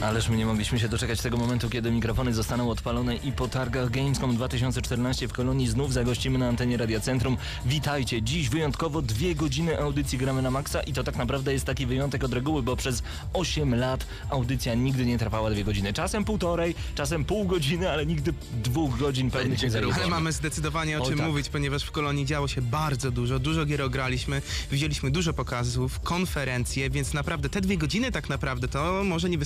Ależ my nie mogliśmy się doczekać tego momentu, kiedy mikrofony zostaną odpalone i po targach Gamescom 2014 w Kolonii znów zagościmy na antenie Radia Centrum. Witajcie! Dziś wyjątkowo dwie godziny audycji gramy na maksa i to tak naprawdę jest taki wyjątek od reguły, bo przez 8 lat audycja nigdy nie trwała dwie godziny. Czasem półtorej, czasem pół godziny, ale nigdy dwóch godzin pełnych nie Ale zajęło. mamy zdecydowanie o czym tak. mówić, ponieważ w Kolonii działo się bardzo dużo, dużo gier ograliśmy, widzieliśmy dużo pokazów, konferencje, więc naprawdę te dwie godziny tak naprawdę to może nie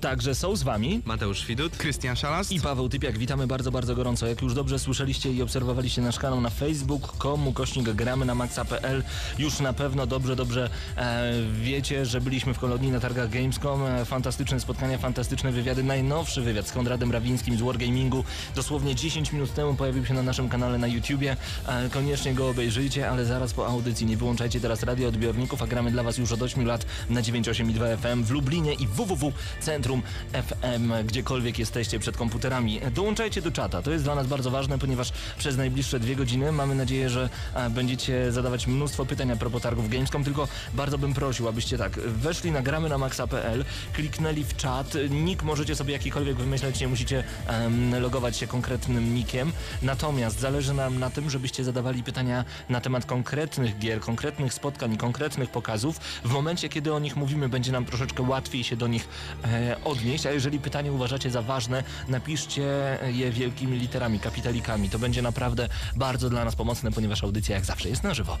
Także są z wami Mateusz Widut. Krystian Szalast. I Paweł Typiak, witamy bardzo, bardzo gorąco. Jak już dobrze słyszeliście i obserwowaliście nasz kanał na facebook.com, kośnik gramy na maxa.pl, już na pewno dobrze, dobrze e, wiecie, że byliśmy w Kolonii na targach Gamescom. E, fantastyczne spotkania, fantastyczne wywiady. Najnowszy wywiad z Konradem Rawińskim z Wargamingu dosłownie 10 minut temu pojawił się na naszym kanale na YouTubie. E, koniecznie go obejrzyjcie, ale zaraz po audycji. Nie wyłączajcie teraz radioodbiorników, a gramy dla Was już od 8 lat na 98,2 FM w Lublinie i www Centrum FM, gdziekolwiek jesteście przed komputerami. Dołączajcie do czata, to jest dla nas bardzo ważne, ponieważ przez najbliższe dwie godziny mamy nadzieję, że e, będziecie zadawać mnóstwo pytań a propos targów Gamescom, tylko bardzo bym prosił, abyście tak weszli na gramy na maxa.pl, kliknęli w czat, nick możecie sobie jakikolwiek wymyśleć, nie musicie em, logować się konkretnym nickiem, natomiast zależy nam na tym, żebyście zadawali pytania na temat konkretnych gier, konkretnych spotkań konkretnych pokazów. W momencie, kiedy o nich mówimy, będzie nam troszeczkę łatwiej się do nich e, odnieść, a jeżeli pytanie uważacie za ważne, napiszcie je wielkimi literami, kapitalikami. To będzie naprawdę bardzo dla nas pomocne, ponieważ audycja jak zawsze jest na żywo.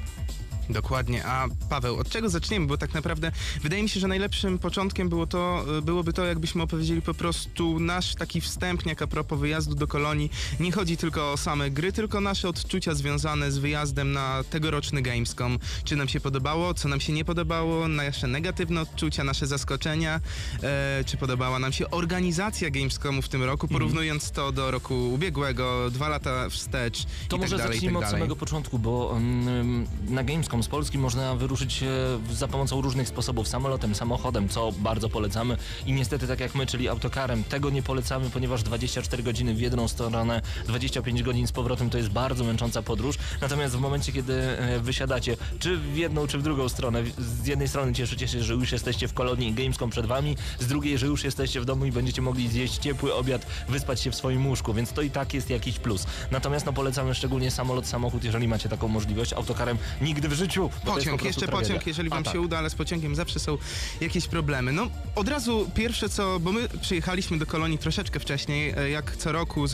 Dokładnie. A Paweł, od czego zaczniemy? Bo tak naprawdę wydaje mi się, że najlepszym początkiem było to, y, byłoby to, jakbyśmy opowiedzieli po prostu nasz taki wstępniak a propos wyjazdu do Kolonii. Nie chodzi tylko o same gry, tylko nasze odczucia związane z wyjazdem na tegoroczny Gamescom. Czy nam się podobało, co nam się nie podobało, nasze negatywne odczucia, nasze zaskoczenia, e, czy podobała nam się organizacja Gamescomu w tym roku, Mhm. porównując to do roku ubiegłego, dwa lata wstecz To i może tak dalej, i zacznijmy tak od dalej. samego początku, bo mm, na Gamescom z Polski można wyruszyć e, za pomocą różnych sposobów. Samolotem, samochodem, co bardzo polecamy. I niestety tak jak my, czyli autokarem, tego nie polecamy, ponieważ 24 godziny w jedną stronę, 25 godzin z powrotem to jest bardzo męcząca podróż. Natomiast w momencie, kiedy e, wysiadacie, czy w jedną, czy w drugą stronę, z jednej strony cieszycie się, że już jesteście w kolonii i Gamescom przed wami, z drugiej, że już jesteście w domu i będziecie mogli zjeść ciepły obiad, wyspać się w swoim łóżku, więc to i tak jest jakiś plus. Natomiast no polecamy szczególnie samolot, samochód, jeżeli macie taką możliwość. Autokarem nigdy w życiu. Po Pociąg, prostu jeszcze tragedia. pociąg, jeżeli wam A, tak. się uda, ale z pociągiem zawsze są jakieś problemy. No, od razu pierwsze co, bo my przyjechaliśmy do Kolonii troszeczkę wcześniej, e, jak co roku,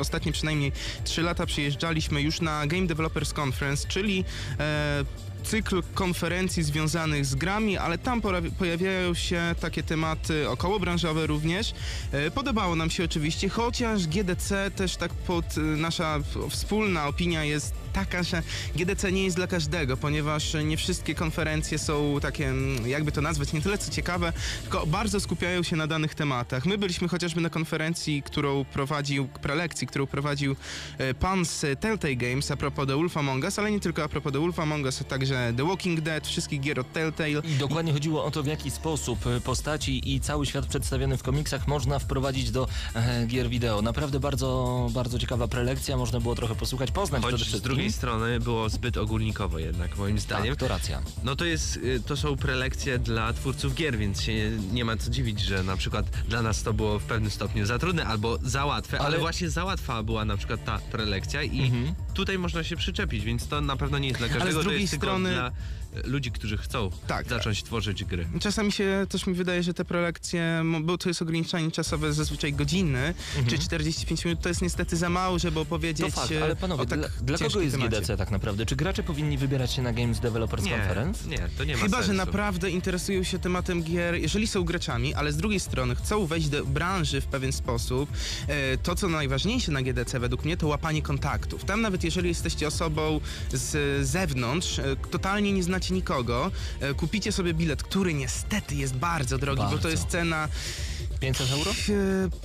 ostatnie przynajmniej 3 lata przyjeżdżaliśmy już na Game Developers Conference, czyli e, cykl konferencji związanych z grami, ale tam pojawiają się takie tematy okołobranżowe również. E, Podobało nam się oczywiście, chociaż GDC też tak pod e, nasza wspólna opinia jest taka, że GDC nie jest dla każdego, ponieważ nie wszystkie konferencje są takie, mm, jakby to nazwać, nie tyle co ciekawe, tylko bardzo skupiają się na danych tematach. My byliśmy chociażby na konferencji, którą prowadził, prelekcji, którą prowadził e, pan z Telltale Games a propos The Wolf Among Us, ale nie tylko a propos The Wolf Among Us, a także The Walking Dead, wszystkich gier od Telltale. I dokładnie chodziło o to, w jaki sposób e, postaci i cały świat przedstawiony w komiksach można wprowadzić do e, gier wideo. Naprawdę bardzo, bardzo ciekawa prelekcja, można było trochę posłuchać, poznać przede Choć z wszystkim. drugiej strony było zbyt ogólnikowo jednak, moim zdaniem. Tak, to racja. No to jest, y, to są prelekcje dla twórców gier, więc się nie, nie ma co dziwić, że na przykład dla nas to było w pewnym stopniu za trudne albo za łatwe, ale, Ale- właśnie za łatwa była na przykład ta prelekcja i Mhm. tutaj można się przyczepić, więc to na pewno nie jest dla każdego, z to drugiej strony- dla e, ludzi, którzy chcą Tak. zacząć tworzyć gry. Czasami się też mi wydaje, że te prelekcje, bo to jest ograniczenie czasowe zazwyczaj godziny, czy 45 minut, to jest niestety za mało, żeby Mhm. To opowiedzieć fakt, e, ale panowie, tak dla, dla kogo jest temacie. GDC tak naprawdę? Czy gracze powinni wybierać się na Games Developers Nie, Conference? nie, to nie ma Chyba, sensu. że naprawdę interesują się tematem gier, jeżeli są graczami, ale z drugiej strony chcą wejść do branży w pewien sposób, e, to co najważniejsze na GDC według mnie to łapanie kontaktów. Tam nawet jeżeli jesteście osobą z zewnątrz, e, totalnie nie znacie nikogo, e, kupicie sobie bilet, który niestety jest bardzo drogi, bo Bardzo. to jest cena 500 euro?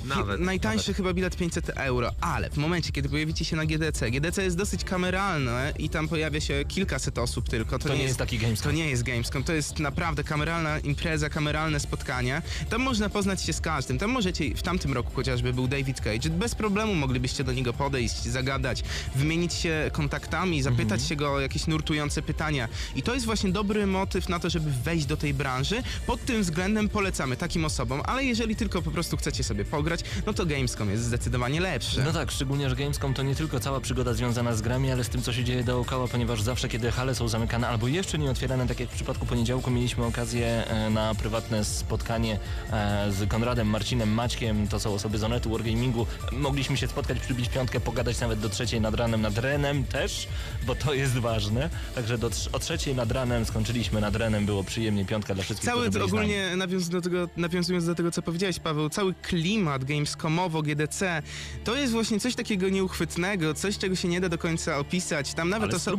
Nawet, Najtańszy nawet. chyba bilet 500 euro, ale w momencie, kiedy pojawicie się na GDC, GDC jest dosyć kameralne i tam pojawia się kilkaset osób tylko. To, To nie jest taki Gamescom. To nie jest Gamescom, to jest naprawdę kameralna impreza, kameralne spotkania. Tam można poznać się z każdym. Tam możecie, w tamtym roku chociażby był David Cage, bez problemu moglibyście do niego podejść, zagadać, wymienić się kontaktami, zapytać Mhm. się go o jakieś nurtujące pytania. I to jest właśnie dobry motyw na to, żeby wejść do tej branży. Pod tym względem polecamy takim osobom, ale jeżeli tylko po prostu chcecie sobie pograć, no to Gamescom jest zdecydowanie lepsze. No tak, szczególnie, że Gamescom to nie tylko cała przygoda związana z grami, ale z tym, co się dzieje dookoła, ponieważ zawsze, kiedy hale są zamykane albo jeszcze nie otwierane, tak jak w przypadku poniedziałku, mieliśmy okazję e, na prywatne spotkanie e, z Konradem, Marcinem, Maćkiem, to są osoby z Onetu Wargamingu. Mogliśmy się spotkać, przybić piątkę, pogadać nawet do trzeciej nad ranem, nad Renem też, bo to jest ważne. Także do, o trzeciej nad ranem skończyliśmy nad Renem, było przyjemnie, piątka dla wszystkich, Cały ogólnie nawiązując do, tego, nawiązując do tego, co powiedziałeś, Paweł, cały klimat gamescomowo, GDC, to jest właśnie coś takiego nieuchwytnego, coś, czego się nie da do końca opisać. Tam nawet, oso-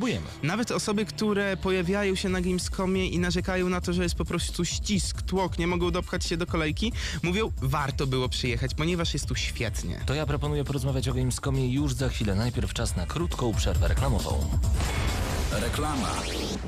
nawet osoby, które pojawiają się na Gamescomie i narzekają na to, że jest po prostu ścisk, tłok, nie mogą dopchać się do kolejki, mówią, warto było przyjechać, ponieważ jest tu świetnie. To ja proponuję porozmawiać o Gamescomie już za chwilę. Najpierw czas na krótką przerwę reklamową. Reklama.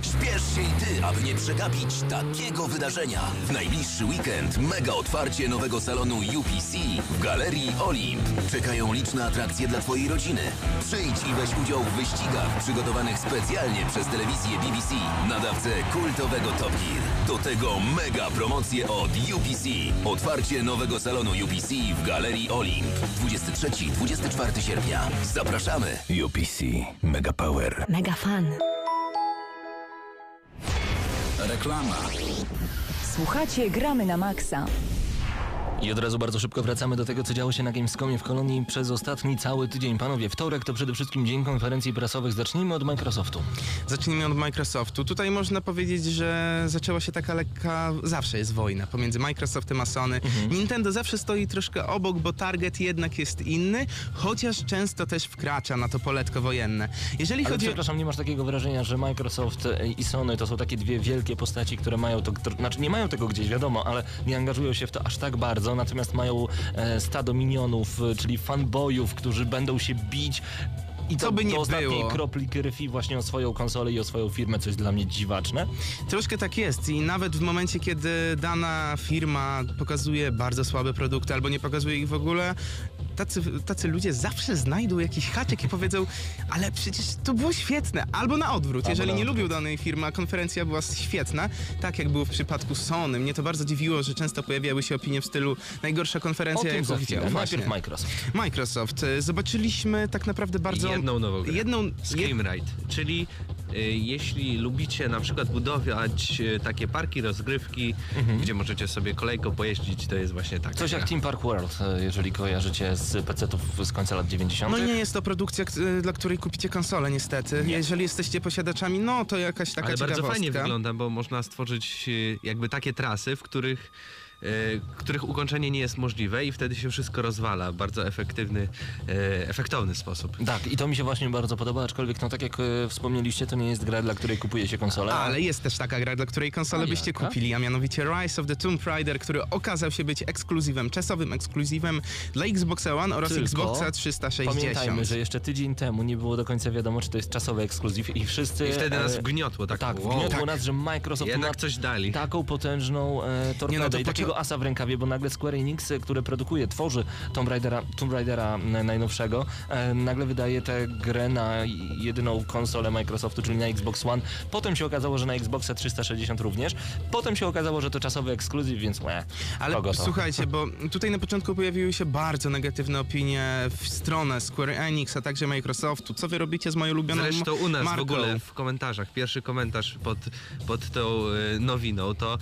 Śpiesz się i ty, aby nie przegapić takiego wydarzenia. W najbliższy weekend mega otwarcie nowego salonu UPC w Galerii Olimp. Czekają liczne atrakcje dla twojej rodziny. Przyjdź i weź udział w wyścigach przygotowanych specjalnie przez telewizję BBC, nadawcę kultowego Top Gear. Do tego mega promocje od UPC. Otwarcie nowego salonu UPC w Galerii Olimp. 23-24 sierpnia. Zapraszamy. UPC. Mega Power. Mega fan. Reklama. Słuchacie, gramy na maksa. I od razu bardzo szybko wracamy do tego, co działo się na Gamescomie w Kolonii przez ostatni cały tydzień. Panowie, wtorek to przede wszystkim dzień konferencji prasowych. Zacznijmy od Microsoftu. Zacznijmy od Microsoftu. Tutaj można powiedzieć, że zaczęła się taka lekka, zawsze jest wojna pomiędzy Microsoftem a Sony. Mhm. Nintendo zawsze stoi troszkę obok, bo target jednak jest inny, chociaż często też wkracza na to poletko wojenne. Jeżeli Ale chodzi o... przepraszam, nie masz takiego wrażenia, że Microsoft e, i Sony to są takie dwie wielkie postaci, które mają to znaczy nie mają tego gdzieś, wiadomo, ale nie angażują się w to aż tak bardzo, natomiast mają e, stado minionów, e, czyli fanboyów, którzy będą się bić i Co by nie do ostatniej było. kropli krwi właśnie o swoją konsolę i o swoją firmę, co jest dla mnie dziwaczne. Troszkę tak jest i nawet w momencie, kiedy dana firma pokazuje bardzo słabe produkty albo nie pokazuje ich w ogóle, tacy, tacy ludzie zawsze znajdą jakiś haczyk i powiedzą, ale przecież to było świetne. Albo na odwrót, Albo jeżeli na nie odwrót. lubią danej firmy, a konferencja była świetna, tak jak było w przypadku Sony. Mnie to bardzo dziwiło, że często pojawiały się opinie w stylu najgorsza konferencja, jaką chwilę. widziałem. Najpierw Microsoft. Microsoft. Zobaczyliśmy tak naprawdę bardzo... Jedną nową grę. Jedną... jed- Screamride, czyli jeśli lubicie na przykład budować y, takie parki rozgrywki, gdzie możecie sobie kolejką pojeździć, to jest właśnie taka Coś jak Team Park World, e, jeżeli kojarzycie z PC-ów z końca lat 90. No nie jest to produkcja, dla której kupicie konsolę niestety. Jeżeli jesteście posiadaczami, no to jakaś taka Ale bardzo ciekawostka. fajnie wygląda, bo można stworzyć y, jakby takie trasy, w których y, których ukończenie nie jest możliwe i wtedy się wszystko rozwala w bardzo efektywny, y, efektowny sposób. Tak, i to mi się właśnie bardzo podoba, aczkolwiek no tak jak e, wspomnieliście, to nie jest gra, dla której kupuje się konsolę. Ale jest też taka gra, dla której konsolę byście kupili, a mianowicie Rise of the Tomb Raider, który okazał się być ekskluzywem, czasowym ekskluzywem dla Xboxa One oraz Tylko Xboxa 360. Pamiętajmy, że jeszcze tydzień temu nie było do końca wiadomo, czy to jest czasowy ekskluzyw i wszyscy... I wtedy nas e, wgniotło tak, Tak, wow, wgniotło tak. nas, że Microsoft Jednak ma coś dali. taką potężną e, torpedę Nie no, to i takiego asa w rękawie, bo nagle Square Enix, e, które produkuje, tworzy Tomb Raidera, Tomb Raidera m, najnowszego, e, nagle wydaje tę grę na jedyną konsolę Microsoftu, czyli na Xbox One. Potem się okazało, że na Xboxa 360 również. Potem się okazało, że to czasowy ekskluzyw, więc łe, Ale kogo to? słuchajcie, bo tutaj na początku pojawiły się bardzo negatywne opinie w stronę Square Enix, a także Microsoftu. Co wy robicie z moją ulubioną Zresztą u nas marką? w ogóle w komentarzach, pierwszy komentarz pod, pod tą e, nowiną, to e,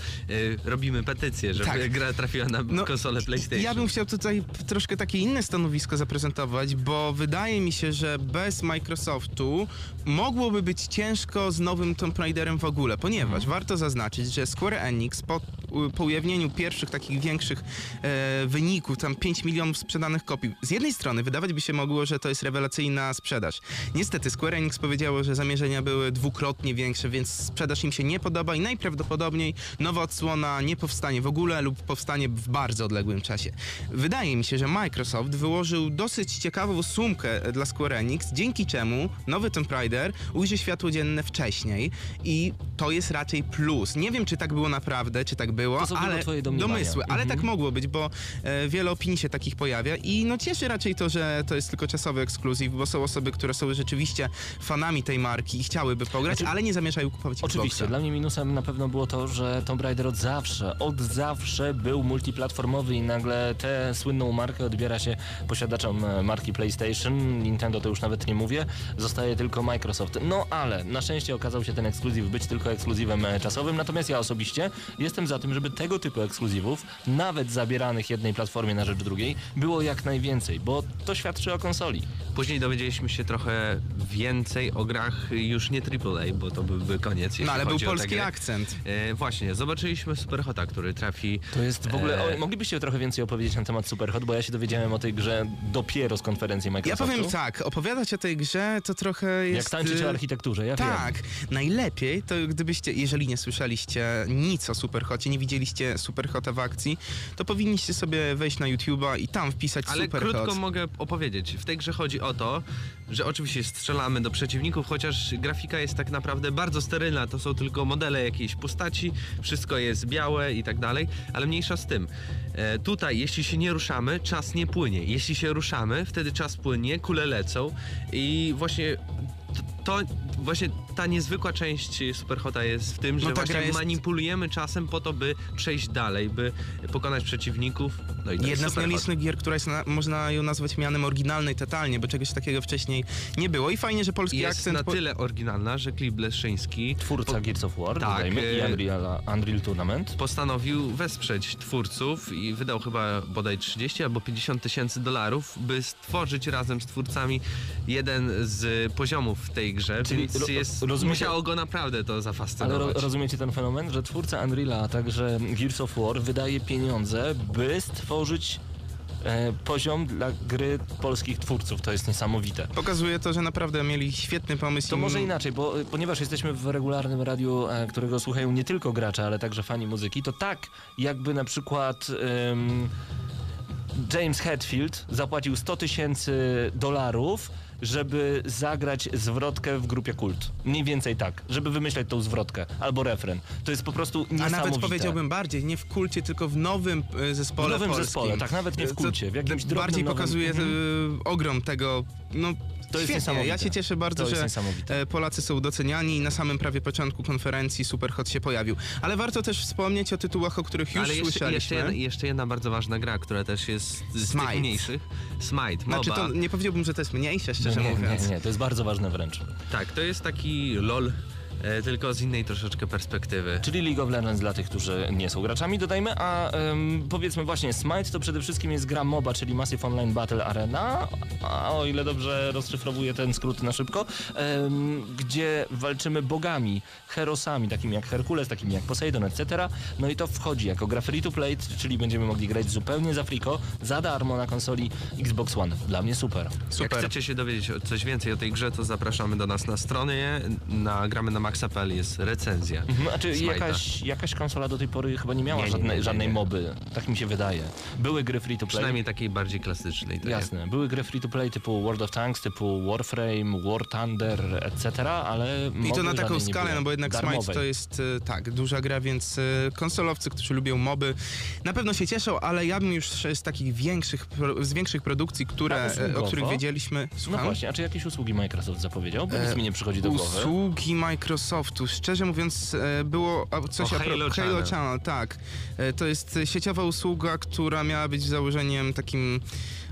robimy petycję, żeby Tak. gra trafiła na No, konsolę PlayStation. Ja bym chciał tutaj troszkę takie inne stanowisko zaprezentować, bo wydaje mi się, że bez Microsoftu mogłoby być ciężko z nowym Tomb Raiderem w ogóle, ponieważ Mhm. warto zaznaczyć, że Square Enix po, po ujawnieniu pierwszych takich większych e, wyników, tam 5 milionów sprzedanych kopii, z jednej strony wydawać by się mogło, że to jest rewelacyjna sprzedaż. Niestety Square Enix powiedziało, że zamierzenia były dwukrotnie większe, więc sprzedaż im się nie podoba i najprawdopodobniej nowa odsłona nie powstanie w ogóle lub powstanie w bardzo odległym czasie. Wydaje mi się, że Microsoft wyłożył dosyć ciekawą sumkę dla Square Enix, dzięki czemu nowy Tomb Raider ujrzy światło dzienne wcześniej i to jest raczej plus. Nie wiem, czy tak było naprawdę, czy tak było, ale domysły, ale Mhm. tak mogło być, bo e, wiele opinii się takich pojawia i no cieszy raczej to, że to jest tylko czasowy ekskluzyw, bo są osoby, które są rzeczywiście fanami tej marki i chciałyby pograć, Znaczy- ale nie zamierzają kupować Oczywiście, Xboxa. dla mnie minusem na pewno było to, że Tomb Raider od zawsze, od zawsze był multiplatformowy i nagle tę słynną markę odbiera się posiadaczom marki PlayStation, Nintendo to już nawet nie mówię, zostaje tylko Microsoft. No ale na szczęście okazał się ten ekskluzyw być tylko ekskluzywem e, czasowym, natomiast ja osobiście jestem za tym, żeby tego typu ekskluzywów, nawet zabieranych jednej platformie na rzecz drugiej, było jak najwięcej, bo to świadczy o konsoli. Później dowiedzieliśmy się trochę więcej o grach już nie AAA, bo to byłby koniec. No ale był polski akcent. E, właśnie, zobaczyliśmy Superhota, który trafi. To jest w ogóle. E, O, moglibyście trochę więcej opowiedzieć na temat Superhot, bo ja się dowiedziałem o tej grze dopiero z konferencji Ja Microsoftu. powiem tak, opowiadać o tej grze to trochę jest... Jak tańczyć o y, architekturze, ja wiem. Tak, najlepiej to gdybyście, jeżeli nie słyszeliście nic o Superhocie, nie widzieliście Superhota w akcji, to powinniście sobie wejść na YouTube'a i tam wpisać Ale Superhot. krótko mogę opowiedzieć. W tej grze chodzi o to, że oczywiście strzelamy do przeciwników, chociaż grafika jest tak naprawdę bardzo sterylna. To są tylko modele jakiejś postaci, wszystko jest białe i tak dalej, ale mniejsza z tym. E, tutaj, jeśli się nie ruszamy, czas nie płynie. Jeśli się ruszamy, wtedy czas płynie, kule lecą i właśnie to, właśnie ta niezwykła część Superhota jest w tym, że No właśnie jest- manipulujemy czasem po to, by przejść dalej, by pokonać przeciwników. No i jest Jedna z nielicznych gier, która jest, na, można ją nazwać mianem oryginalnej totalnie, bo czegoś takiego wcześniej nie było i fajnie, że polski jest akcent... na po- tyle oryginalna, że Cliff Bleszyński Twórca po- Gears of War, Tak, dodajmy, i e, Unreal, Unreal Tournament. postanowił wesprzeć twórców i wydał chyba bodaj 30 albo 50 tysięcy dolarów, by stworzyć razem z twórcami jeden z poziomów w tej grze, Czyli więc ro- jest, rozumiecie- musiało go naprawdę to Ale zafascynować. ro, rozumiecie ten fenomen, że twórca Unreala, a także Gears of War wydaje pieniądze, by stworzyć e, poziom dla gry polskich twórców. To jest niesamowite. Pokazuje to, że naprawdę mieli świetny pomysł. To może inaczej, bo e, ponieważ jesteśmy w regularnym radiu, e, którego słuchają nie tylko gracze, ale także fani muzyki, to tak jakby na przykład James Hetfield zapłacił 100 tysięcy dolarów, żeby zagrać zwrotkę w grupie Kult. Mniej więcej tak, żeby wymyśleć tą zwrotkę albo refren. To jest po prostu A niesamowite. nawet powiedziałbym bardziej, nie w kulcie, tylko w nowym e, zespole W nowym polskim. zespole, tak, nawet nie w To kulcie, w jakimś drobnym Bardziej nowym- pokazuje Mhm. e, ogrom tego, no To jest świetnie. niesamowite. Ja się cieszę bardzo, że e, Polacy są doceniani i na samym prawie początku konferencji Superhot się pojawił. Ale warto też wspomnieć o tytułach, o których już Ale jeszcze, słyszeliśmy. jeszcze, jedna, jeszcze jedna bardzo ważna gra, która też jest z Smite. tych mniejszych. Smite, Znaczy MOBA. to nie powiedziałbym, że to jest mniejsze, szczerze nie, mówiąc. nie, nie, to jest bardzo ważne wręcz. Tak, to jest taki LOL, tylko z innej troszeczkę perspektywy. Czyli League of Legends dla tych, którzy nie są graczami, dodajmy, a em, powiedzmy właśnie Smite to przede wszystkim jest gra MOBA, czyli Massive Online Battle Arena, a o ile dobrze rozszyfrowuję ten skrót na szybko, em, gdzie walczymy bogami, herosami, takimi jak Herkules, takimi jak Poseidon, etc. No i to wchodzi jako gra free to play, czyli będziemy mogli grać zupełnie za friko, za darmo na konsoli Xbox One. Dla mnie super. Jak Super. chcecie się dowiedzieć o- coś więcej o tej grze, to zapraszamy do nas na stronie, na gramy na Maxa.pl jest recenzja. Mhm, A czy jakaś, jakaś konsola do tej pory chyba nie miała Nie, nie, żadnej, nie, nie, żadnej nie. moby, tak mi się wydaje. Były gry free to play. Przynajmniej takiej bardziej klasycznej. tak jak- Jasne, były gry free to play typu World of Tanks, typu Warframe, War Thunder, etc., ale I to na taką skalę, no bo jednak Darmowej. Smite to jest e, tak, duża gra, więc e, konsolowcy, którzy lubią moby, na pewno się cieszą, ale ja bym już z takich większych, z większych produkcji, które, A e, o których wiedzieliśmy, No słucham? właśnie, a czy jakieś usługi Microsoft zapowiedział? Bo nic E, mi nie przychodzi do głowy. Usługi Microsoftu. Szczerze mówiąc, e, było coś O, Halo Halo Channel. Channel, tak. E, To jest e, sieciowa usługa, która miała być założeniem takim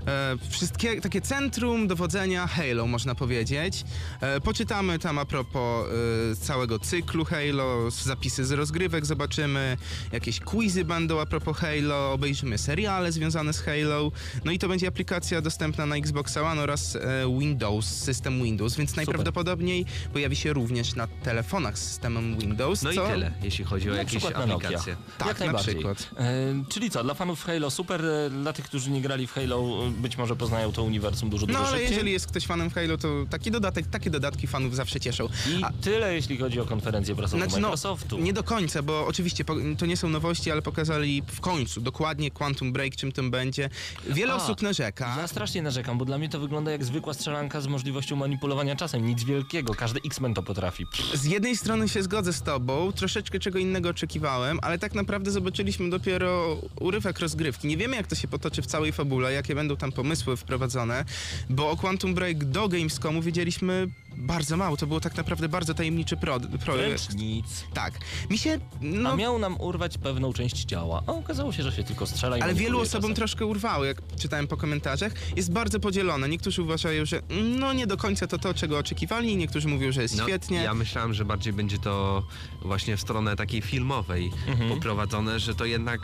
e, wszystkie, takie centrum dowodzenia Halo, można powiedzieć. E, poczytamy tam a propos e, całego cyklu Halo, zapisy z rozgrywek zobaczymy, jakieś quizy będą a propos Halo, obejrzymy seriale związane z Halo. No i to będzie aplikacja dostępna na Xbox One oraz e, Windows, system Windows, więc najprawdopodobniej pojawi się również na telefonach z systemem Windows. No i co... tyle, jeśli chodzi o Na jakieś aplikacje. Tak, Jak na przykład. E, czyli co, dla fanów Halo super, e, dla tych, którzy nie grali w Halo, być może poznają to uniwersum dużo, dużo No ale szybciej. jeżeli jest ktoś fanem Halo, to taki dodatek, takie dodatki fanów zawsze cieszą. I A- tyle, jeśli chodzi o konferencję prasową Znaczy, no, Microsoftu. nie do końca, bo oczywiście to nie są nowości, ale pokazali w końcu dokładnie Quantum Break, czym tym będzie. Wiele A, osób narzeka. Ja strasznie narzekam, bo dla mnie to wygląda jak zwykła strzelanka z możliwością manipulowania czasem. Nic wielkiego, każdy X-Men to potrafi. Pff, Z jednej strony się zgodzę z tobą, troszeczkę czego innego oczekiwałem, ale tak naprawdę zobaczyliśmy dopiero urywek rozgrywki. Nie wiemy, jak to się potoczy w całej fabule, jakie będą tam pomysły wprowadzone, bo o Quantum Break do Gamescomu wiedzieliśmy bardzo mało. To było tak naprawdę bardzo tajemniczy pro, projekt. Nic. Tak. Mi się... No, A miał nam urwać pewną część ciała, a okazało się, że się tylko strzela i Ale wielu osobom czasem. troszkę urwało, jak czytałem po komentarzach. Jest bardzo podzielone. Niektórzy uważają, że mm, no nie do końca to to, czego oczekiwali, niektórzy mówią, że jest No, świetnie. Ja myślałem, że bardziej będzie to właśnie w stronę takiej filmowej Mhm. poprowadzone, że to jednak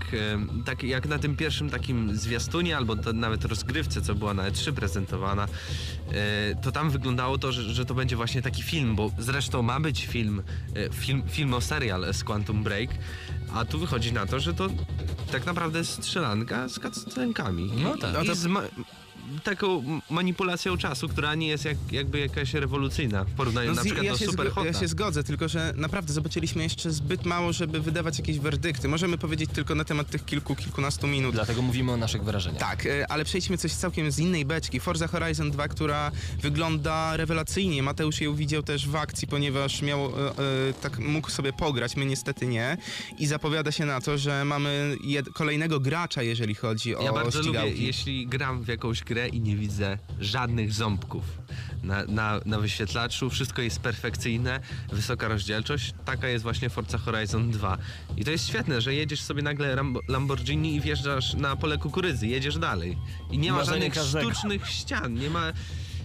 tak jak na tym pierwszym takim zwiastunie albo to nawet rozgrywce, co była na E3 prezentowana, e, to tam wyglądało to, że, że to będzie właśnie taki film, bo zresztą ma być film, e, film, film o serial z Quantum Break, a tu wychodzi na to, że to tak naprawdę jest strzelanka z cutscenkami. No tak. I, No i z ma- taką manipulacją czasu, która nie jest jak, jakby jakaś rewolucyjna w porównaniu na z- przykład ja, do się Super ja się zgodzę, tylko że naprawdę zobaczyliśmy jeszcze zbyt mało, żeby wydawać jakieś werdykty. Możemy powiedzieć tylko na temat tych kilku, kilkunastu minut. Dlatego mówimy o naszych wrażeniach. Tak, e, ale przejdźmy coś całkiem z innej beczki. Forza Horizon 2, która wygląda rewelacyjnie. Mateusz ją widział też w akcji, ponieważ miał, e, e, tak mógł sobie pograć, my niestety nie. I zapowiada się na to, że mamy jed- kolejnego gracza, jeżeli chodzi o Ja bardzo lubię, ścigałki. jeśli gram w jakąś grę i nie widzę żadnych ząbków na, na, na wyświetlaczu, wszystko jest perfekcyjne, wysoka rozdzielczość, taka jest właśnie Forza Horizon 2. I to jest świetne, że jedziesz sobie nagle Rambo- Lamborghini i wjeżdżasz na pole kukurydzy, jedziesz dalej. I nie ma Marzenie żadnych każdego. sztucznych ścian, nie ma...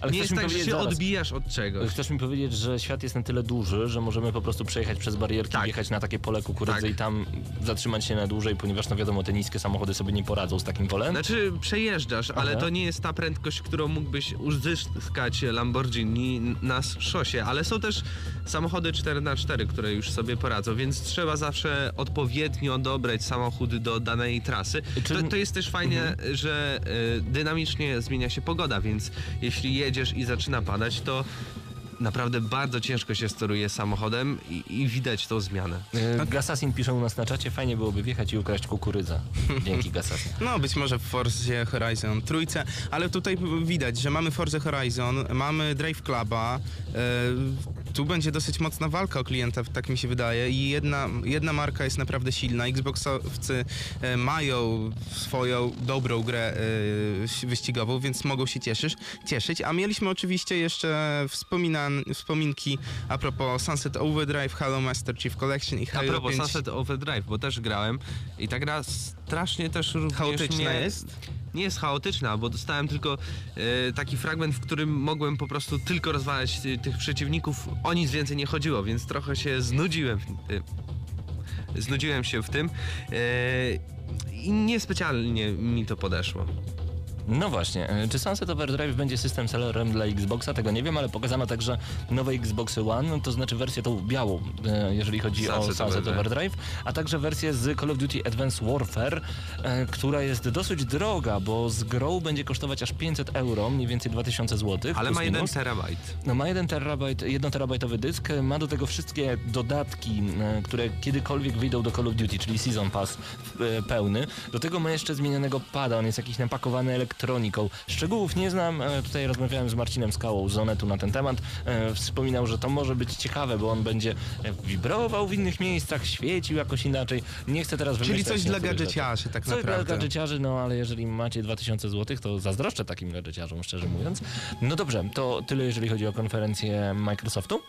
Ale nie jest mi tak, że się zaraz. odbijasz od czegoś. Chcesz mi powiedzieć, że świat jest na tyle duży, że możemy po prostu przejechać przez barierki, Tak. wjechać na takie pole kukurydzy Tak. i tam zatrzymać się na dłużej, ponieważ no wiadomo, te niskie samochody sobie nie poradzą z takim polem? Znaczy przejeżdżasz, ale Aha. to nie jest ta prędkość, którą mógłbyś uzyskać Lamborghini na szosie, ale są też samochody 4x4, które już sobie poradzą, więc trzeba zawsze odpowiednio dobrać samochód do danej trasy. Czy- To, to jest też fajnie, że y, dynamicznie zmienia się pogoda, więc jeśli jedziesz i zaczyna padać, to naprawdę bardzo ciężko się steruje samochodem i, i widać tą zmianę. Yy, Gasasin pisze u nas na czacie, fajnie byłoby wjechać i ukraść kukurydzę. Dzięki Gasasin. No, być może w Forzie Horizon trójce, ale tutaj widać, że mamy Forza Horizon, mamy Drive Cluba, e, tu będzie dosyć mocna walka o klienta, tak mi się wydaje i jedna, jedna marka jest naprawdę silna, Xboxowcy e, mają swoją dobrą grę e, wyścigową, więc mogą się cieszysz, cieszyć, a mieliśmy oczywiście jeszcze wspominki a propos Sunset Overdrive, Halo Master Chief Collection i A Halo propos 5. Sunset Overdrive, bo też grałem i ta gra strasznie też również Chaotyczna mnie, jest? Nie jest chaotyczna, bo dostałem tylko e, taki fragment, w którym mogłem po prostu tylko rozwalać e, tych przeciwników. O nic więcej nie chodziło, więc trochę się znudziłem. E, znudziłem się w tym i niespecjalnie mi to podeszło. No właśnie, e, czy Sunset Overdrive będzie system sellerem dla Xboxa? Tego nie wiem, ale pokazano także nowe Xboxy One, to znaczy wersję tą białą, e, jeżeli chodzi o Sunset Sunset Overdrive. A także wersję z Call of Duty Advanced Warfare, e, która jest dosyć droga, bo z grą będzie kosztować aż 500 euro, mniej więcej 2000 zł. Ale ma jeden minus. terabajt. No ma 1 terabajt, 1 terabajtowy dysk, ma do tego wszystkie dodatki, które kiedykolwiek wyjdą do Call of Duty, czyli Season Pass pełny. Do tego ma jeszcze zmienionego pada, on jest jakiś napakowany elektroniką. Szczegółów nie znam, e, tutaj rozmawiałem z Marcinem Skałą z Onetu na ten temat. E, Wspominał, że to może być ciekawe, bo on będzie e, wibrował w innych miejscach, świecił jakoś inaczej. Nie chcę teraz Czyli wymyślać coś dla gadżeciarzy tak Coś naprawdę. dla gadżeciarzy, no ale jeżeli macie 2000 zł, to zazdroszczę takim gadżeciarzom, szczerze mówiąc. No dobrze, to tyle jeżeli chodzi o konferencję Microsoftu.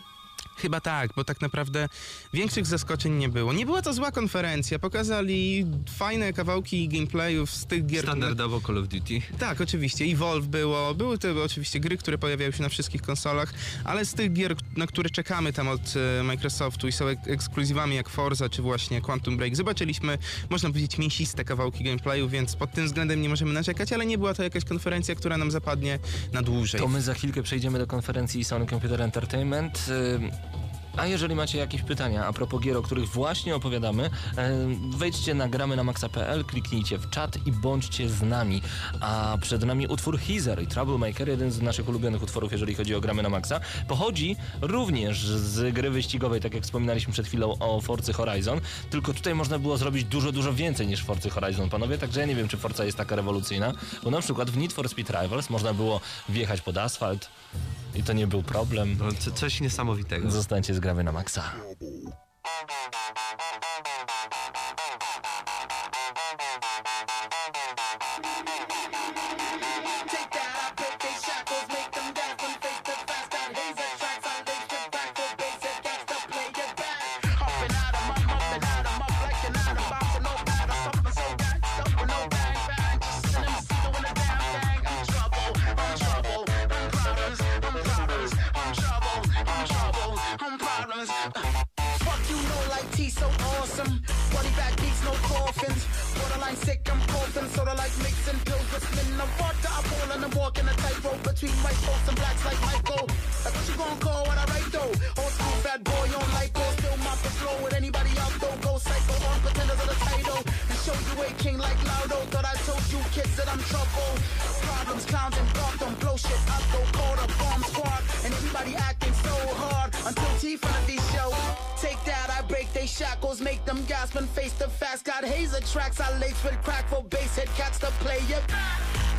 Chyba tak, bo tak naprawdę większych zaskoczeń nie było. Nie była to zła konferencja, pokazali fajne kawałki gameplayów z tych gier. Standardowo Call of Duty. Tak, oczywiście. Evolve było, były to oczywiście gry, które pojawiają się na wszystkich konsolach, ale z tych gier, na które czekamy tam od e, Microsoftu i są ek- ekskluzywami jak Forza czy właśnie Quantum Break, zobaczyliśmy, można powiedzieć, mięsiste kawałki gameplayu, więc pod tym względem nie możemy narzekać, ale nie była to jakaś konferencja, która nam zapadnie na dłużej. To my za chwilkę przejdziemy do konferencji Sony Computer Entertainment. A jeżeli macie jakieś pytania a propos gier, o których właśnie opowiadamy, ym, wejdźcie na gramy na maxa.pl, kliknijcie w czat i bądźcie z nami. A przed nami utwór Heezer i Troublemaker, jeden z naszych ulubionych utworów, jeżeli chodzi o gramy na maxa. Pochodzi również z gry wyścigowej, tak jak wspominaliśmy przed chwilą o Forcy Horizon, tylko tutaj można było zrobić dużo, dużo więcej niż Forcy Horizon, panowie, także ja nie wiem, czy Forza jest taka rewolucyjna, bo na przykład w Need for Speed Rivals można było wjechać pod asfalt i to nie był problem. No, co, coś niesamowitego. Zostańcie z grawy na maksa. Spin of water. I'm falling and walking a tightrope between white folks and blacks like Michael. That's what you gonna call what I write though? Old school fat boy on lipo. Still mop the floor with anybody out though. Go psycho on pretenders of the title. Show you a king like Laudo. Thought I told you kids that I'm trouble. Problems, clowns and Gotham. Blow shit up, go call the bomb squad. And everybody acting so hard until T front of these show. Take that, I break they shackles, make them gasp and face the facts. Got hazer tracks, I lace with crack for bass head cats to play it. I'm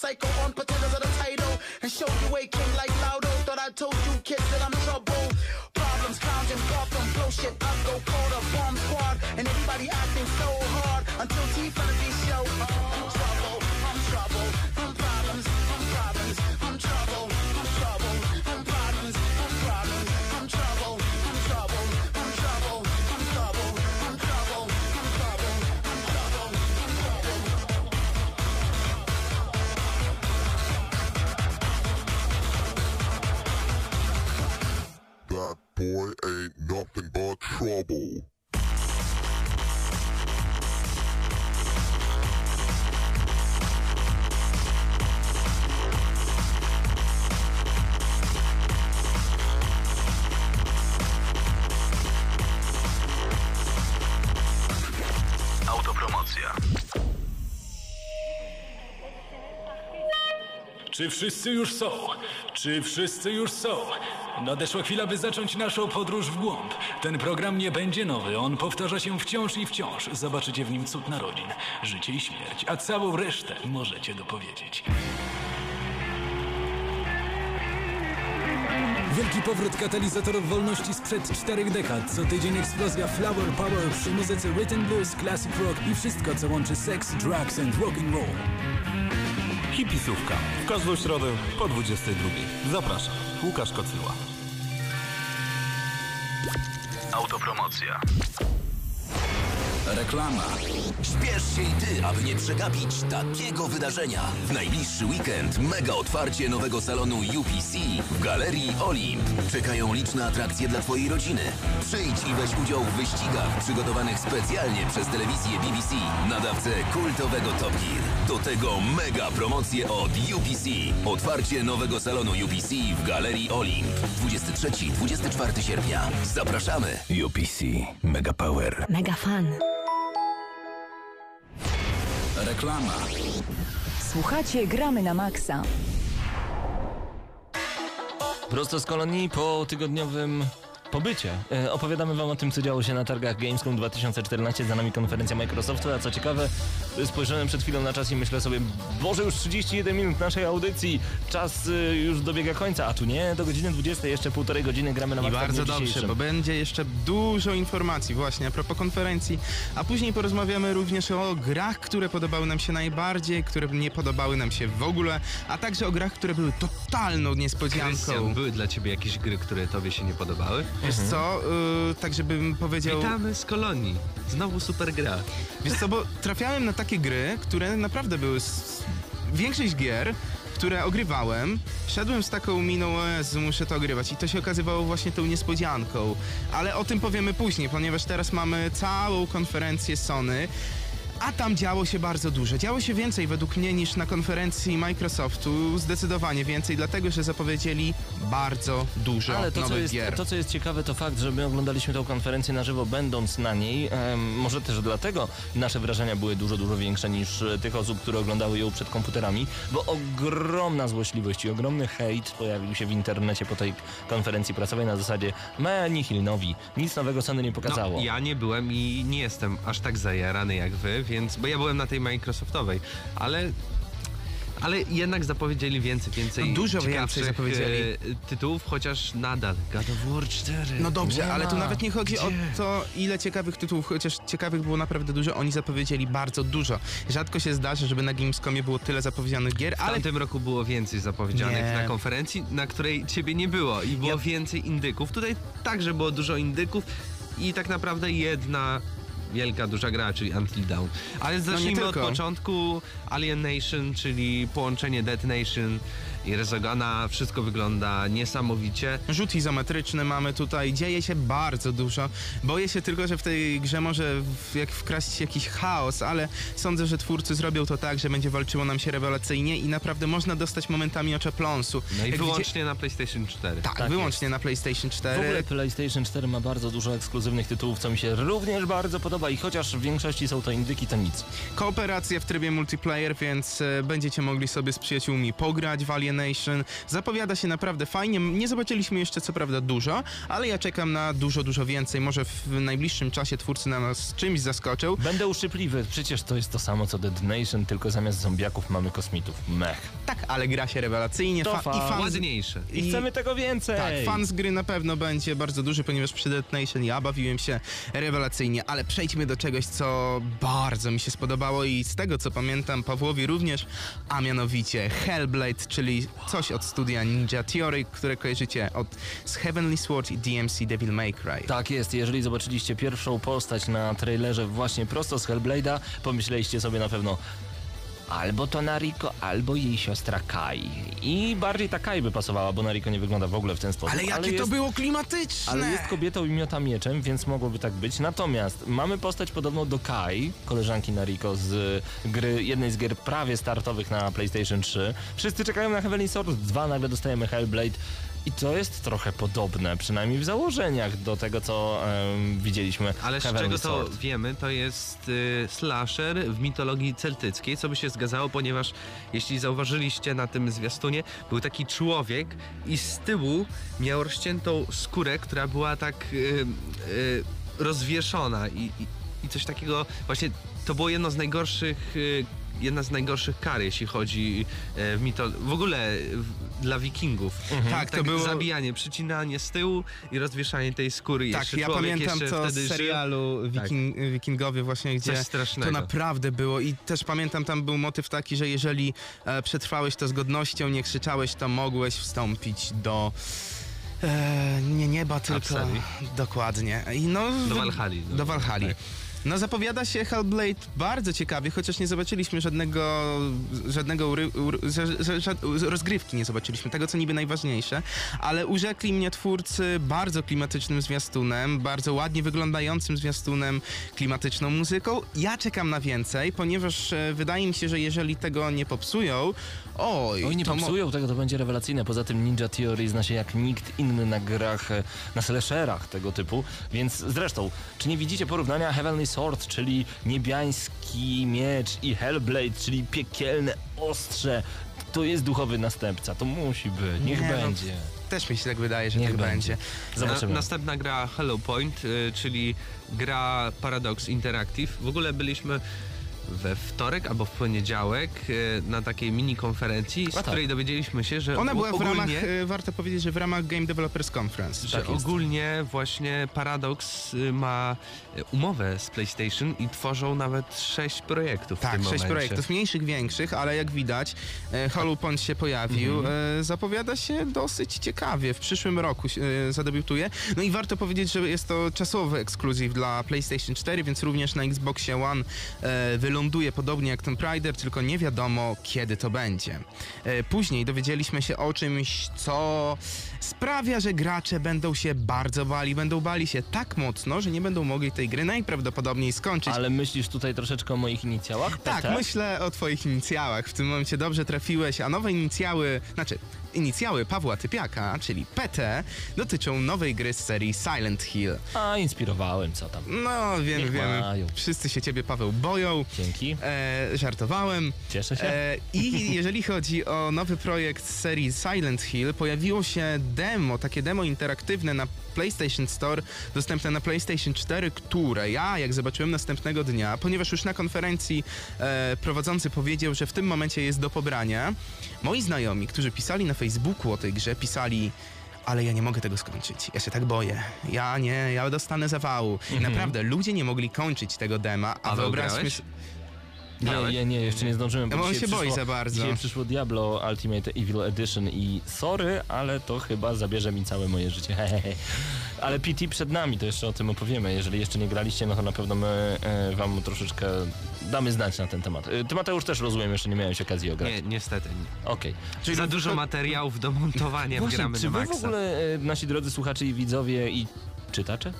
psycho on pretenders of the title, and show you a king like Laudo. Thought I told you kids that I'm trouble. Problems, clowns and Gotham, blow shit up, go call the bomb squad, and everybody acting so hard until T these show. I'm trouble. Czy wszyscy już są? Czy wszyscy już są? Nadeszła chwila, by zacząć naszą podróż w głąb. Ten program nie będzie nowy, on powtarza się wciąż i wciąż. Zobaczycie w nim cud narodzin, życie i śmierć, a całą resztę możecie dopowiedzieć. Wielki powrót katalizatorów wolności sprzed czterech dekad. Co tydzień eksplozja Flower Power przy muzyce Rhythm Blues, Classic Rock i wszystko, co łączy seks, drugs and rock and roll. Hipisówka. W każdą środę po 22. Zapraszam. Łukasz Kocyła. Autopromocja. Reklama. Śpiesz się i ty, aby nie przegapić takiego wydarzenia. W najbliższy weekend mega otwarcie nowego salonu UPC w Galerii Olimp. Czekają liczne atrakcje dla twojej rodziny. Przyjdź i weź udział w wyścigach przygotowanych specjalnie przez telewizję BBC, nadawcę kultowego Top Gear. Do tego mega promocje od UPC. Otwarcie nowego salonu UPC w Galerii Olimp. 23-24 sierpnia. Zapraszamy. UPC. Mega Power. Mega fan. Reklama. Słuchacie Gramy na Maxa. Prosto z kolonii po tygodniowym pobycie. E, opowiadamy wam o tym, co działo się na targach Gamescom 2014. Za nami konferencja Microsoftu, a co ciekawe, spojrzałem przed chwilą na czas i myślę sobie, Boże, już 31 minut naszej audycji, czas y, już dobiega końca, a tu nie, do godziny 20, jeszcze półtorej godziny gramy na I bardzo dobrze, bo będzie jeszcze dużo informacji właśnie a propos konferencji, a później porozmawiamy również o grach, które podobały nam się najbardziej, które nie podobały nam się w ogóle, a także o grach, które były totalną niespodzianką. Krystian, były dla ciebie jakieś gry, które tobie się nie podobały? Wiesz co, y, tak żebym powiedział... Witamy z kolonii. Znowu super gra. Wiesz co, bo trafiałem na takie gry, które naprawdę były... s- Większość gier, które ogrywałem, szedłem z taką miną, o Jezu, muszę to ogrywać i to się okazywało właśnie tą niespodzianką. Ale o tym powiemy później, ponieważ teraz mamy całą konferencję Sony, a tam działo się bardzo dużo. Działo się więcej według mnie niż na konferencji Microsoftu, zdecydowanie więcej, dlatego że zapowiedzieli bardzo dużo Ale to co, nowych jest, gier. to, co jest ciekawe, to fakt, że my oglądaliśmy tę konferencję na żywo, będąc na niej. Em, może też dlatego nasze wrażenia były dużo, dużo większe niż e, tych osób, które oglądały ją przed komputerami, bo ogromna złośliwość i ogromny hejt pojawił się w internecie po tej konferencji prasowej na zasadzie me nihil nowi, nic nowego Sony nie pokazało. No, ja nie byłem i nie jestem aż tak zajarany jak wy, więc, bo ja byłem na tej Microsoftowej, ale ale jednak zapowiedzieli więcej, więcej No dużo więcej zapowiedzieli. e, tytułów, chociaż nadal God of War 4. No dobrze, ale tu nawet nie chodzi o Gdzie? to, ile ciekawych tytułów, chociaż ciekawych było naprawdę dużo, oni zapowiedzieli bardzo dużo. Rzadko się zdarza, żeby na Gamescomie było tyle zapowiedzianych gier, W ale tamtym roku było więcej zapowiedzianych Nie. na konferencji, na której ciebie nie było i było Ja- więcej indyków. Tutaj także było dużo indyków i tak naprawdę jedna wielka, duża gra, czyli Until Dawn. Ale zacznijmy od tylko. początku. Alien Nation, czyli połączenie Dead Nation i Rezogana. Wszystko wygląda niesamowicie. rzut izometryczny mamy tutaj, dzieje się bardzo dużo. Boję się tylko, że w tej grze może w, jak wkraść jakiś chaos, ale sądzę, że twórcy zrobią to tak, że będzie walczyło nam się rewelacyjnie i naprawdę można dostać momentami oczopląsu. No i Jak wyłącznie na PlayStation 4. Widzi... Tak, Tak wyłącznie na PlayStation 4. W ogóle PlayStation 4 ma bardzo dużo ekskluzywnych tytułów, co mi się również bardzo podoba i chociaż w większości są to indyki, to nic. Kooperacja w trybie multiplayer, więc e, będziecie mogli sobie z przyjaciółmi pograć w Alienation. Zapowiada się naprawdę fajnie. Nie zobaczyliśmy jeszcze co prawda dużo, ale ja czekam na dużo, dużo więcej. Może w najbliższym czasie twórcy na nas czymś zaskoczą. Będę uszczypliwy, przecież to jest to samo co Dead Nation, tylko zamiast zombiaków mamy kosmitów. Mech. Tak, ale gra się rewelacyjnie. To fa- i fan Ładniejsze. I chcemy tego więcej! Tak, fan z gry na pewno będzie bardzo duży, ponieważ przy Dead Nation ja bawiłem się rewelacyjnie, ale przejdźmy do czegoś, co bardzo mi się spodobało i z tego co pamiętam Pawłowi również, a mianowicie Hellblade, czyli coś od studia Ninja Theory, które kojarzycie od z Heavenly Sword i DMC Devil May Cry. Tak jest, jeżeli zobaczyliście pierwszą postać na trailerze właśnie prosto z Hellblade'a, pomyśleliście sobie na pewno albo to Nariko, albo jej siostra Kai. I bardziej ta Kai by pasowała, bo Nariko nie wygląda w ogóle w ten sposób. Ale jakie to jest, było klimatyczne! Ale jest kobietą i miota mieczem, więc mogłoby tak być. Natomiast mamy postać podobną do Kai, koleżanki Nariko z gry, jednej z gier prawie startowych na PlayStation 3. Wszyscy czekają na Heavenly Sword 2, nagle dostajemy Hellblade. I to jest trochę podobne, przynajmniej w założeniach, do tego, co em, widzieliśmy Ale z Heavenly czego to Sword. wiemy, to jest y, slasher w mitologii celtyckiej, co by się zgadzało, ponieważ jeśli zauważyliście na tym zwiastunie, był taki człowiek i z tyłu miał rozciętą skórę, która była tak y, y, rozwieszona i, i, i coś takiego, właśnie to było jedno z najgorszych y, jedna z najgorszych kar, jeśli chodzi e, w mito... w ogóle w, dla wikingów. Tak, to było- Zabijanie, przycinanie z tyłu i rozwieszanie tej skóry. Tak, Jeszcze ja pamiętam to z serialu Tak. Wiking, Wikingowie właśnie, gdzie to naprawdę było i też pamiętam tam był motyw taki, że jeżeli e, przetrwałeś to z godnością, nie krzyczałeś, to mogłeś wstąpić do e, nie nieba, tylko Apsali. dokładnie. I no, Do Walhali. Do Walhali. Tak. No zapowiada się Hellblade bardzo ciekawie, chociaż nie zobaczyliśmy żadnego, żadnego ury, ury, ża- ża- ża- rozgrywki nie zobaczyliśmy, tego co niby najważniejsze, ale urzekli mnie twórcy bardzo klimatycznym zwiastunem, bardzo ładnie wyglądającym zwiastunem, klimatyczną muzyką. Ja czekam na więcej, ponieważ e, wydaje mi się, że jeżeli tego nie popsują, oj, Oj, nie popsują tego, to będzie rewelacyjne. Poza tym Ninja Theory zna się jak nikt inny na grach, e, na slasherach tego typu. Więc zresztą, czy nie widzicie porównania Heavenly Sword, czyli niebiański miecz i Hellblade, czyli piekielne ostrze? To jest duchowy następca, to musi być, niech Nie, no, będzie. Też mi się tak wydaje, że Niech tak będzie. będzie. Zobaczymy. Na, następna gra Hello Point, y, czyli gra Paradox Interactive. W ogóle byliśmy we wtorek albo w poniedziałek y, na takiej mini konferencji, z tak. której dowiedzieliśmy się, że Ona była w ogólnie, ramach, e, warto powiedzieć, że w ramach Game Developers Conference. że tak ogólnie właśnie Paradox y, ma y, umowę z PlayStation i tworzą nawet sześć projektów w Tak, tym sześć momencie. projektów, mniejszych, większych, ale jak widać, e, Hollow Point się pojawił. Mhm. E, zapowiada się dosyć ciekawie. W przyszłym roku się, e, zadebiutuje. No i warto powiedzieć, że jest to czasowy ekskluzyw dla PlayStation 4, więc również na Xboxie One e, wyląduje podobnie jak Tomb Raider, tylko nie wiadomo kiedy to będzie. E, później dowiedzieliśmy się o czymś, co sprawia, że gracze będą się bardzo bali. Będą bali się tak mocno, że nie będą mogli tej gry najprawdopodobniej skończyć. Ale myślisz tutaj troszeczkę o moich inicjałach? Tak, PT? myślę o twoich inicjałach. W tym momencie dobrze trafiłeś, a nowe inicjały, znaczy inicjały Pawła Typiaka, czyli PT, dotyczą nowej gry z serii Silent Hill. A, inspirowałem, co tam. No, wiemy, Niech wiemy. mają. Wszyscy się ciebie, Paweł, boją. Dzięki. E, żartowałem. Cieszę się. E, I jeżeli chodzi o nowy projekt z serii Silent Hill, pojawiło się demo, takie demo interaktywne na PlayStation Store, dostępne na PlayStation 4, które ja, jak zobaczyłem następnego dnia, ponieważ już na konferencji e, prowadzący powiedział, że w tym momencie jest do pobrania, moi znajomi, którzy pisali na Facebooku o tej grze, pisali ale ja nie mogę tego skończyć. Ja się tak boję. Ja nie, ja dostanę zawału. I naprawdę, ludzie nie mogli kończyć tego dema, a Paweł, wyobraźmy. Nie, nie, nie, jeszcze nie zdążyłem. bo on się boi za bardzo. Dzisiaj przyszło Diablo Ultimate Evil Edition i sorry, ale to chyba zabierze mi całe moje życie. Hehehe. Ale PT przed nami, to jeszcze o tym opowiemy. Jeżeli jeszcze nie graliście, no to na pewno my e, wam troszeczkę damy znać na ten temat. E, Ty Mateusz też rozumiem, jeszcze nie miałeś okazji ograć. Nie, niestety. Nie. Okej. Czyli Za dużo materiałów do montowania Właśnie, wgramy czy na wy w maksa. ogóle, e, nasi drodzy słuchacze i widzowie i czytacze?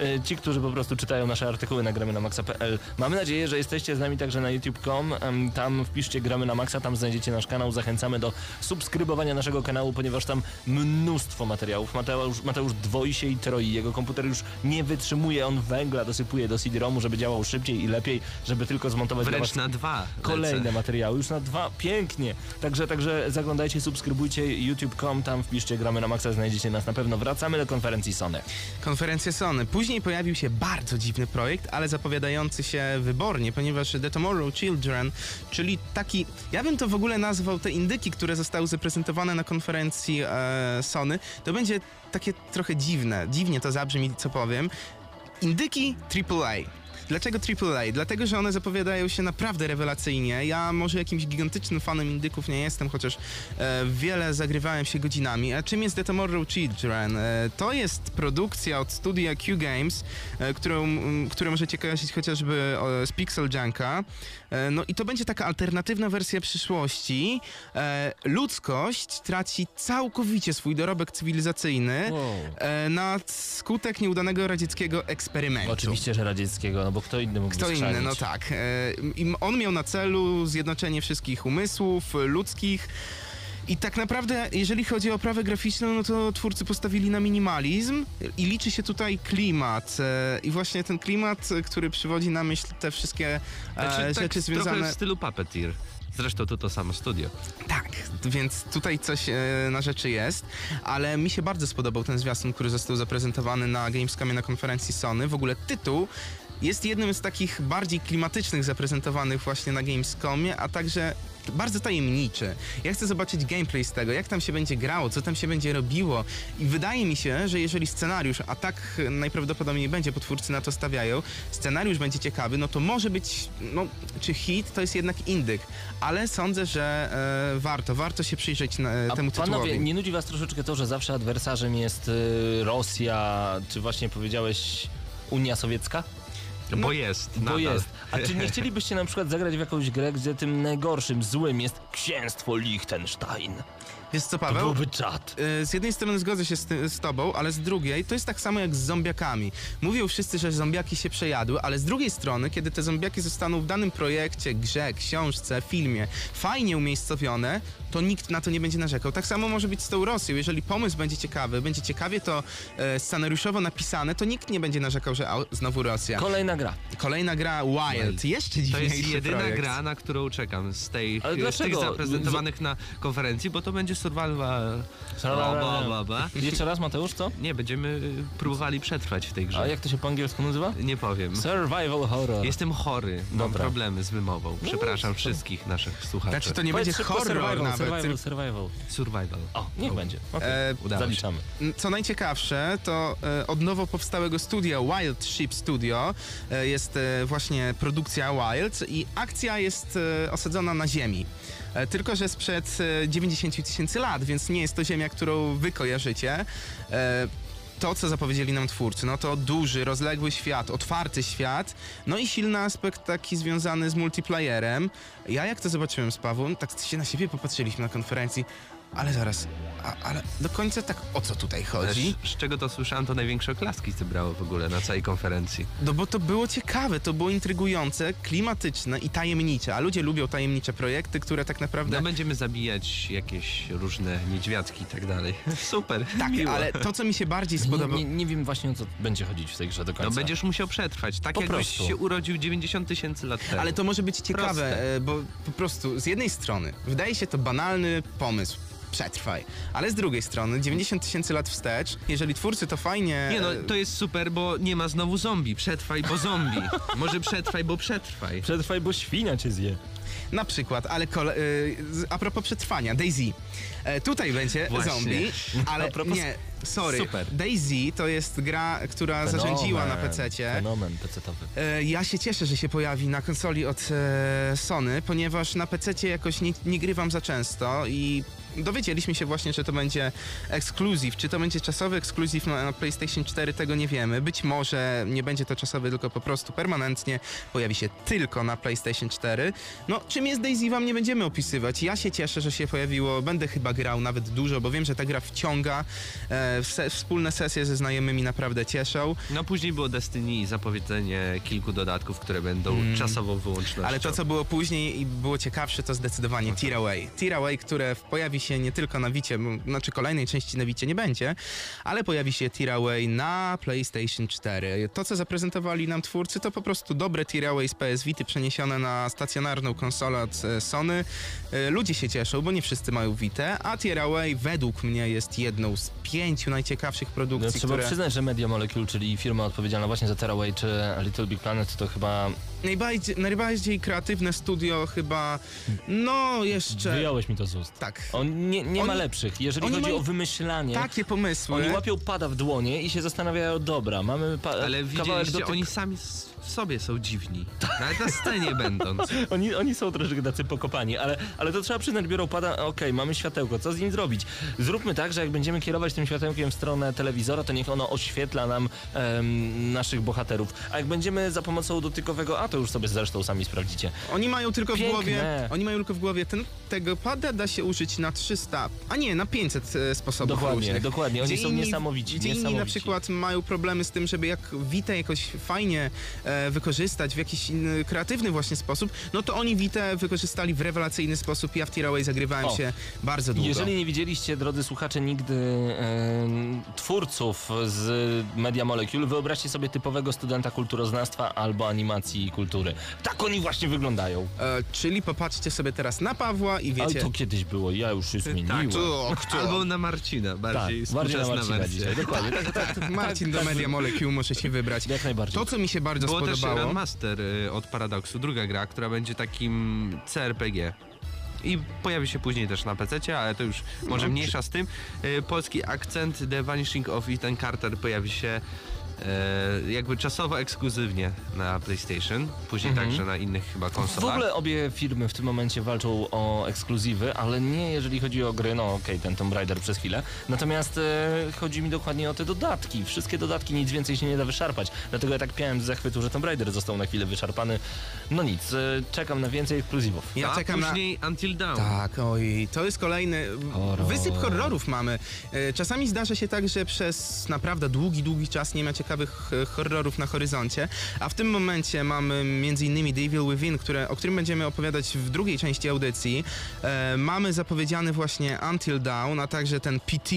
E, Ci, którzy po prostu czytają nasze artykuły na gramy na maxa.pl. Mamy nadzieję, że jesteście z nami także na youtube.com. Tam wpiszcie gramy na maxa, tam znajdziecie nasz kanał. Zachęcamy do subskrybowania naszego kanału, ponieważ tam mnóstwo materiałów. Mateusz, Mateusz dwoi się i troi. Jego komputer już nie wytrzymuje. On węgla dosypuje do CD-ROMu, żeby działał szybciej i lepiej, żeby tylko zmontować Wręcz na dwa. kolejne lecę. materiały, już na dwa, pięknie. Także, także zaglądajcie, subskrybujcie youtube.com, tam wpiszcie gramy na maksa, znajdziecie nas na pewno. Wracamy do konferencji Sony. konferencję Sony. Później pojawił się bardzo dziwny projekt, ale zapowiadający się wybornie, ponieważ The Tomorrow Children, czyli taki, ja bym to w ogóle nazwał te indyki, które zostały zaprezentowane na konferencji e, Sony, to będzie takie trochę dziwne, dziwnie to zabrzmi, co powiem. Indyki AAA. Dlaczego AAA? Dlatego, że one zapowiadają się naprawdę rewelacyjnie. Ja może jakimś gigantycznym fanem indyków nie jestem, chociaż e, wiele zagrywałem się godzinami. A czym jest The Tomorrow Children? E, to jest produkcja od studia Q Games, e, którą, m, które możecie kojarzyć chociażby z Pixel Junka. E, no i to będzie taka alternatywna wersja przyszłości. E, ludzkość traci całkowicie swój dorobek cywilizacyjny Wow. e, na skutek nieudanego radzieckiego eksperymentu. Oczywiście, że radzieckiego, no bo kto inny mógłby Kto inny, no tak. On miał na celu zjednoczenie wszystkich umysłów ludzkich. I tak naprawdę, jeżeli chodzi o oprawę graficzną, no to twórcy postawili na minimalizm i liczy się tutaj klimat. E, I właśnie ten klimat, e, który przywodzi na myśl te wszystkie e, Znaczy, tak rzeczy trochę związane... w stylu Puppeteer. Zresztą to to samo studio. Tak, więc tutaj coś e, na rzeczy jest, ale mi się bardzo spodobał ten zwiastun, który został zaprezentowany na Gamescomie na konferencji Sony. W ogóle tytuł jest jednym z takich bardziej klimatycznych zaprezentowanych właśnie na Gamescomie, a także bardzo tajemniczy. Ja chcę zobaczyć gameplay z tego, jak tam się będzie grało, co tam się będzie robiło i wydaje mi się, że jeżeli scenariusz, a tak najprawdopodobniej będzie, bo twórcy na to stawiają, scenariusz będzie ciekawy, no to może być, no, czy hit, to jest jednak indyk, ale sądzę, że e, warto, warto się przyjrzeć na, A temu panowie, tytułowi. nie nudzi was troszeczkę to, że zawsze adwersarzem jest y, Rosja, czy właśnie powiedziałeś Unia Sowiecka? Bo jest, Bo nadal. jest. A czy nie chcielibyście na przykład zagrać w jakąś grę, gdzie tym najgorszym, złym jest księstwo Liechtenstein? Wiesz co, To Paweł? byłby czad. Y, Z jednej strony zgodzę się z, ty, z tobą, ale z drugiej to jest tak samo jak z zombiakami. Mówią wszyscy, że zombiaki się przejadły, ale z drugiej strony, kiedy te zombiaki zostaną w danym projekcie, grze, książce, filmie fajnie umiejscowione, to nikt na to nie będzie narzekał. Tak samo może być z tą Rosją. Jeżeli pomysł będzie ciekawy, będzie ciekawie to e, scenariuszowo napisane, to nikt nie będzie narzekał, że znowu Rosja. Kolejna gra. Kolejna gra Wild. Jeszcze To dziwniejszy jest jedyna projekt. gra, na którą czekam z, tej, Ale z tych zaprezentowanych na konferencji, bo to będzie survival. Jeszcze raz, Mateusz, co? Nie, będziemy y, próbowali przetrwać w tej grze. A jak to się po angielsku nazywa? Nie powiem. Survival horror. Jestem chory, mam Dobra. problemy z wymową. Przepraszam wszystkich naszych słuchaczy. Znaczy to nie Powiedz będzie horror survival, nawet. survival, survival. Survival. O, niech będzie. Okay. E, Udało się. Zaliczamy. Co najciekawsze, to e, od nowo powstałego studia Wild Ship Studio e, jest e, właśnie produkcja Wild i akcja jest e, osadzona na Ziemi. E, Tylko, że sprzed e, 90 tysięcy lat, więc nie jest to Ziemia, którą wy kojarzycie. E, To, co zapowiedzieli nam twórcy, no to duży, rozległy świat, otwarty świat, no i silny aspekt taki związany z multiplayerem. Ja jak to zobaczyłem z Pawłem, tak się na siebie popatrzyliśmy na konferencji, ale zaraz, a, ale do końca tak o co tutaj chodzi? Z, z czego to słyszałem, to największe oklaski zebrało w ogóle na całej konferencji. No bo to było ciekawe, to było intrygujące, klimatyczne i tajemnicze, a ludzie lubią tajemnicze projekty, które tak naprawdę... No będziemy zabijać jakieś różne niedźwiadki i tak dalej. Super, tak, miło. ale to, co mi się bardziej Nie, spodobało... nie, nie wiem właśnie o co będzie chodzić w tej grze do końca. No będziesz musiał przetrwać, tak Po jakbyś prostu. się urodził 90 tysięcy lat temu. Ale to może być ciekawe, Proste. e, bo po prostu z jednej strony wydaje się to banalny pomysł, przetrwaj, ale z drugiej strony 90 tysięcy lat wstecz, jeżeli twórcy to fajnie... Nie no, to jest super, bo nie ma znowu zombie. Przetrwaj, bo zombie. Może przetrwaj, bo przetrwaj. Przetrwaj, bo świnia cię zje. Na przykład, ale kole, y, a propos przetrwania, Daisy. E, tutaj będzie Właśnie. zombie, ale propos- nie, sorry. Super. Daisy to jest gra, która zarządziła na PC-cie. Fenomen PC-towy. E, Ja się cieszę, że się pojawi na konsoli od e, Sony, ponieważ na PC jakoś nie, nie grywam za często i dowiedzieliśmy się właśnie, że to będzie ekskluzyw. Czy to będzie czasowy ekskluzyw na, na PlayStation 4, tego nie wiemy. Być może nie będzie to czasowy, tylko po prostu permanentnie pojawi się tylko na PlayStation 4. No, czym jest Daisy wam nie będziemy opisywać. Ja się cieszę, że się pojawiło. Będę chyba grał nawet dużo, bo wiem, że ta gra wciąga. E, se, wspólne sesje ze znajomymi naprawdę cieszą. No później było Destiny i zapowiedzenie kilku dodatków, które będą czasowo wyłącznością. Mm. Ale to, co było później i było ciekawsze, to zdecydowanie Tearaway. Tearaway, które pojawi się nie tylko na Wicie, znaczy kolejnej części na Wicie nie będzie, ale pojawi się Tearaway na PlayStation 4. To, co zaprezentowali nam twórcy, to po prostu dobre Tearaway z PS Vity przeniesione na stacjonarną konsolę od e, Sony. E, Ludzie się cieszą, bo nie wszyscy mają Vitę, a Tearaway według mnie jest jedną z pięciu najciekawszych No, produkcji, trzeba które przyznać, że Media Molecule, czyli firma odpowiedzialna właśnie za Tearaway czy Little Big Planet, to chyba najbardziej, najbardziej kreatywne studio chyba, no jeszcze... wyjąłeś mi to z ust. Tak. On nie, nie ma Oni- lepszych. Jeżeli chodzi mają o wymyślanie, Takie pomysły. oni łapią pada w dłonie i się zastanawiają, dobra, mamy pa- Ale kawałek widzieliście, dotyk... oni sami w sobie są dziwni. Nawet na scenie będąc. Oni, oni są troszeczkę tacy pokopani, ale, ale to trzeba przyznać, biorą pada, okej, mamy światełko, co z nim zrobić? Zróbmy tak, że jak będziemy kierować tym światełkiem w stronę telewizora, to niech ono oświetla nam em, naszych bohaterów. A jak będziemy za pomocą dotykowego, a to już sobie zresztą sami sprawdzicie. Oni mają tylko Piękne. w głowie, oni mają tylko w głowie ten, tego pada da się użyć na 300, a nie, na 500 e, sposobów Dokładnie, różnych. dokładnie, oni Gdzie są inni- niesamowici, Gdzie inni na niesamowici. przykład mają problemy z tym, żeby jak Vita jakoś fajnie e, wykorzystać w jakiś inny, kreatywny właśnie sposób, no to oni Vita wykorzystali w rewelacyjny sposób. Ja w Tearaway zagrywałem O. się bardzo długo. Jeżeli nie widzieliście, drodzy słuchacze, nigdy e, twórców z Media Molecule, wyobraźcie sobie typowego studenta kulturoznawstwa albo animacji i kultury. Tak oni właśnie wyglądają. E, czyli popatrzcie sobie teraz na Pawła i Ale wiecie... to kiedyś było, ja już się zmieniłem. To, kto? Albo na Marcina, bardziej tak, bardziej na Marcina wersja. dzisiaj, dokładnie. Tak, tak, tak, Marcin tak, do tak, Media Molecule możecie wybrać. Jak najbardziej. To, co mi się bardzo Było też. Randmaster y, od Paradoxu, druga gra, która będzie takim CRPG. I pojawi się później też na PC, ale to już może No, mniejsza z tym. Y, Polski akcent The Vanishing of Ethan Carter pojawi się e, jakby czasowo ekskluzywnie na PlayStation, później także na innych chyba W konsolach. ogóle obie firmy w tym momencie walczą o ekskluzywy, ale nie jeżeli chodzi o gry, no okej, ten Tomb Raider przez chwilę. Natomiast e, chodzi mi dokładnie o te dodatki. Wszystkie dodatki, nic więcej się nie da wyszarpać. Dlatego ja tak piałem z zachwytu, że Tomb Raider został na chwilę wyczarpany. No nic, e, czekam na więcej ekskluzywów. Ja A czekam na... później Until Dawn. Tak, oj, to jest kolejny Horror. wysyp horrorów mamy. E, Czasami zdarza się tak, że przez naprawdę długi, długi czas nie ma ciekawych e, horrorów na horyzoncie, a w tym momencie mamy m.in. The Evil Within, które, o którym będziemy opowiadać w drugiej części audycji. E, mamy zapowiedziany właśnie Until Dawn, a także ten PT,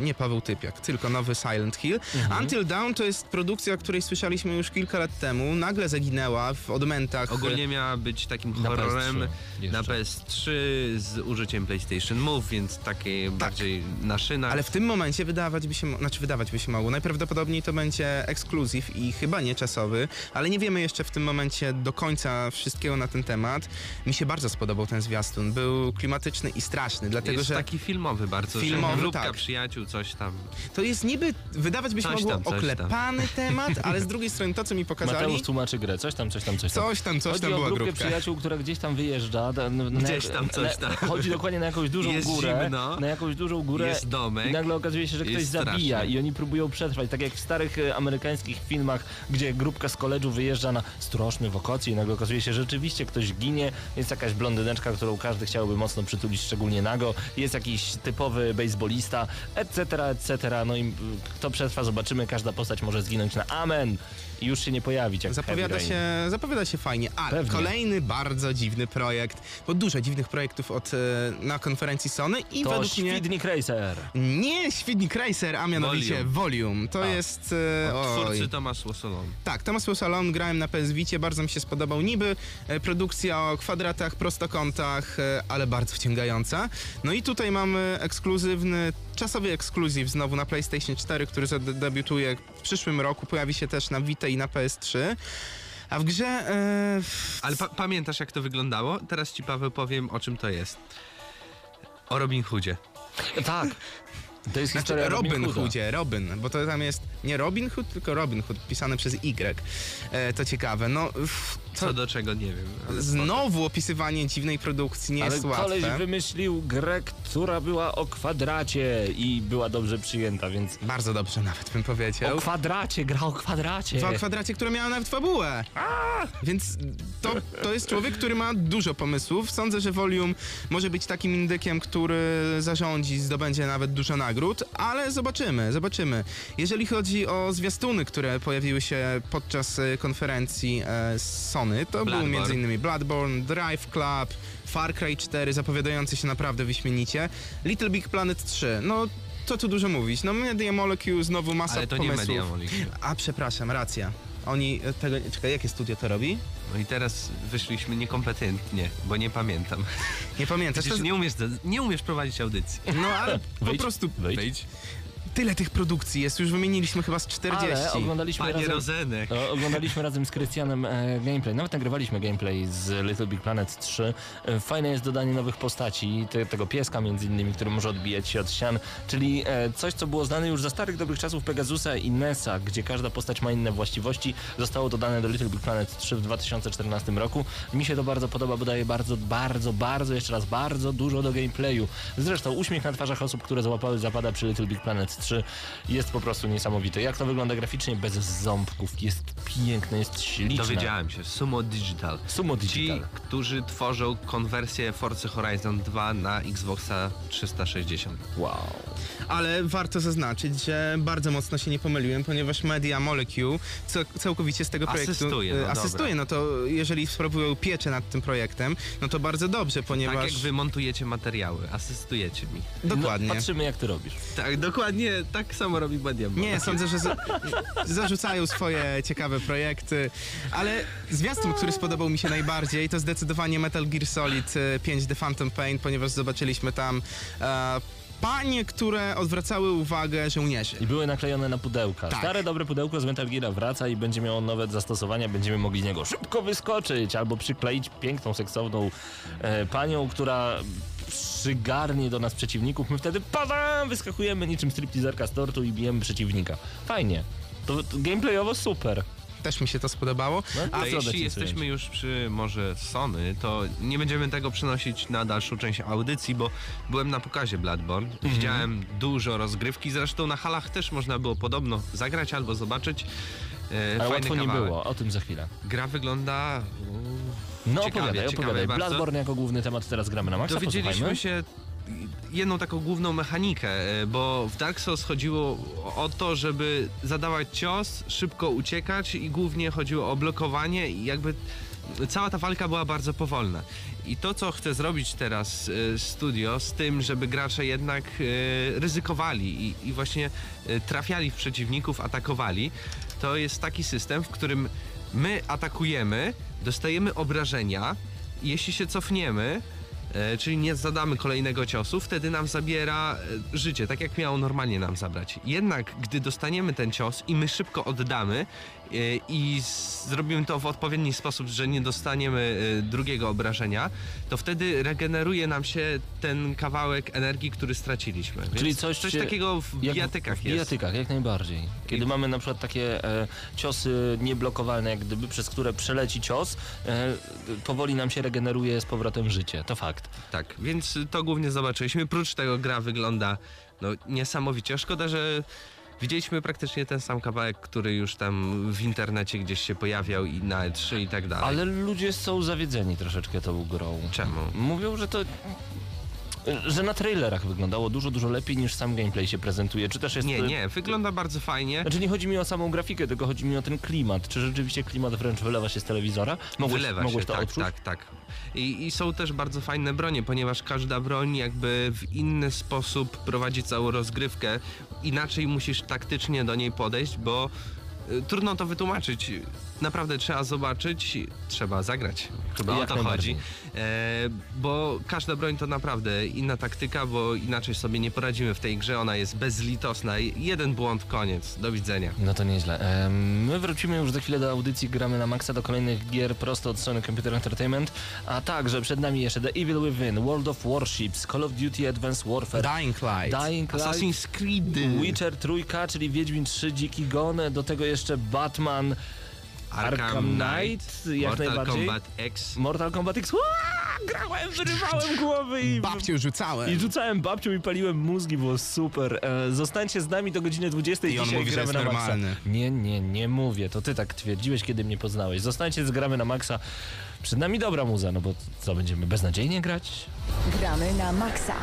nie Paweł Typiak, tylko nowy Silent Hill. Mhm. Until Dawn to jest produkcja, o której słyszeliśmy już kilka lat temu, nagle zaginęła w odmętach. Ogólnie miała być takim Na horrorem PS3 na jeszcze. PS3 z użyciem PlayStation Move, więc takie bardziej na szynach. Tak. Ale w tym momencie wydawać by się, znaczy wydawać by się mogło. Najprawdopodobniej to będzie ekskluzyw i chyba nie czasowy, ale nie wiemy jeszcze w tym momencie do końca wszystkiego na ten temat. Mi się bardzo spodobał ten zwiastun. Był klimatyczny i straszny, dlatego jest że taki filmowy bardzo, Filmowy, że tak. przyjaciół, coś tam. to jest niby, wydawać by się Coś mogło tam, coś tam. oklepany temat, ale z drugiej strony to, co mi pokazali, Mateusz tłumaczy grę, coś tam, coś tam, coś tam. coś tam, coś Chodzi tam o była grupkę grupka. przyjaciół, która gdzieś tam wyjeżdża. na- na- Gdzieś tam, coś na- tam. Chodzi dokładnie na jakąś dużą Jest górę. zimno. Na jakąś dużą górę. Jest domek. I nagle okazuje się, że ktoś zabija i oni próbują przetrwać. Tak jak w starych e, amerykańskich filmach, gdzie grupka z koledżu wyjeżdża na straszne wakacje i nagle okazuje się, że rzeczywiście ktoś ginie. Jest jakaś blondyneczka, którą każdy chciałby mocno przytulić, szczególnie nago. Jest jakiś typowy baseballista, etc., etc. No i kto przetrwa, zobaczymy. Każda postać może zginąć na amen i już się nie pojawić. Jak Zapowiada Heavy się, Rain. zapowiada się fajnie, ale Pewnie. kolejny bardzo dziwny projekt, bo dużo dziwnych projektów od, e, na konferencji Sony i To według mnie... Świdnik Racer. Nie Świdnik Racer, a mianowicie Volume. To A. jest... E. Twórcy Tomasz Łosolon. Tak, Thomas Salon grałem na PS Vicie, bardzo mi się spodobał. Niby e, produkcja o kwadratach, prostokątach, e, ale bardzo wciągająca. No i tutaj mamy ekskluzywny, czasowy ekskluzyw znowu na PlayStation 4, który zadebiutuje w przyszłym roku. Pojawi się też na Vita i na PS3. A w grze... E, Ale pa- pamiętasz jak to wyglądało? Teraz ci Paweł powiem o czym to jest. O Robin Hoodzie. Tak. To jest Znaczy historia Robin Robin. Hoodzie, Robin, bo to tam jest nie Robin Hood, tylko Robin Hood, pisane przez Y. E, to ciekawe. No, Co do czego nie wiem. znowu opisywanie dziwnej produkcji nie Ale jest koleś łatwe. wymyślił grę, która była o kwadracie i była dobrze przyjęta, więc... Bardzo dobrze nawet bym powiedział. O kwadracie, gra o kwadracie. Dwa kwadracie, które miały nawet fabułę. Więc to, to jest człowiek, który ma dużo pomysłów. Sądzę, że Volume może być takim indykiem, który zarządzi, zdobędzie nawet dużo nagród, ale zobaczymy, zobaczymy. Jeżeli chodzi o zwiastuny, które pojawiły się podczas e, konferencji e, z Sony, to były Bloodborne. m.in. Bloodborne, Drive Club, Far Cry 4, zapowiadający się naprawdę wyśmienicie, Little Big Planet 3, no co tu dużo mówić, no Media Molecule znowu masa Ale to nie pomysłów. Media Molecule. A przepraszam, racja. Oni e, tego. Czekaj, jakie studio to robi? No i teraz wyszliśmy niekompetentnie, bo nie pamiętam. Nie pamiętasz. Przecież To, nie umiesz, nie umiesz prowadzić audycji. no ale po prostu Wyjdź. Tyle tych produkcji jest. Już wymieniliśmy chyba z 40. Ale oglądaliśmy Panie razem... Rozenek. O, oglądaliśmy razem z Krystianem e, gameplay. Nawet nagrywaliśmy gameplay z Little Big Planet 3. E, fajne jest dodanie nowych postaci, te, tego pieska między innymi, który może odbijać się od ścian, czyli e, coś, co było znane już za starych dobrych czasów Pegasusa i Nessa, gdzie każda postać ma inne właściwości, zostało dodane do Little Big Planet 3 w 2014 roku. Mi się to bardzo podoba, bo daje bardzo, bardzo, bardzo, jeszcze raz bardzo dużo do gameplayu. Zresztą uśmiech na twarzach osób, które złapały zapada przy Little Big Planet 3 3 jest po prostu niesamowity. Jak to wygląda graficznie bez ząbków, jest piękne, jest śliczne. Dowiedziałem się, Sumo Digital. Sumo Digital. Ci, którzy tworzą konwersję Forza Horizon 2 na Xboxa 360. Wow. Ale warto zaznaczyć, że bardzo mocno się nie pomyliłem, ponieważ Media Molecule całkowicie z tego projektu Asystuje, e, no asystuje. No to jeżeli sprawują pieczę nad tym projektem, no to bardzo dobrze, ponieważ... Tak jak wy montujecie materiały, asystujecie mi. Dokładnie. No, patrzymy jak ty robisz. Tak, dokładnie tak samo robi Media. Nie, sądzę, że za, zarzucają swoje ciekawe projekty, ale zwiastun, który spodobał mi się najbardziej, to zdecydowanie Metal Gear Solid e, 5 The Phantom Pain, ponieważ zobaczyliśmy tam e, panie, które odwracały uwagę żołnierzy. I były naklejone na pudełka. Tak. Stare, dobre pudełko z Metal Gear wraca i będzie miało nowe zastosowania. Będziemy mogli z niego szybko wyskoczyć albo przykleić piękną, seksowną e, panią, która przygarnie do nas przeciwników. My wtedy padam, wyskakujemy niczym stripteaserka z tortu i bijemy przeciwnika. Fajnie. To, to gameplayowo super. Też mi się to spodobało. No, A jeśli jesteśmy już przy może Sony, to nie będziemy tego przenosić na dalszą część audycji, bo byłem na pokazie Bloodborne. Mhm. Widziałem dużo rozgrywki, zresztą na halach też można było podobno zagrać albo zobaczyć. E, Ale łatwo nie kawałek. było, o tym za chwilę. Gra wygląda... No Ciekawie, opowiadaj, ciekawie opowiadaj. bardzo. Bloodborne jako główny temat teraz gramy na maksa, Dowiedzieliśmy posłuchajmy. się jedną taką główną mechanikę, e, bo w Dark Souls chodziło o to, żeby zadawać cios, szybko uciekać i głównie chodziło o blokowanie i jakby cała ta walka była bardzo powolna. I to, co chce zrobić teraz e, studio z tym, żeby gracze jednak e, ryzykowali i, właśnie trafiali w przeciwników, atakowali, to jest taki system, w którym my atakujemy, dostajemy obrażenia jeśli się cofniemy, czyli nie zadamy kolejnego ciosu, wtedy nam zabiera e, życie, tak jak miało normalnie nam zabrać. Jednak gdy dostaniemy ten cios i my szybko oddamy e, i z- zrobimy to w odpowiedni sposób, że nie dostaniemy e, drugiego obrażenia, to wtedy regeneruje nam się ten kawałek energii, który straciliśmy. Więc Czyli coś, coś się- takiego w bijatykach w jest. bijatykach, jak najbardziej. Kiedy I- mamy na przykład takie e, ciosy nieblokowalne, jak gdyby, przez które przeleci cios, e, powoli nam się regeneruje z powrotem życie. To fakt. Tak, więc to głównie zobaczyliśmy. Prócz tego gra wygląda no, niesamowicie. Szkoda, że widzieliśmy praktycznie ten sam kawałek, który już tam w internecie gdzieś się pojawiał i na E3 i tak dalej. Ale ludzie są zawiedzeni troszeczkę tą grą. Czemu? Mówią, że to... Że na trailerach wyglądało dużo, dużo lepiej niż sam gameplay się prezentuje. Czy też jest... Nie, nie, wygląda bardzo fajnie. Znaczy nie chodzi mi o samą grafikę, tylko chodzi mi o ten klimat. Czy rzeczywiście klimat wręcz wylewa się z telewizora? Mogłeś, Wylewa mogłeś się, to tak, odczuć? tak, tak. I, I są też bardzo fajne bronie, ponieważ każda broń jakby w inny sposób prowadzi całą rozgrywkę. Inaczej musisz taktycznie do niej podejść, bo y, trudno to wytłumaczyć. Naprawdę trzeba zobaczyć, trzeba zagrać. Chyba Jak o to chodzi. E, bo każda broń to naprawdę inna taktyka, bo inaczej sobie nie poradzimy w tej grze. Ona jest bezlitosna. Jeden błąd, koniec. Do widzenia. No to nieźle. Em, My wrócimy już za chwilę do audycji Gramy na Maxa, do kolejnych gier prosto od Sony Computer Entertainment, a także przed nami jeszcze The Evil Within, World of Warships, Call of Duty Advanced Warfare, Dying Light. Dying Light, Assassin's Creed. Witcher trójka, czyli Wiedźmin 3, Dziki Gon, do tego jeszcze Batman, Arkham Knight, jak Mortal najbardziej. Kombat X. Mortal Kombat X. Uaa, grałem, wyrywałem głowy i... Babcię rzucałem. I rzucałem babcią i paliłem mózgi, było super. E, zostańcie z nami do godziny 20. I on Dzisiaj mówi, że gramy jest na normalny. Maxa. Nie, nie, nie mówię. To ty tak twierdziłeś, kiedy mnie poznałeś. Zostańcie z gramy na Maxa. Przed nami dobra muza, no bo co, będziemy beznadziejnie grać? Gramy na maksa.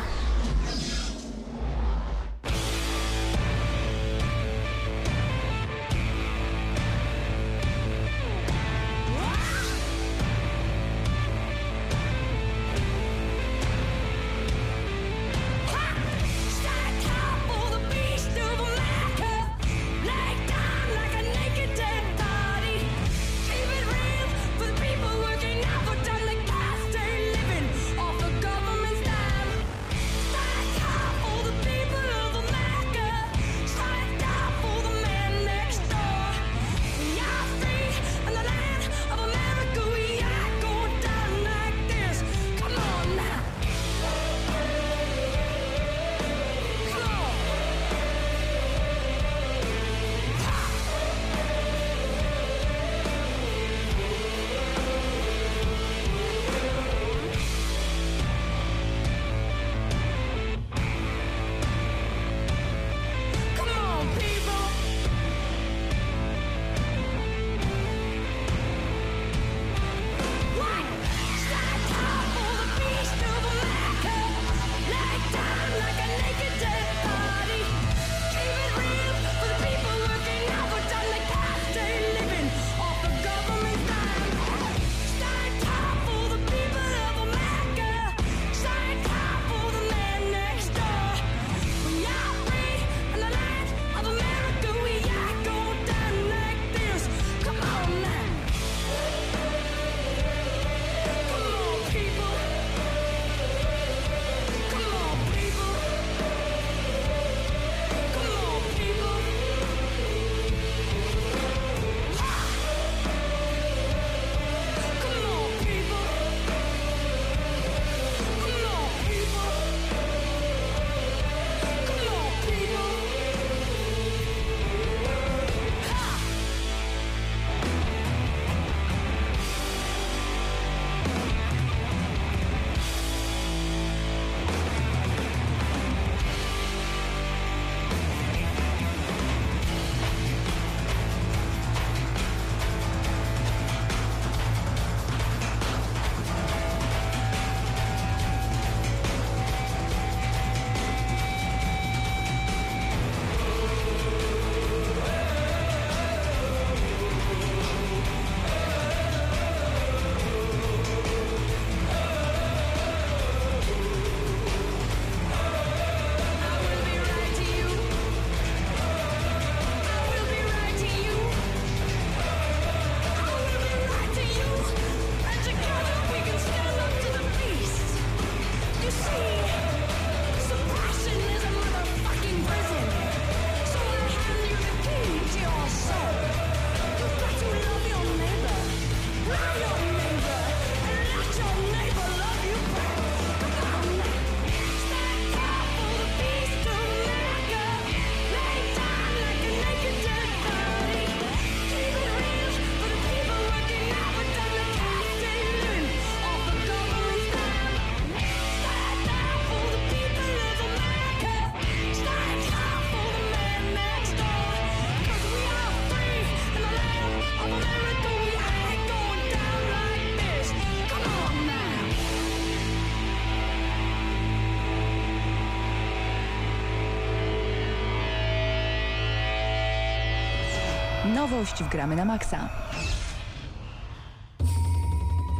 Nowość w Gramy na Maxa.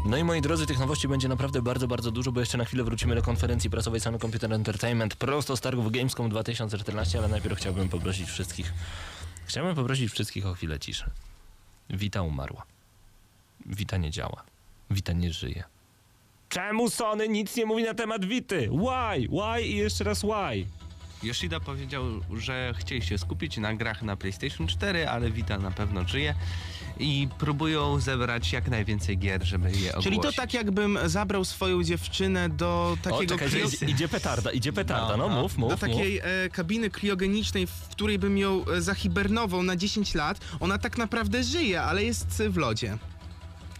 No i moi drodzy, tych nowości będzie naprawdę bardzo, bardzo dużo, bo jeszcze na chwilę wrócimy do konferencji prasowej Sony Computer Entertainment prosto z targów Gamescom 2014, ale najpierw chciałbym poprosić wszystkich, chciałbym poprosić wszystkich o chwilę ciszy. Wita umarła. Wita nie działa. Wita nie żyje. Czemu Sony nic nie mówi na temat Wity? Why? Why i jeszcze raz why? Yoshida powiedział, że chcieli się skupić na grach na PlayStation 4, ale Vita na pewno żyje i próbują zebrać jak najwięcej gier, żeby je ogłosić. Czyli to tak jakbym zabrał swoją dziewczynę do O, takiego czekaj, krio- idzie, idzie petarda, idzie petarda, no, No, no. mów, mów, do mów. takiej e, kabiny kriogenicznej, w której bym ją e, zahibernował na 10 lat. Ona tak naprawdę żyje, ale jest w lodzie.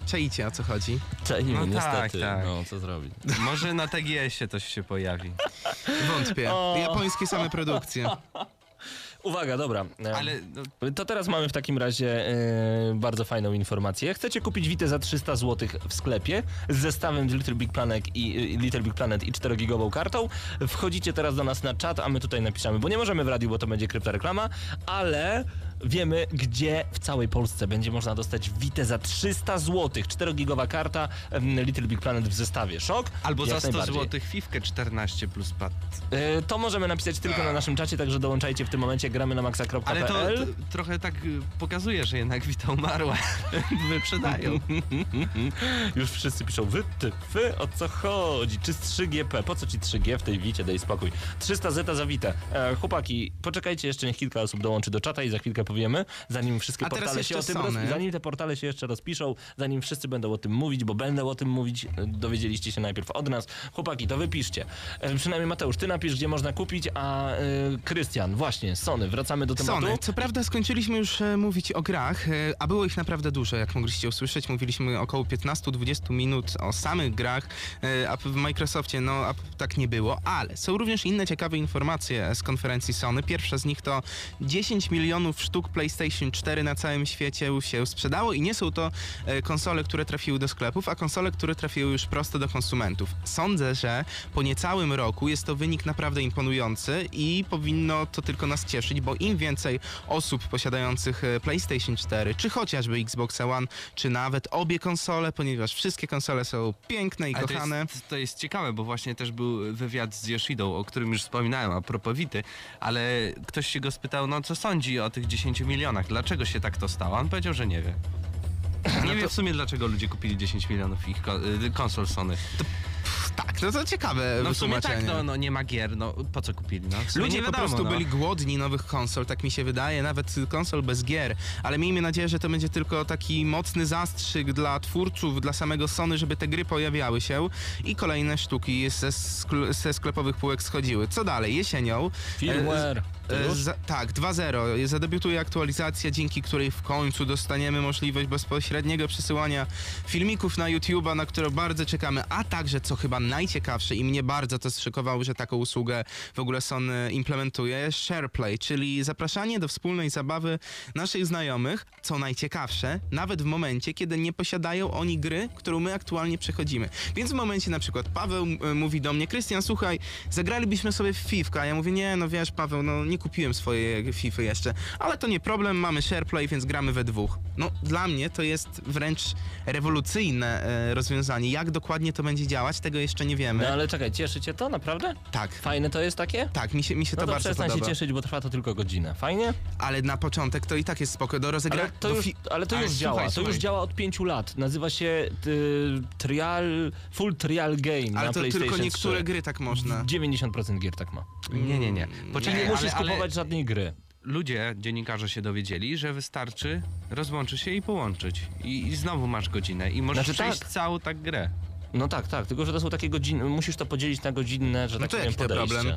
Czajcie o co chodzi? Czajmy, No tak, niestety, tak. no co zrobić. Może na TGS-ie coś się pojawi. Wątpię. O. Japońskie same produkcje. Uwaga, dobra. Ale no, To teraz mamy w takim razie e, bardzo fajną informację. Chcecie kupić Witę za 300 zł w sklepie z zestawem z Little Big Planet i, e, Little Big Planet i 4-gigową kartą. Wchodzicie teraz do nas na czat, a my tutaj napiszemy, bo nie możemy w radiu, bo to będzie kryptoreklama, ale wiemy, gdzie w całej Polsce będzie można dostać Witę za 300 zł. 4-gigowa karta, Little Big Planet w zestawie. Szok? albo za 100 najbardziej. zł Fifkę 14 plus pad. E, To możemy napisać tylko na naszym czacie, także dołączajcie w tym momencie gramy na maxa.pl. Ale to, to trochę tak y, pokazuje, że jednak Vita umarła. Wyprzedają. Już wszyscy piszą, wy, ty, wy, o co chodzi? Czy z 3GP? Po co ci 3G w tej wicie? Daj spokój. 300 zeta za witę. E, chłopaki, poczekajcie jeszcze, niech kilka osób dołączy do czata i za chwilkę powiemy, zanim wszystkie A portale się o tym roz... Zanim te portale się jeszcze rozpiszą, zanim wszyscy będą o tym mówić, bo będę o tym mówić, e, dowiedzieliście się najpierw od nas. Chłopaki, to wypiszcie. E, przynajmniej Mateusz, ty napisz, gdzie można kupić, a e, Krystian, właśnie, Sony, wracamy do tematu. Sony. Co prawda skończyliśmy już e, mówić o grach, a było ich naprawdę dużo, jak mogliście usłyszeć. Mówiliśmy około 15-20 minut o samych grach, a w Microsoftie no a tak nie było, ale są również inne ciekawe informacje z konferencji Sony. Pierwsza z nich to 10 milionów sztuk PlayStation 4 na całym świecie się sprzedało i nie są to e, konsole, które trafiły do sklepów, a konsole, które trafiły już prosto do konsumentów. Sądzę, że po niecałym roku jest to wynik naprawdę imponujący i powinno to tylko nas cieszyć, bo im więcej osób posiadających e, PlayStation 4, czy chociażby Xbox One, czy nawet obie konsole, ponieważ wszystkie konsole są piękne i Ale to kochane. jest, to jest ciekawe, bo właśnie też był wywiad z Yoshidą, o którym już wspominałem, a propos Vity, ale ktoś się go spytał, no co sądzi o tych 10 milionach, dlaczego się tak to stało? On powiedział, że nie wie. Nie wie w sumie, dlaczego ludzie kupili 10 milionów ich y, konsol Tak, no to ciekawe No w sumie tak, wytłumaczenie. no, no nie ma gier, no po co kupili? No, w sumie Ludzie nie po wiadomo, prostu no. byli głodni nowych konsol, tak mi się wydaje, nawet konsol bez gier, ale miejmy nadzieję, że to będzie tylko taki mocny zastrzyk dla twórców, dla samego Sony, żeby te gry pojawiały się i kolejne sztuki ze, skl- ze sklepowych półek schodziły. Co dalej? Jesienią Firmware. To E, już? Za, tak, 2.0. Zadebiutuje aktualizacja, dzięki której w końcu dostaniemy możliwość bezpośredniego przesyłania filmików na YouTube'a, na które bardzo czekamy, a także, co chyba najciekawsze i mnie bardzo to zszykowało, że taką usługę w ogóle Sony implementuje, SharePlay, czyli zapraszanie do wspólnej zabawy naszych znajomych, co najciekawsze, nawet w momencie, kiedy nie posiadają oni gry, którą my aktualnie przechodzimy. Więc w momencie na przykład Paweł e, mówi do mnie, Krystian, słuchaj, zagralibyśmy sobie w FIFA, ja mówię, nie, no wiesz Paweł, no nie kupiłem swojej FIFA jeszcze, ale to nie problem, mamy SharePlay, więc gramy we dwóch. No dla mnie to jest wręcz rewolucyjne e, rozwiązanie. Jak dokładnie to będzie działać, tego jeszcze nie wiemy. No ale czekaj, cieszy cię to naprawdę? Tak, Fajne to jest takie? tak, mi się, mi się No to to, bardzo przestań podoba. się cieszyć, bo trwa to tylko godzinę. Fajnie? Ale na początek to i tak jest spoko, do rozegrania. Ale to już, ale to Ale już słuchaj, działa. To słuchaj. już działa od pięciu lat. Nazywa się y, trial, Full Trial Game Ale na to PlayStation tylko niektóre 3. gry tak można. 90% gier tak ma. Nie, nie, nie. Czyli Poczekaj, nie musisz ale, ale kupować żadnej gry. ludzie, dziennikarze się dowiedzieli, że wystarczy rozłączyć się i połączyć. I, i znowu masz godzinę i możesz Znaczy przejść tak. całą tak grę. No tak, tak. Tylko, że to są takie godziny. Musisz to podzielić na godzinne, że No tak to powiem, podejście. problem?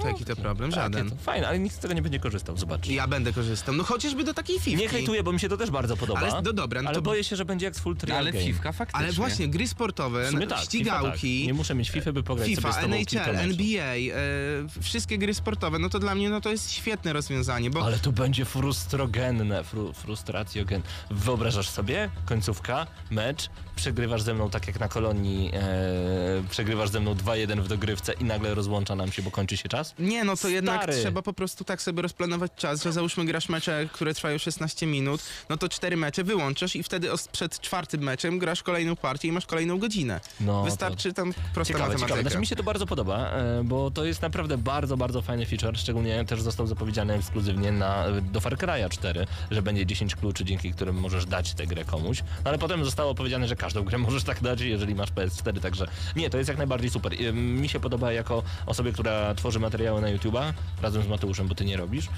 To jaki to problem? Żaden. to Fajne, ale nikt z tego nie będzie korzystał, zobacz. Ja będę korzystał. No chociażby do takiej FIFA. Nie hejtuję, bo mi się to też bardzo podoba. Ale no dobra, no ale to- boję się, że będzie jak z Full Trial Ale Game. Fifka faktycznie. Ale właśnie, gry sportowe, tak, ścigałki, tak. Nie muszę mieć FIFA, by pograć FIFA, sobie z tobą NHL. NBA, e, wszystkie gry sportowe, no to dla mnie no to jest świetne rozwiązanie, bo Ale to będzie frustrogenne, fru, frustracjogen. Wyobrażasz sobie? Końcówka, mecz, przegrywasz ze mną tak jak na kolonii, e, przegrywasz ze mną 2-1 w dogrywce i nagle rozłącza nam się, bo kończy się czas? Raz? Nie, no to jednak Stary. trzeba po prostu tak sobie rozplanować czas, że załóżmy grasz mecze, które trwają 16 minut, no to cztery mecze wyłączasz i wtedy przed czwartym meczem grasz kolejną partię i masz kolejną godzinę. No, Wystarczy tam prosta Ciekawe, matematyka. ciekawe. Znaczy mi się to bardzo podoba, e, bo to jest naprawdę bardzo, bardzo fajny feature, szczególnie też został zapowiedziany ekskluzywnie na, do Far Cry'a 4, że będzie 10 kluczy, dzięki którym możesz dać tę grę komuś, no ale potem zostało powiedziane, że każdą grę możesz tak dać, jeżeli masz PS4, także nie, to jest jak najbardziej super. Mi się podoba jako osobie, która tworzy materiały na YouTube'a, razem z Mateuszem, bo ty nie robisz,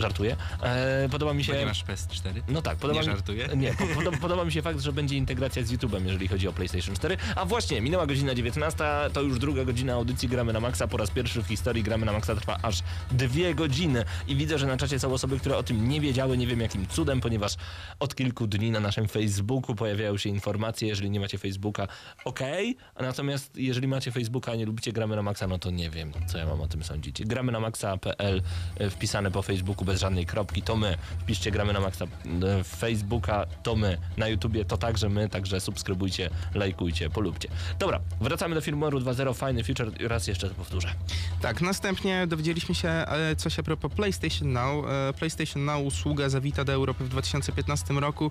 żartuję, e, podoba mi się... Bo nie masz PS4? No tak, podoba Nie mi, żartuję? Nie, po, podoba, podoba mi się fakt, że będzie integracja z YouTube'em, jeżeli chodzi o PlayStation 4. A właśnie, minęła godzina 19, to już druga godzina audycji Gramy na Maxa. Po raz pierwszy w historii Gramy na Maxa trwa aż dwie godziny. I widzę, że na czacie są osoby, które o tym nie wiedziały, nie wiem jakim cudem, ponieważ od kilku dni na naszym Facebooku pojawiają się informacje, jeżeli nie macie Facebooka, okej, a natomiast jeżeli macie Facebooka, a nie lubicie Gramy na Maxa, no to nie wiem, co ja mam o tym sądzić. Gramy na maxa.pl e, wpisane po Facebooku bez żadnej kropki, to my. Wpiszcie Gramy na Maxa e, Facebooka, to my. Na YouTubie to także my, także subskrybujcie, lajkujcie, polubcie. Dobra, wracamy do firmware'u 2.0, fajny feature, raz jeszcze to powtórzę. Tak, następnie dowiedzieliśmy się e, coś a propos PlayStation Now. E, PlayStation Now usługa zawita do Europy w 2015 roku.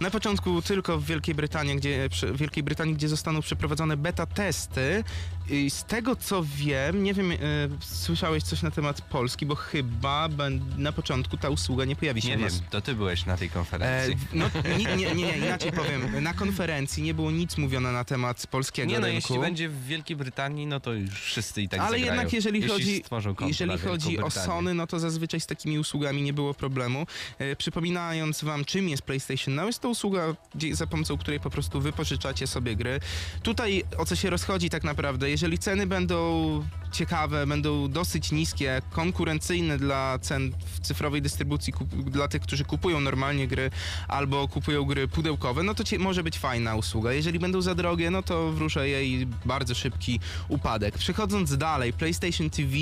Na początku tylko w Wielkiej Brytanii, gdzie, w Wielkiej Brytanii, gdzie zostaną przeprowadzone beta testy. I z tego co wiem, nie wiem, e, słyszałeś coś na temat Polski, bo chyba ben- na początku ta usługa nie pojawi się Nie u wiem, to ty byłeś na tej E, konferencji. no, nie, nie, nie, nie, inaczej powiem. Na konferencji nie było nic mówione na temat polskiego Nie no, rynku. jeśli będzie w Wielkiej Brytanii, no to już wszyscy i tak Ale zagrają. jednak jeżeli jeśli chodzi, stworzą konto jeżeli na Wielką chodzi o Brytanię. Sony, no to zazwyczaj z takimi usługami nie było problemu. E, przypominając wam, czym jest PlayStation Now, jest to usługa, gdzie, za pomocą której po prostu wypożyczacie sobie gry. Tutaj o co się rozchodzi tak naprawdę, jeżeli ceny będą ciekawe, będą dosyć niskie, konkurencyjne dla cen w cyfrowej dystrybucji, kup, dla tych, którzy kupują normalnie gry albo kupują gry pudełkowe, no to może być fajna usługa. Jeżeli będą za drogie, no to wróżę jej bardzo szybki upadek. Przechodząc dalej, PlayStation TV,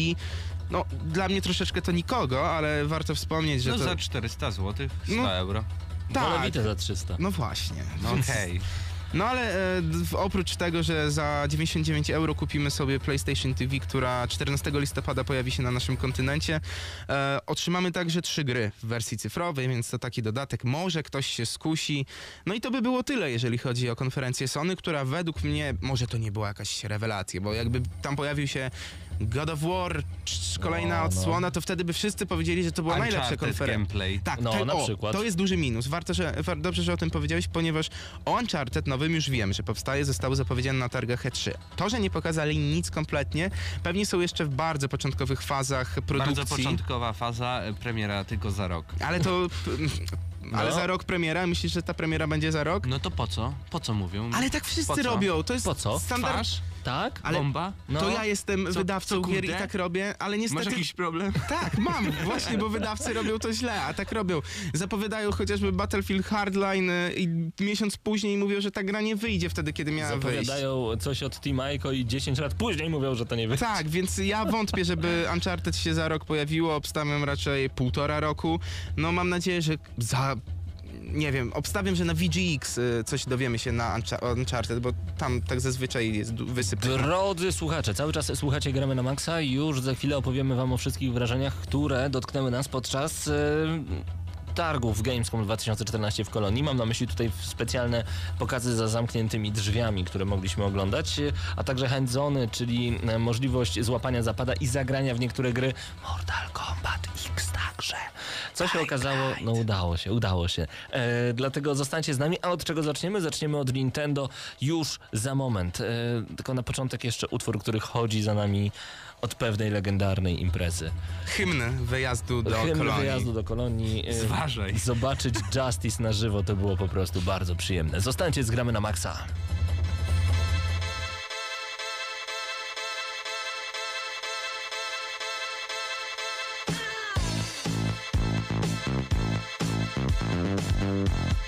no dla mnie troszeczkę to nikogo, ale warto wspomnieć, że No to... za 400 zł, 100 No, euro. Wolę tak, Vita za 300. no właśnie. No okej. No ale e, oprócz tego, że za 99 euro kupimy sobie PlayStation TV, która 14 listopada pojawi się na naszym kontynencie, e, otrzymamy także trzy gry w wersji cyfrowej, więc to taki dodatek. Może ktoś się skusi. No i to by było tyle, jeżeli chodzi o konferencję Sony, która według mnie, może to nie była jakaś rewelacja, bo jakby tam pojawił się God of War, cz- kolejna No, no. odsłona, to wtedy by wszyscy powiedzieli, że to była najlepsza Uncharted konferencja. gameplay. Tak, No, to, na o, przykład. to jest duży minus. Warto, że, war, dobrze, że o tym powiedziałeś, ponieważ o Uncharted nowym już wiem, że powstaje, zostało zapowiedziane na targach E3. To, że nie pokazali nic kompletnie, pewnie są jeszcze w bardzo początkowych fazach produkcji. Bardzo początkowa faza, e, premiera tylko za rok. Ale to... Ale No. za rok premiera? Myślisz, że ta premiera będzie za rok? No to po co? Po co mówią? Ale tak wszyscy Po co? robią. To jest Po co? standard. Twarz? Tak? Ale Bomba? No. To ja jestem Co- wydawcą co, gier i kurde? tak robię, ale niestety... Masz jakiś problem? Tak, mam, właśnie, bo wydawcy robią to źle, a tak robią. Zapowiadają chociażby Battlefield Hardline y, i miesiąc później mówią, że ta gra nie wyjdzie wtedy, kiedy miała wyjść. Zapowiadają coś od Team Ico i 10 lat później mówią, że to nie wyjdzie. Tak, więc ja wątpię, żeby Uncharted się za rok pojawiło, obstawiam raczej półtora roku. No mam nadzieję, że za... Nie wiem, obstawiam, że na VGX y, coś dowiemy się na Uncharted, bo tam tak zazwyczaj jest wysyp. Drodzy słuchacze, cały czas słuchacie Gramy na Maxa już za chwilę opowiemy wam o wszystkich wrażeniach, które dotknęły nas podczas e, targów Gamescom 2014 w Kolonii. Mam na myśli tutaj specjalne pokazy za zamkniętymi drzwiami, które mogliśmy oglądać, a także handzony, czyli e, możliwość złapania zapada i zagrania w niektóre gry Mortal Kombat X także. Co się okazało? No udało się, udało się. E, dlatego zostańcie z nami. A od czego zaczniemy? Zaczniemy od Nintendo już za moment. E, tylko na początek jeszcze utwór, który chodzi za nami od pewnej legendarnej imprezy. Hymn wyjazdu do Hymn kolonii. wyjazdu do kolonii. Y, Zważaj. Zobaczyć Justice na żywo to było po prostu bardzo przyjemne. Zostańcie z Gramy na Maxa. Thank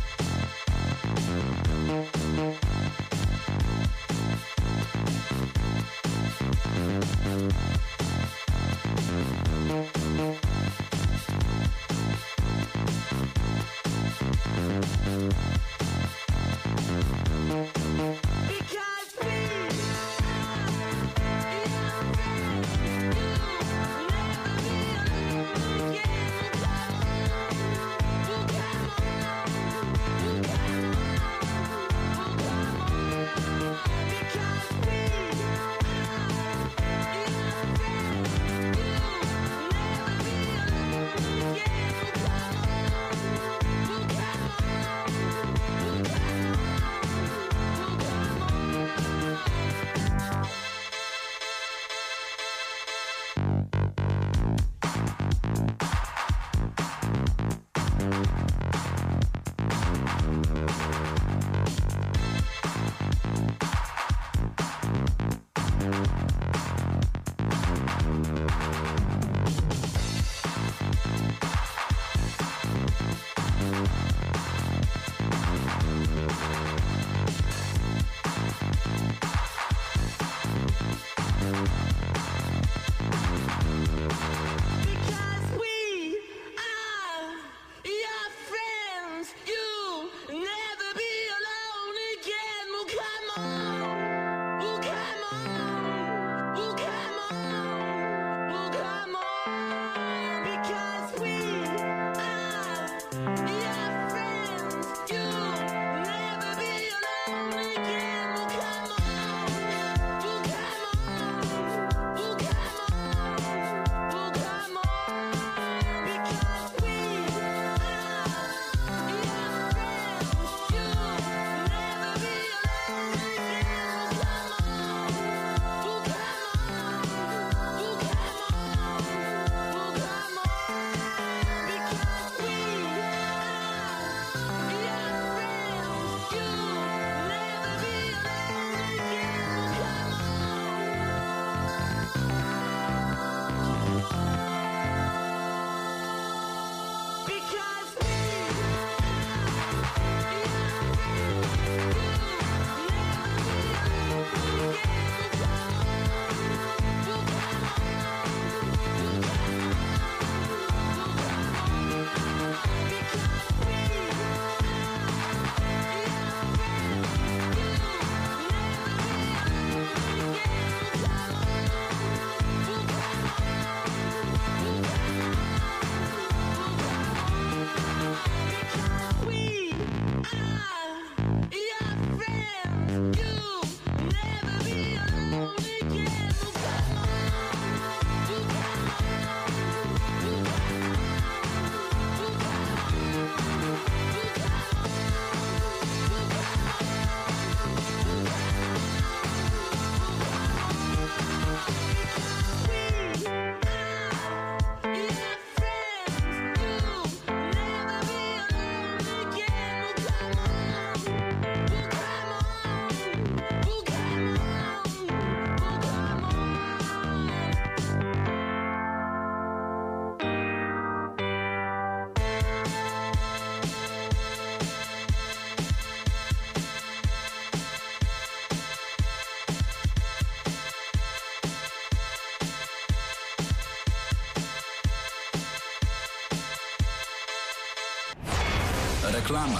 Reklama.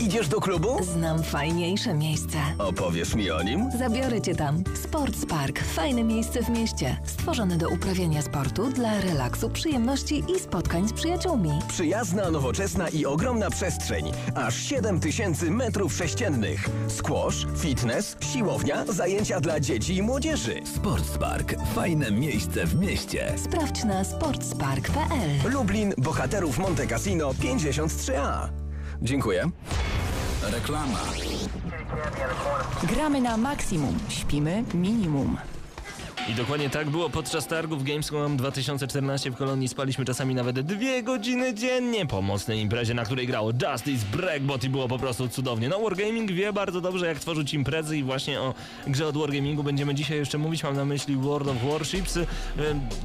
Idziesz do klubu? Znam fajniejsze miejsce. Opowiesz mi o nim? Zabiorę cię tam. Sports Park. Fajne miejsce w mieście. Stworzone do uprawiania sportu dla relaksu, przyjemności i spotkań z przyjaciółmi. Przyjazna, nowoczesna i ogromna przestrzeń. Aż 7 tysięcy metrów sześciennych. Squash, fitness, siłownia, zajęcia dla dzieci i młodzieży. Sportspark. Fajne miejsce w mieście. Sprawdź na sportspark.pl. Lublin, Bohaterów Monte Cassino 53A. Dziękuję. Reklama. Gramy na maksimum. Śpimy minimum. I dokładnie tak było podczas targów Gamescom 2014 w Kolonii. Spaliśmy czasami nawet dwie godziny dziennie po mocnej imprezie, na której grało Justice, Breakbot i było po prostu cudownie. No Wargaming wie bardzo dobrze jak tworzyć imprezy i właśnie o grze od Wargamingu będziemy dzisiaj jeszcze mówić. Mam na myśli World of Warships. E,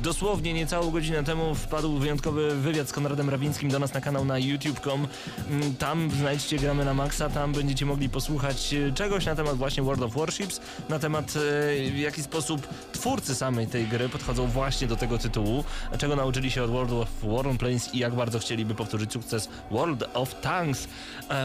Dosłownie niecałą godzinę temu wpadł wyjątkowy wywiad z Konradem Rawińskim do nas na kanał na youtube.com. Mm, Tam znajdziecie gramy na maksa, tam będziecie mogli posłuchać e, czegoś na temat właśnie World of Warships, na temat e, w jaki sposób twórcy samej tej gry podchodzą właśnie do tego tytułu, czego nauczyli się od World of Warplanes i jak bardzo chcieliby powtórzyć sukces World of Tanks.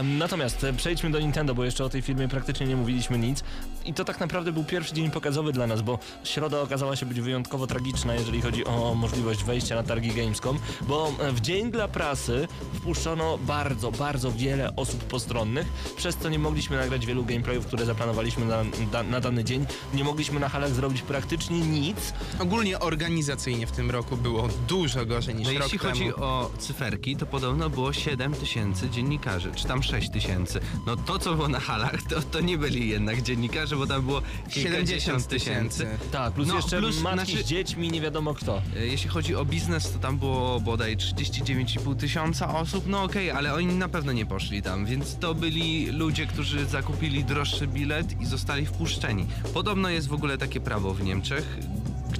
Natomiast przejdźmy do Nintendo, bo jeszcze o tej firmie praktycznie nie mówiliśmy nic. I to tak naprawdę był pierwszy dzień pokazowy dla nas, bo środa okazała się być wyjątkowo tragiczna, jeżeli chodzi o możliwość wejścia na targi Gamescom, bo e, w dzień dla prasy wpuszczono bardzo, bardzo wiele osób postronnych, przez co nie mogliśmy nagrać wielu gameplayów, które zaplanowaliśmy na, na dany dzień. Nie mogliśmy na halach zrobić praktycznie nic. Ogólnie organizacyjnie w tym roku było dużo gorzej niż No rok jeśli temu. chodzi o cyferki, to podobno było 7 tysięcy dziennikarzy, czy tam 6 tysięcy. No to, co było na halach, to, to nie byli jednak dziennikarze, bo tam było 70 kilkadziesiąt tysięcy. Tak, plus No, jeszcze plus, matki znaczy- z dziećmi, nie wiadomo kto. E, Jeśli chodzi o biznes, to tam było bodaj 39,5 tysiąca osób. No okej, ale oni na pewno nie poszli tam, więc to byli ludzie, którzy zakupili droższy bilet i zostali wpuszczeni. Podobno jest w ogóle takie prawo w Niemczech,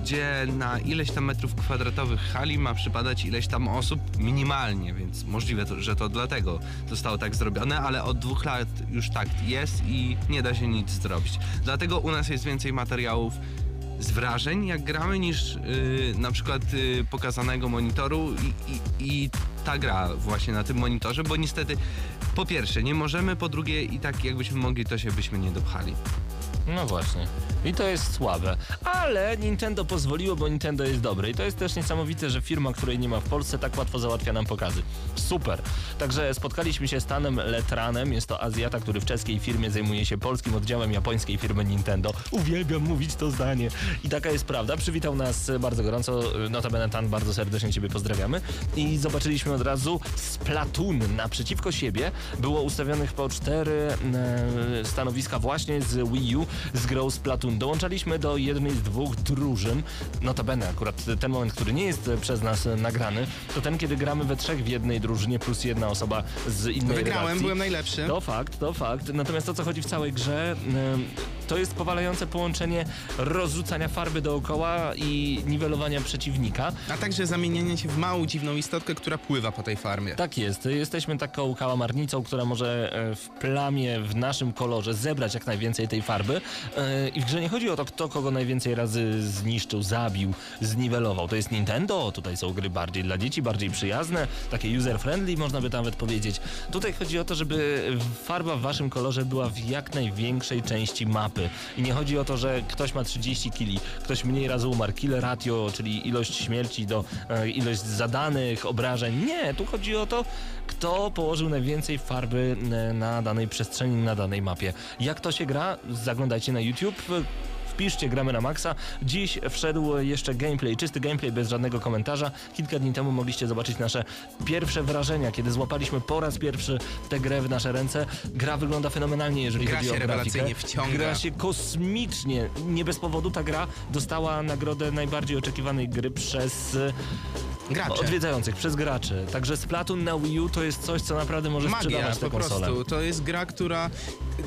gdzie na ileś tam metrów kwadratowych hali ma przypadać ileś tam osób minimalnie, więc możliwe, to, że to dlatego zostało tak zrobione, ale od dwóch lat już tak jest i nie da się nic zrobić. Dlatego u nas jest więcej materiałów z wrażeń, jak gramy, niż yy, na przykład yy, pokazanego monitoru i, i, i ta gra właśnie na tym monitorze, bo niestety po pierwsze nie możemy, po drugie i tak jakbyśmy mogli, to się byśmy nie dopchali. No właśnie. I to jest słabe. Ale Nintendo pozwoliło, bo Nintendo jest dobre. I to jest też niesamowite, że firma, której nie ma w Polsce, tak łatwo załatwia nam pokazy. Super. Także spotkaliśmy się z Tanem Letranem. Jest to Azjata, który w czeskiej firmie zajmuje się polskim oddziałem japońskiej firmy Nintendo. Uwielbiam mówić to zdanie. I taka jest prawda. Przywitał nas bardzo gorąco. Notabene Tan, bardzo serdecznie Ciebie pozdrawiamy. I zobaczyliśmy od razu Splatoon naprzeciwko siebie. Było ustawionych po cztery e, stanowiska właśnie z Wii U z grą Splatoon. Dołączaliśmy do jednej z dwóch drużyn. Notabene akurat ten moment, który nie jest przez nas nagrany, to ten, kiedy gramy we trzech w jednej drużynie plus jedna osoba z innej Wygrałem, redakcji. byłem najlepszy. To fakt, to fakt. Natomiast to, co chodzi w całej grze, to jest powalające połączenie rozrzucania farby dookoła i niwelowania przeciwnika. A także zamienianie się w małą dziwną istotkę, która pływa po tej farmie. Tak jest. Jesteśmy taką kałamarnicą, która może e, w plamie, w naszym kolorze zebrać jak najwięcej tej farby. E, I w grze nie chodzi o to, kto kogo najwięcej razy zniszczył, zabił, zniwelował. To jest Nintendo, tutaj są gry bardziej dla dzieci, bardziej przyjazne, takie user-friendly, można by nawet powiedzieć. Tutaj chodzi o to, żeby farba w waszym kolorze była w jak największej części mapy. I nie chodzi o to, że ktoś ma 30 kili, ktoś mniej razy umarł, kill ratio, czyli ilość śmierci do e, ilość zadanych obrażeń. Nie, tu chodzi o to, kto położył najwięcej farby e, na danej przestrzeni, na danej mapie. Jak to się gra? Zaglądajcie na YouTube. Wpiszcie gramy na maksa. Dziś wszedł jeszcze gameplay, czysty gameplay bez żadnego komentarza. Kilka dni temu mogliście zobaczyć nasze pierwsze wrażenia, kiedy złapaliśmy po raz pierwszy tę grę w nasze ręce. Gra wygląda fenomenalnie, jeżeli Gra chodzi o grafikę. wciąga. Gra się kosmicznie. Nie bez powodu ta gra dostała nagrodę najbardziej oczekiwanej gry przez Gracze. odwiedzających, przez graczy. Także Splatoon na Wii U to jest coś, co naprawdę może Magia sprzedawać po tę konsolę. prostu. To jest gra, która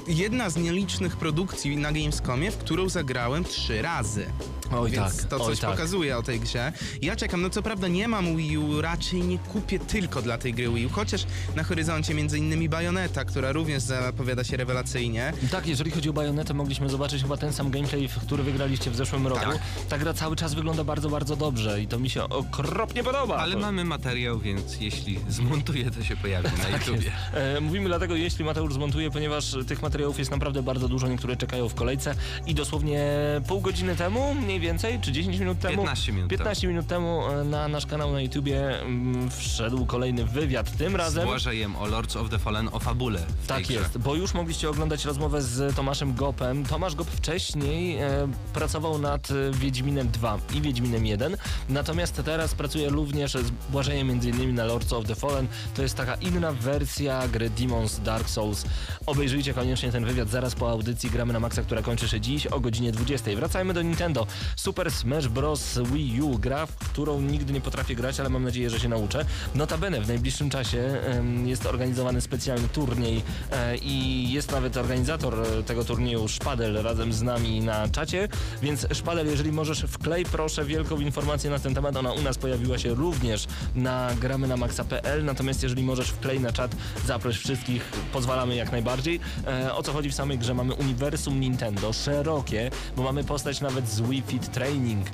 jedna z nielicznych produkcji na Gamescomie, w którą zagrałem trzy razy. Oj Więc tak, to oj coś tak. pokazuje o tej grze. Ja czekam, no co prawda nie mam Wii U, raczej nie kupię tylko dla tej gry Wii U, chociaż na horyzoncie między innymi Bayonetta, która również zapowiada się rewelacyjnie. Tak, jeżeli chodzi o Bajonetę, mogliśmy zobaczyć chyba ten sam gameplay, w który wygraliście w zeszłym roku. Tak. Ta gra cały czas wygląda bardzo, bardzo dobrze i to mi się okropnie podoba. Ale to... mamy materiał, więc jeśli zmontuję, to się pojawi na Tak YouTubie. E, mówimy dlatego, jeśli Mateusz zmontuje, ponieważ tych materiałów jest naprawdę bardzo dużo, niektóre czekają w kolejce i dosłownie pół godziny temu, mniej więcej, czy 10 minut temu, 15 minut 15 minut temu e, na nasz kanał na YouTubie mm, wszedł kolejny wywiad, tym Z razem... Błażejem o Lords of the Fallen o fabule Tak jest, bo już mogliście oglądać rozmowę z Tomaszem Gopem. Tomasz Gop wcześniej e, pracował nad Wiedźminem 2 i Wiedźminem 1, natomiast teraz pracuje również z Błażejem m.in. na Lords of the Fallen. To jest taka inna wersja gry Demons Dark Souls. Obejrzyjcie koniecznie ten wywiad zaraz po audycji Gramy na Maxa, która kończy się dziś o godzinie 20. Wracajmy do Nintendo. Super Smash Bros. Wii U, gra, w którą nigdy nie potrafię grać, ale mam nadzieję, że się nauczę. Notabene w najbliższym czasie jest organizowany specjalny turniej e, i jest nawet organizator e, tego turnieju Szpadel razem z nami na czacie, więc Szpadel, jeżeli możesz wklej proszę wielką informację na ten temat, ona u nas pojawiła się również na gramy na maxa.pl, natomiast jeżeli możesz wklej na czat, zaproś wszystkich, pozwalamy jak najbardziej. E, o co chodzi w samej grze? Mamy uniwersum Nintendo, szerokie, bo mamy postać nawet z Wii Fit Training.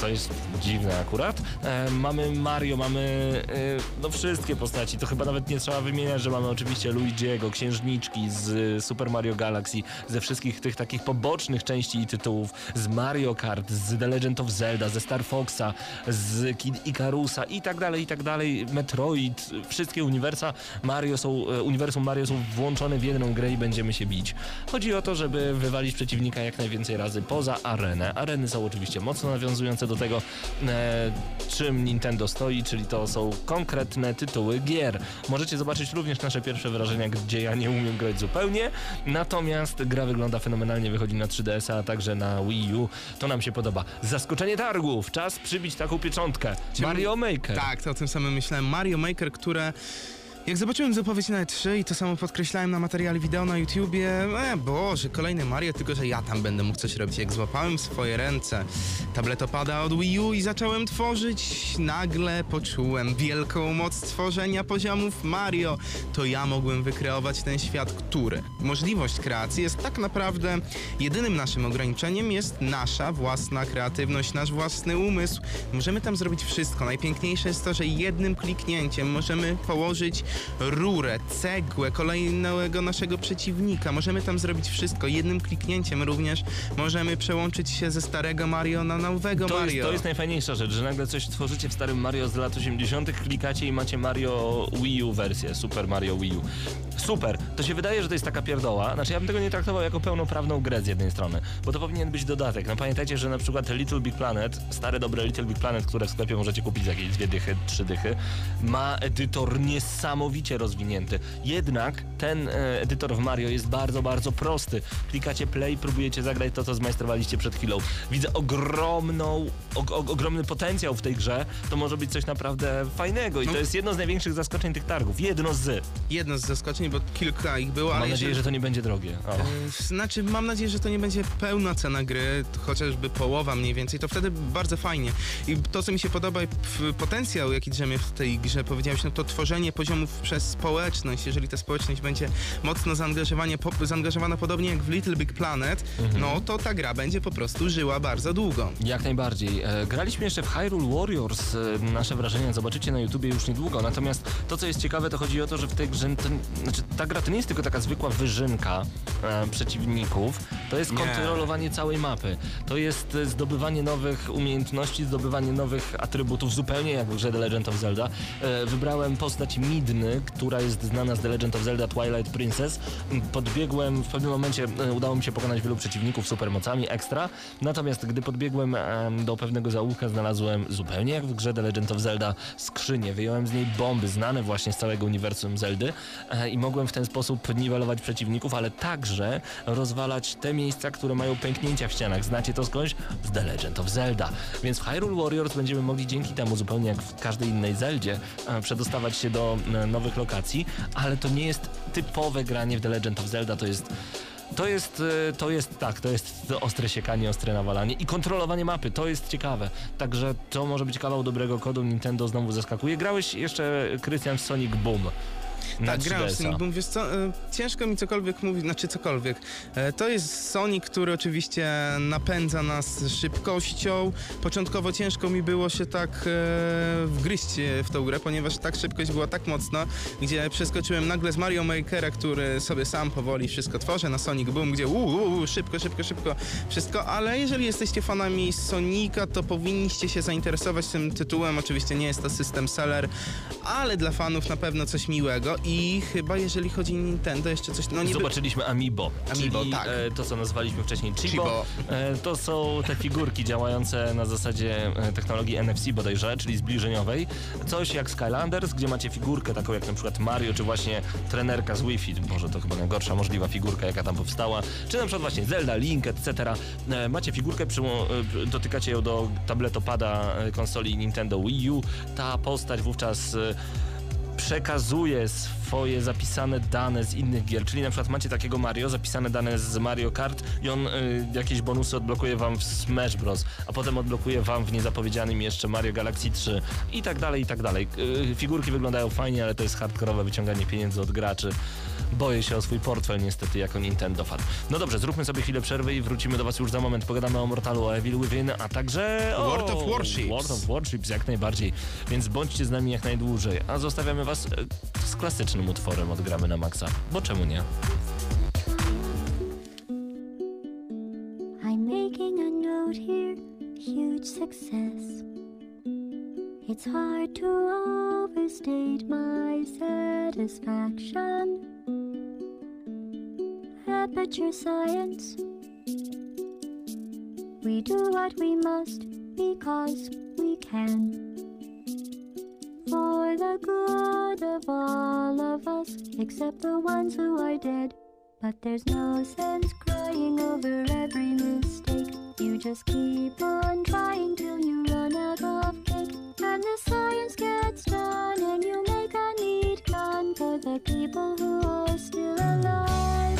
To jest dziwne akurat. E, mamy Mario, mamy e, no wszystkie postaci. To chyba nawet nie trzeba wymieniać, że mamy oczywiście Luigi'ego, księżniczki z e, Super Mario Galaxy, ze wszystkich tych takich pobocznych części i tytułów, z Mario Kart, z The Legend of Zelda, ze Star Foxa, z Kid Icarusa i tak dalej, i tak dalej. Metroid, wszystkie uniwersa Mario są, e, uniwersum Mario są włączone w jedną grę i będziemy się bić. Chodzi o to, żeby wywalić przeciwnika jak najwięcej razy poza arenę. Areny są oczywiście mocno nawiązujące do tego, e, czym Nintendo stoi, czyli to są konkretne tytuły gier. Możecie zobaczyć również nasze pierwsze wrażenia, gdzie ja nie umiem grać zupełnie, natomiast gra wygląda fenomenalnie, wychodzi na 3DS, a także na Wii U. To nam się podoba. Zaskoczenie targów! Czas przybić taką pieczątkę. Mario Maker. Tak, to o tym samym myślałem. Mario Maker, które... Jak zobaczyłem zapowiedź na E3 i to samo podkreślałem na materiale wideo na YouTubie, e boże, kolejny Mario, tylko że ja tam będę mógł coś robić. Jak złapałem swoje ręce tabletopada od Wii U i zacząłem tworzyć, nagle poczułem wielką moc tworzenia poziomów Mario. To ja mogłem wykreować ten świat, który możliwość kreacji jest tak naprawdę jedynym naszym ograniczeniem jest nasza własna kreatywność, nasz własny umysł. Możemy tam zrobić wszystko. Najpiękniejsze jest to, że jednym kliknięciem możemy położyć rurę, cegłę kolejnego naszego przeciwnika. Możemy tam zrobić wszystko. Jednym kliknięciem również możemy przełączyć się ze starego Mario na nowego To Mario. jest, to jest najfajniejsza rzecz, że nagle coś tworzycie w starym Mario z lat 80., klikacie i macie Mario Wii U wersję, Super Mario Wii U. Super. To się wydaje, że to jest taka pierdoła. Znaczy, ja bym tego nie traktował jako pełnoprawną grę z jednej strony, bo to powinien być dodatek. No pamiętajcie, że na przykład Little Big Planet, stare dobre Little Big Planet, które w sklepie możecie kupić za jakieś dwie dychy, trzy dychy, ma edytor niesamowicie rozwinięty. Jednak ten e, edytor w Mario jest bardzo, bardzo prosty. Klikacie play, próbujecie zagrać to, co zmajstrowaliście przed chwilą. Widzę ogromną, og, og, ogromny potencjał w tej grze. To może być coś naprawdę fajnego i No. to jest jedno z największych zaskoczeń tych targów. Jedno z. Jedno z zaskoczeń, bo kilka ich było, ale Mam nadzieję, że to nie będzie drogie. O. E, Znaczy, mam nadzieję, że to nie będzie pełna cena gry, chociażby połowa mniej więcej, to wtedy bardzo fajnie. I to, co mi się podoba, potencjał, jaki drzemie w tej grze, powiedziałeś, no to tworzenie poziomów przez społeczność. Jeżeli ta społeczność będzie mocno zaangażowanie, po, zaangażowana podobnie jak w Little Big Planet, Mhm. no to ta gra będzie po prostu żyła bardzo długo. Jak najbardziej. E, graliśmy jeszcze w Hyrule Warriors. E, nasze wrażenia zobaczycie na YouTubie już niedługo. Natomiast to, co jest ciekawe, to chodzi o to, że w tej grze, ten, znaczy, ta gra to nie jest tylko taka zwykła wyżynka e, przeciwników. To jest Nie. kontrolowanie całej mapy. To jest e, zdobywanie nowych umiejętności, zdobywanie nowych atrybutów, zupełnie jak w grze The Legend of Zelda. E, wybrałem postać Która jest znana z The Legend of Zelda Twilight Princess. Podbiegłem, w pewnym momencie e, udało mi się pokonać wielu przeciwników supermocami ekstra. Natomiast gdy podbiegłem em, do pewnego zaułka, znalazłem zupełnie jak w grze The Legend of Zelda skrzynię. Wyjąłem z niej bomby znane właśnie z całego uniwersum Zeldy e, i mogłem w ten sposób niwelować przeciwników, ale także rozwalać te miejsca, które mają pęknięcia w ścianach. Znacie to skądś? Z The Legend of Zelda. Więc w Hyrule Warriors będziemy mogli dzięki temu, zupełnie jak w każdej innej Zeldzie, e, przedostawać się do nowych lokacji, ale to nie jest typowe granie w The Legend of Zelda, to jest to jest, e, to jest tak, to jest ostre siekanie, ostre nawalanie i kontrolowanie mapy, to jest ciekawe. Także to może być kawał dobrego kodu, Nintendo znowu zaskakuje. Grałeś jeszcze, Krystian, w Sonic Boom. Na Tak, grałem w 3DS-a. Sonic Boom, wiesz co, e, ciężko mi cokolwiek mówić, znaczy cokolwiek. E, To jest Sonic, który oczywiście napędza nas szybkością. Początkowo ciężko mi było się tak e, wgryźć w tą grę, ponieważ tak szybkość była tak mocna, gdzie przeskoczyłem nagle z Mario Makera, który sobie sam powoli wszystko tworzy, na Sonic Boom, gdzie uu, uu, uu, szybko, szybko, szybko wszystko, ale jeżeli jesteście fanami Sonika, to powinniście się zainteresować tym tytułem. Oczywiście nie jest to system seller, ale dla fanów na pewno coś miłego i chyba jeżeli chodzi o Nintendo jeszcze coś, no nie Zobaczyliśmy Amiibo, Amiibo, czyli tak. e, to, co nazwaliśmy wcześniej Chibo. Chibo. E, to są te figurki działające na zasadzie e, technologii NFC bodajże, czyli zbliżeniowej. Coś jak Skylanders, gdzie macie figurkę taką jak na przykład Mario, czy właśnie trenerka z Wi-Fi. Boże, to chyba najgorsza możliwa figurka, jaka tam powstała. Czy na przykład właśnie Zelda, Link, etc. E, macie figurkę, przymo- e, dotykacie ją do tabletopada e, konsoli Nintendo Wii U. Ta postać wówczas... Przekazuje swoje zapisane dane z innych gier, czyli na przykład macie takiego Mario, zapisane dane z Mario Kart i on y, jakieś bonusy odblokuje wam w Smash Bros, a potem odblokuje wam w niezapowiedzianym jeszcze Mario Galaxy 3 i tak dalej, i tak dalej. Y, figurki wyglądają fajnie, ale to jest hardkorowe wyciąganie pieniędzy od graczy. Boję się o swój portfel niestety jako Nintendo fan. No dobrze, zróbmy sobie chwilę przerwy i wrócimy do was już za moment. Pogadamy o Mortalu, o Evil Within, a także o World of Warships. World of Warships jak najbardziej. Więc bądźcie z nami jak najdłużej. A zostawiamy was e, z klasycznym utworem od Gramy na Maxa. Bo czemu nie? I'm making a note here, huge success. It's hard to overstate my satisfaction. Aperture science. We do what we must because we can. For the good of all of us, except the ones who are dead. But there's no sense crying over every mistake. You just keep on trying till you run out of cake. And the science gets done, and you make a neat gun for the people who are still alive.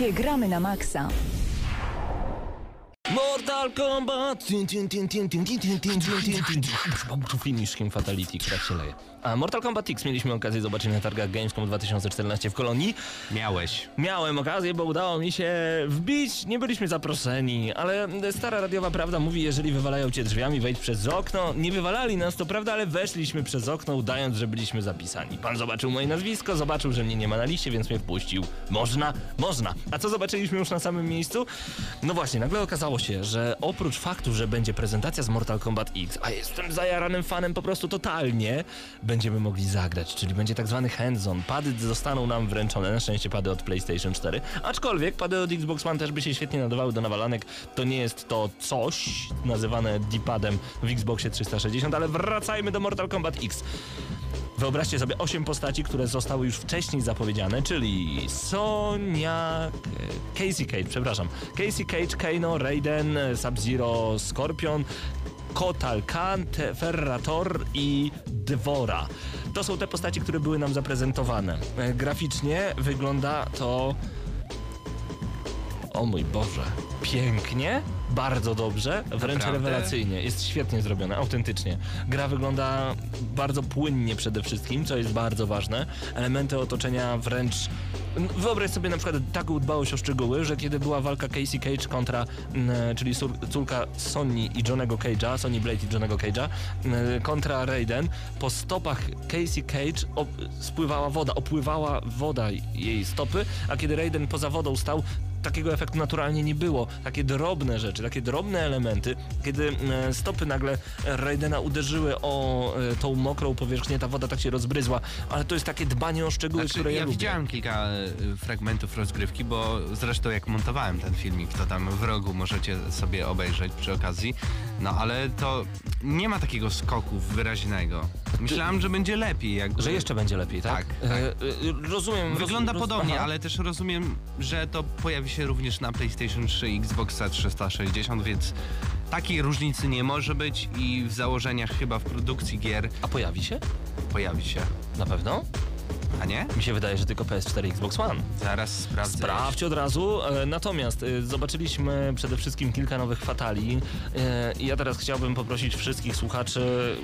Słuchacie Gramy na Maxa. Mortal Kombat! bomba! Finishing Fatality, krew się leje. A Mortal Kombat X mieliśmy okazję zobaczyć na targach Gamescom 2014 w Kolonii. Miałeś. Miałem okazję, bo udało mi się wbić. Nie byliśmy zaproszeni, ale stara radiowa prawda mówi, jeżeli wywalają cię drzwiami, wejdź przez okno. Nie wywalali nas, to prawda, ale weszliśmy przez okno, udając, że byliśmy zapisani. Pan zobaczył moje nazwisko, zobaczył, że mnie nie ma na liście, więc mnie wpuścił. Można? Można. A co zobaczyliśmy już na samym miejscu? No właśnie, nagle okazało się, że oprócz faktu, że będzie prezentacja z Mortal Kombat X, a jestem zajaranym fanem po prostu totalnie, będziemy mogli zagrać, czyli będzie tak zwany hands-on. Pady zostaną nam wręczone, na szczęście pady od PlayStation 4, aczkolwiek pady od Xbox One też by się świetnie nadawały do nawalanek. To nie jest to coś nazywane D-padem w Xboxie 360, ale wracajmy do Mortal Kombat X. Wyobraźcie sobie 8 postaci, które zostały już wcześniej zapowiedziane, czyli Sonia... Casey Cage, przepraszam. Casey Cage, Kano, Raiden, Sub-Zero, Scorpion, Kotal, Khan, Te- Ferrator i Dvora. To są te postaci, które były nam zaprezentowane. E, Graficznie wygląda to... O mój Boże. Pięknie, bardzo dobrze, wręcz Naprawdę? rewelacyjnie. Jest świetnie zrobione, autentycznie. Gra wygląda bardzo płynnie przede wszystkim, co jest bardzo ważne. Elementy otoczenia wręcz... Wyobraź sobie na przykład taką dbałość o szczegóły, że kiedy była walka Casey Cage kontra, czyli córka Sonny i Johnego Cage'a, Sonny Blade i Johnego Cage'a, kontra Raiden, po stopach Casey Cage spływała woda, opływała woda jej stopy, a kiedy Raiden poza wodą stał, takiego efektu naturalnie nie było. Takie drobne rzeczy, takie drobne elementy, kiedy e, stopy nagle Raidena uderzyły o e, tą mokrą powierzchnię, ta woda tak się rozbryzła, ale to jest takie dbanie o szczegóły, Znaczy, które ja, ja lubię. widziałem kilka e, fragmentów rozgrywki, bo zresztą jak montowałem ten filmik, to tam w rogu możecie sobie obejrzeć przy okazji. No ale to nie ma takiego skoku wyraźnego. Myślałem, że będzie lepiej. Jakby. Że jeszcze będzie lepiej, tak? Tak, tak. E, rozumiem. Wygląda roz, roz- podobnie, aha. ale też rozumiem, że to pojawi się również na PlayStation 3 i Xboxa 360, więc takiej różnicy nie może być i w założeniach chyba w produkcji gier A pojawi się? pojawi się. Na pewno? A nie? Mi się wydaje, że tylko PS4 i Xbox One. Zaraz sprawdzę. Sprawdź od razu. E, Natomiast e, zobaczyliśmy przede wszystkim kilka nowych fatali. E, I ja teraz chciałbym poprosić wszystkich słuchaczy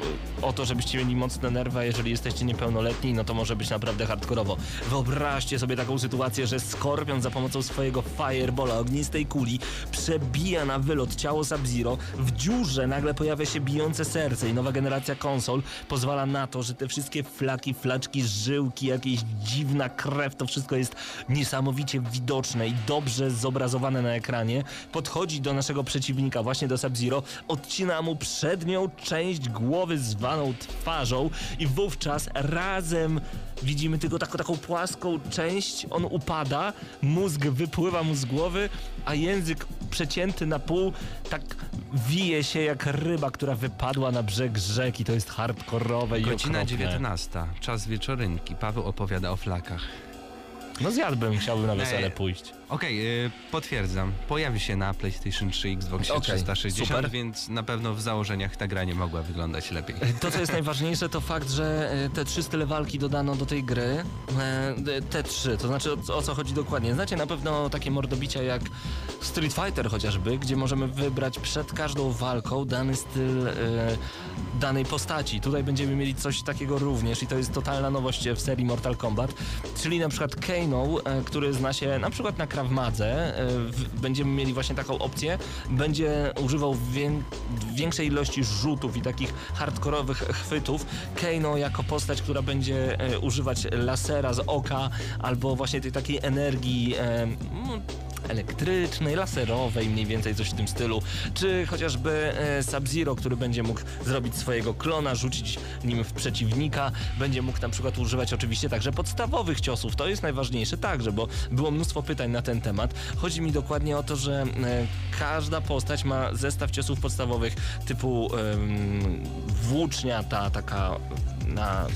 o to, żebyście mieli mocne nerwy, a jeżeli jesteście niepełnoletni, no to może być naprawdę hardkorowo. Wyobraźcie sobie taką sytuację, że Skorpion za pomocą swojego firebola, ognistej kuli, przebija na wylot ciało Sub-Zero, w dziurze nagle pojawia się bijące serce i nowa generacja konsol pozwala na to, że te wszystkie flaki, flaczki, żyłki, jakieś dziwna krew, to wszystko jest niesamowicie widoczne i dobrze zobrazowane na ekranie. Podchodzi do naszego przeciwnika, właśnie do Sub-Zero, odcina mu przednią część głowy zwaną twarzą i wówczas razem widzimy tylko taką, taką płaską część, on upada, mózg wypływa mu z głowy, a język przecięty na pół tak wije się jak ryba, która wypadła na brzeg rzeki. To jest hardkorowe i Godzina okropne. 19. Czas wieczorynki. Paweł opowiada o flakach. No zjadłbym, chciałbym na wesele pójść. Okej, y, potwierdzam. Pojawi się na PlayStation 3 i Xbox Okej, 360, super. więc na pewno w założeniach ta gra nie mogła wyglądać lepiej. To, co jest najważniejsze, to fakt, że e, te trzy style walki dodano do tej gry. E, d- Te trzy, to znaczy o, o co chodzi dokładnie. Znacie na pewno takie mordobicia jak Street Fighter chociażby, gdzie możemy wybrać przed każdą walką dany styl e, danej postaci. Tutaj będziemy mieli coś takiego również i to jest totalna nowość w serii Mortal Kombat, czyli na przykład Kano, e, który zna się na przykład na Krav Madze, e, będziemy mieli właśnie taką opcję, będzie używał wię- większej ilości rzutów i takich hardkorowych chwytów. Kano jako postać, która będzie e, używać lasera z oka albo właśnie tej takiej energii e, mm, elektrycznej, laserowej, mniej więcej coś w tym stylu, czy chociażby Sub-Zero, który będzie mógł zrobić swojego klona, rzucić nim w przeciwnika, będzie mógł na przykład używać oczywiście także podstawowych ciosów, to jest najważniejsze także, bo było mnóstwo pytań na ten temat. Chodzi mi dokładnie o to, że e, każda postać ma zestaw ciosów podstawowych typu włócznia, ta taka na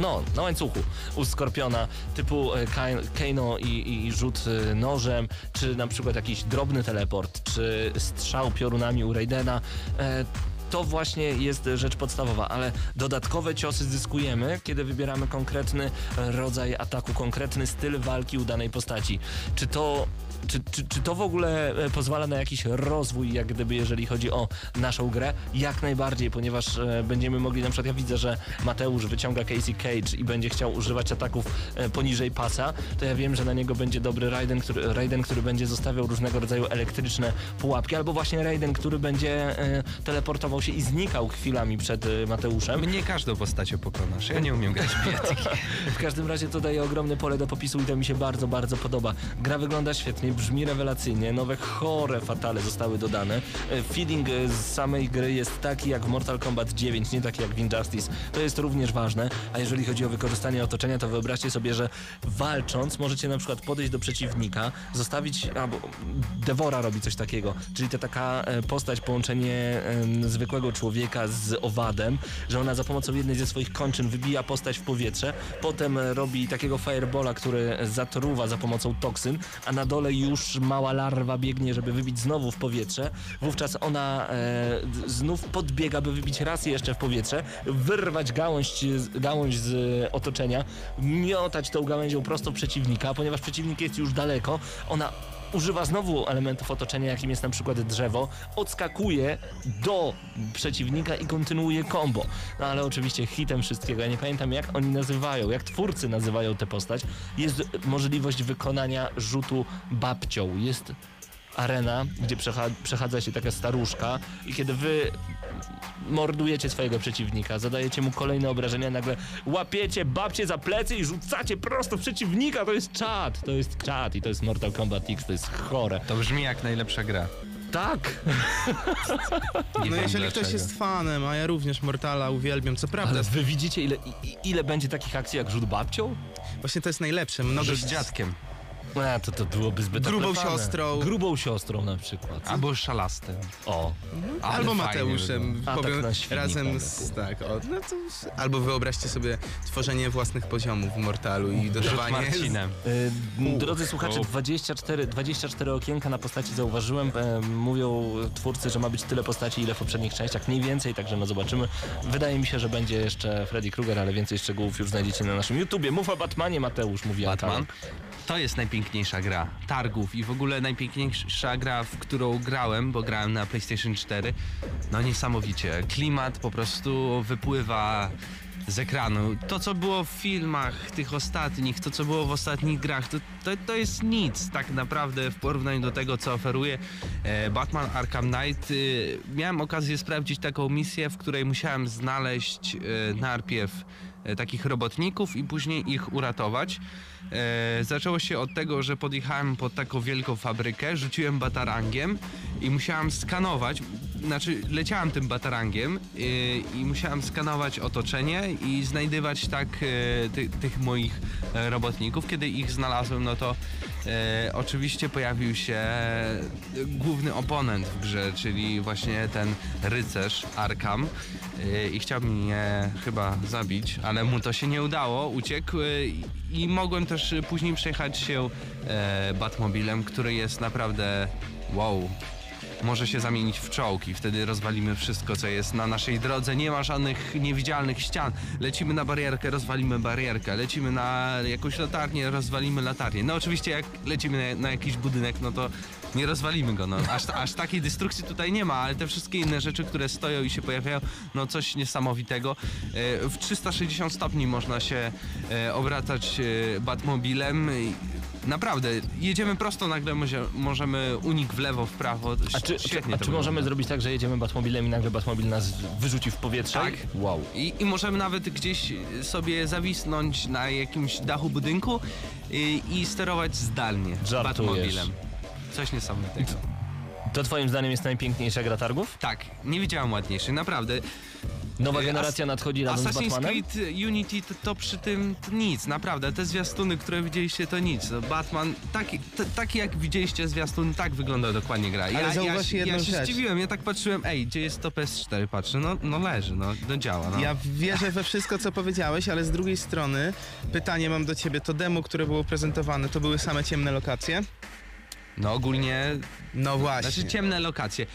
no, na łańcuchu u Skorpiona typu e, Kano i, i rzut e, nożem, czy na przykład jakiś drobny teleport, czy strzał piorunami u Raidena. E, to właśnie jest rzecz podstawowa, ale dodatkowe ciosy zyskujemy, kiedy wybieramy konkretny rodzaj ataku, konkretny styl walki u danej postaci. Czy to czy, czy, czy to w ogóle e, pozwala na jakiś rozwój, jak gdyby, jeżeli chodzi o naszą grę? Jak najbardziej, ponieważ e, będziemy mogli, na przykład ja widzę, że Mateusz wyciąga Casey Cage i będzie chciał używać ataków e, poniżej pasa, to ja wiem, że na niego będzie dobry Raiden, który, Raiden, który będzie zostawiał różnego rodzaju elektryczne pułapki, albo właśnie Raiden, który będzie teleportował się i znikał chwilami przed Mateuszem. Mnie każdą postacią pokonasz. Ja nie umiem grać w. W każdym razie to daje ogromne pole do popisu i to mi się bardzo, bardzo podoba. Gra wygląda świetnie, brzmi rewelacyjnie, nowe chore fatale zostały dodane. E, Feeling e, z samej gry jest taki jak w Mortal Kombat 9, nie taki jak w Injustice. To jest również ważne, a jeżeli chodzi o wykorzystanie otoczenia, to wyobraźcie sobie, że walcząc możecie na przykład podejść do przeciwnika, zostawić, albo Devora robi coś takiego, czyli to taka e, postać, połączenie zwykłego człowieka z owadem, że ona za pomocą jednej ze swoich kończyn wybija postać w powietrze, potem robi takiego firebola, który zatruwa za pomocą toksyn, a na dole już mała larwa biegnie, żeby wybić znowu w powietrze. Wówczas ona e, znów podbiega, by wybić raz jeszcze w powietrze, wyrwać gałąź, gałąź z otoczenia, miotać tą gałęzią prosto w przeciwnika, ponieważ przeciwnik jest już daleko, ona używa znowu elementów otoczenia, jakim jest na przykład drzewo, odskakuje do przeciwnika i kontynuuje combo. No ale oczywiście hitem wszystkiego, ja nie pamiętam jak oni nazywają, jak twórcy nazywają tę postać, jest możliwość wykonania rzutu babcią. Jest arena, gdzie przecha- przechadza się taka staruszka i kiedy wy mordujecie swojego przeciwnika, zadajecie mu kolejne obrażenia, nagle łapiecie babcię za plecy i rzucacie prosto w przeciwnika, to jest czad, to jest czad i to jest Mortal Kombat X, to jest chore. To brzmi jak najlepsza gra. Tak! Nie No jeżeli ktoś dlaczego. jest fanem, a ja również Mortala uwielbiam, co prawda, Ale wy widzicie ile, ile będzie takich akcji jak rzut babcią? właśnie to jest najlepsze. Mnogo z dziadkiem. A, to, to byłoby zbyt Grubą oklepane. siostrą. Grubą siostrą na przykład. Albo szalastem. O, Albo fajnie Mateuszem, wygląda. powiem na świnnika, razem z, tak, o, no to, albo wyobraźcie sobie tworzenie własnych poziomów w Mortalu i Rzut dodawanie... Marcinem. Y, Drodzy słuchacze, 24, 24 okienka na postaci zauważyłem. E, mówią twórcy, że ma być tyle postaci, ile w poprzednich częściach. Mniej więcej, także no zobaczymy. Wydaje mi się, że będzie jeszcze Freddy Krueger, ale więcej szczegółów już znajdziecie na naszym YouTubie. Mów o Batmanie, Mateusz, mówi Batman. Anton. To jest najpiękniejsza gra targów i w ogóle najpiękniejsza gra, w którą grałem, bo grałem na PlayStation 4. No niesamowicie. Klimat po prostu wypływa z ekranu. To, co było w filmach tych ostatnich, to, co było w ostatnich grach, to, to, to jest nic tak naprawdę w porównaniu do tego, co oferuje e, Batman Arkham Knight. Y, miałem okazję sprawdzić taką misję, w której musiałem znaleźć e, najpierw e, takich robotników i później ich uratować. E, zaczęło się od tego, że podjechałem pod taką wielką fabrykę, rzuciłem batarangiem i musiałem skanować, znaczy leciałem tym batarangiem e, i musiałem skanować otoczenie i znajdywać tak e, ty, tych moich e, robotników. Kiedy ich znalazłem, no to e, oczywiście pojawił się główny oponent w grze, czyli właśnie ten rycerz Arkham e, i chciał mnie chyba zabić, ale mu to się nie udało, uciekł i mogłem też później przejechać się e, Batmobilem, który jest naprawdę wow. Może się zamienić w czołg i wtedy rozwalimy wszystko, co jest na naszej drodze. Nie ma żadnych niewidzialnych ścian. Lecimy na barierkę, rozwalimy barierkę. Lecimy na jakąś latarnię, rozwalimy latarnię. No oczywiście jak lecimy na, na jakiś budynek, no to nie rozwalimy go. No. Aż, aż takiej destrukcji tutaj nie ma, ale te wszystkie inne rzeczy, które stoją i się pojawiają, no coś niesamowitego. E, W 360 stopni można się e, obracać e, Batmobilem. Naprawdę, jedziemy prosto, nagle możemy unik w lewo, w prawo. A czy, Świetnie a czy możemy wygląda. zrobić tak, że jedziemy Batmobilem i nagle Batmobil nas wyrzuci w powietrze? Tak. Wow. I, I możemy nawet gdzieś sobie zawisnąć na jakimś dachu budynku i, i sterować zdalnie Żartujesz. Batmobilem. Coś niesamowitego. To twoim zdaniem jest najpiękniejsza gra targów? Tak, nie widziałem ładniejszej, naprawdę. Nowa E, generacja As- nadchodzi razem z Assassin's Batmanem? Creed Unity to, to przy tym to nic, naprawdę. Te zwiastuny, które widzieliście, to nic. No, Batman, taki, t, taki jak widzieliście zwiastun, tak wygląda dokładnie gra. Ale ja, ja, jedną ja się rzecz. zdziwiłem, ja tak patrzyłem, ej, gdzie jest to PS4? Patrzę, no, no leży, no, no działa. No. Ja wierzę we wszystko, co powiedziałeś, ale z drugiej strony pytanie mam do ciebie. To demo, które było prezentowane, to były same ciemne lokacje? No ogólnie, No właśnie. znaczy ciemne lokacje.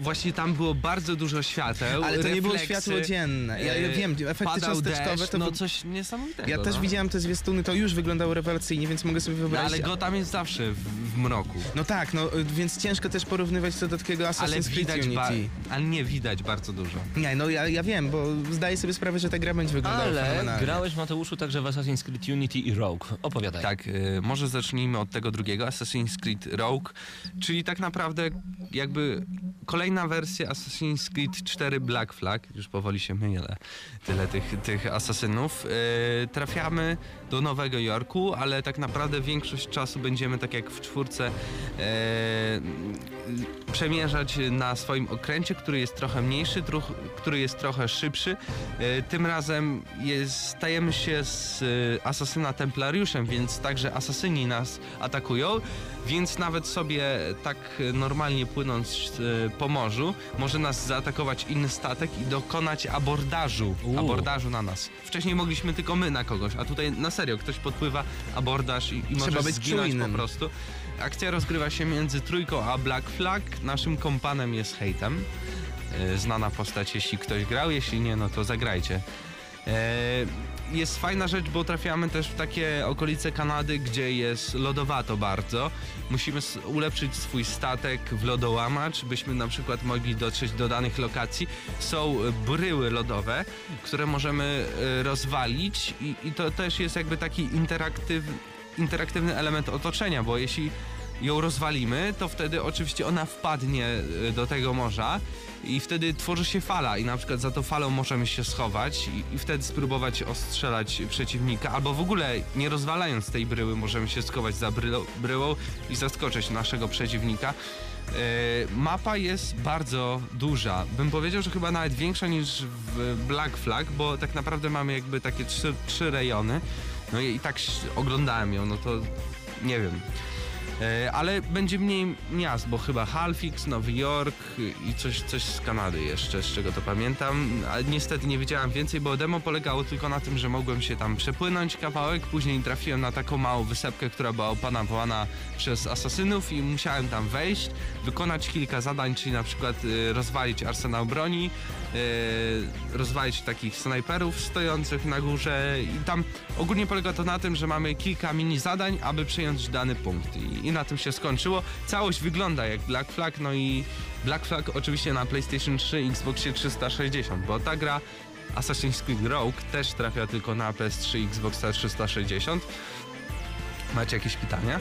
Właśnie tam było bardzo dużo świateł, Ale to nie było refleksy, światło dzienne. Ja, ja e, wiem, efekty padał cząsteczkowe deszcz, to... no coś niesamowitego. Ja też no. widziałem te zwiastuny, to już wyglądało rewelacyjnie, więc mogę sobie No, wyobrazić... ale go tam jest zawsze w, w mroku. No tak, no y, więc ciężko też porównywać to do takiego Ale Assassin's Creed ba- Unity. ale nie widać bardzo dużo. Nie, no ja, ja wiem, bo zdaję sobie sprawę, że ta gra będzie wyglądała Ale fenomenalnie. grałeś, Mateuszu, także w Assassin's Creed Unity i Rogue. Opowiadaj. Tak, y, może zacznijmy od tego drugiego, Assassin's Creed Rogue, czyli tak naprawdę jakby kolejna wersja Assassin's Creed 4 Black Flag, już powoli się mylę, tyle tych, tych asasynów. Y, trafiamy do Nowego Jorku, ale tak naprawdę większość czasu będziemy, tak jak w czwórce, e, przemierzać na swoim okręcie, który jest trochę mniejszy, truch, który jest trochę szybszy. E, tym razem jest, stajemy się z e, asasyna templariuszem, więc także asasyni nas atakują, więc nawet sobie tak normalnie płynąc e, po morzu, może nas zaatakować inny statek i dokonać abordażu, abordażu na nas. Wcześniej mogliśmy tylko my na kogoś, a tutaj na serio ktoś podpływa abordaż i, i może być zginąć czujnym. po prostu. Akcja rozgrywa się między trójką a Black Flag. Naszym kompanem jest Hejtem. E, Znana postać, jeśli ktoś grał, jeśli nie, no to zagrajcie. E, Jest fajna rzecz, bo trafiamy też w takie okolice Kanady, gdzie jest lodowato bardzo. Musimy ulepszyć swój statek w lodołamacz, byśmy na przykład mogli dotrzeć do danych lokacji. Są e, bryły lodowe, które możemy e, rozwalić i, i to też jest jakby taki interaktyw, interaktywny element otoczenia, bo jeśli ją rozwalimy, to wtedy oczywiście ona wpadnie e, do tego morza i wtedy tworzy się fala i na przykład za tą falą możemy się schować i, i wtedy spróbować ostrzelać przeciwnika, albo w ogóle nie rozwalając tej bryły możemy się schować za bryłą i zaskoczyć naszego przeciwnika. E, mapa jest bardzo duża. Bym powiedział, że chyba nawet większa niż w Black Flag, bo tak naprawdę mamy jakby takie trzy, trzy rejony. No i, i tak oglądałem ją, no to nie wiem. E, ale będzie mniej miast, bo chyba Halifax, Nowy Jork i coś, coś z Kanady jeszcze, z czego to pamiętam. Ale niestety nie wiedziałem więcej, bo demo polegało tylko na tym, że mogłem się tam przepłynąć kawałek, później trafiłem na taką małą wysepkę, która była opanowana przez asasynów i musiałem tam wejść, wykonać kilka zadań, czyli na przykład y, rozwalić arsenał broni, y, rozwalić takich snajperów stojących na górze. I tam ogólnie polega to na tym, że mamy kilka mini zadań, aby przejąć dany punkt. I, na tym się skończyło. Całość wygląda jak Black Flag, no i Black Flag oczywiście na PlayStation 3 i Xboxie 360, bo ta gra Assassin's Creed Rogue też trafia tylko na PS3 i Xboxa 360. Macie jakieś pytania?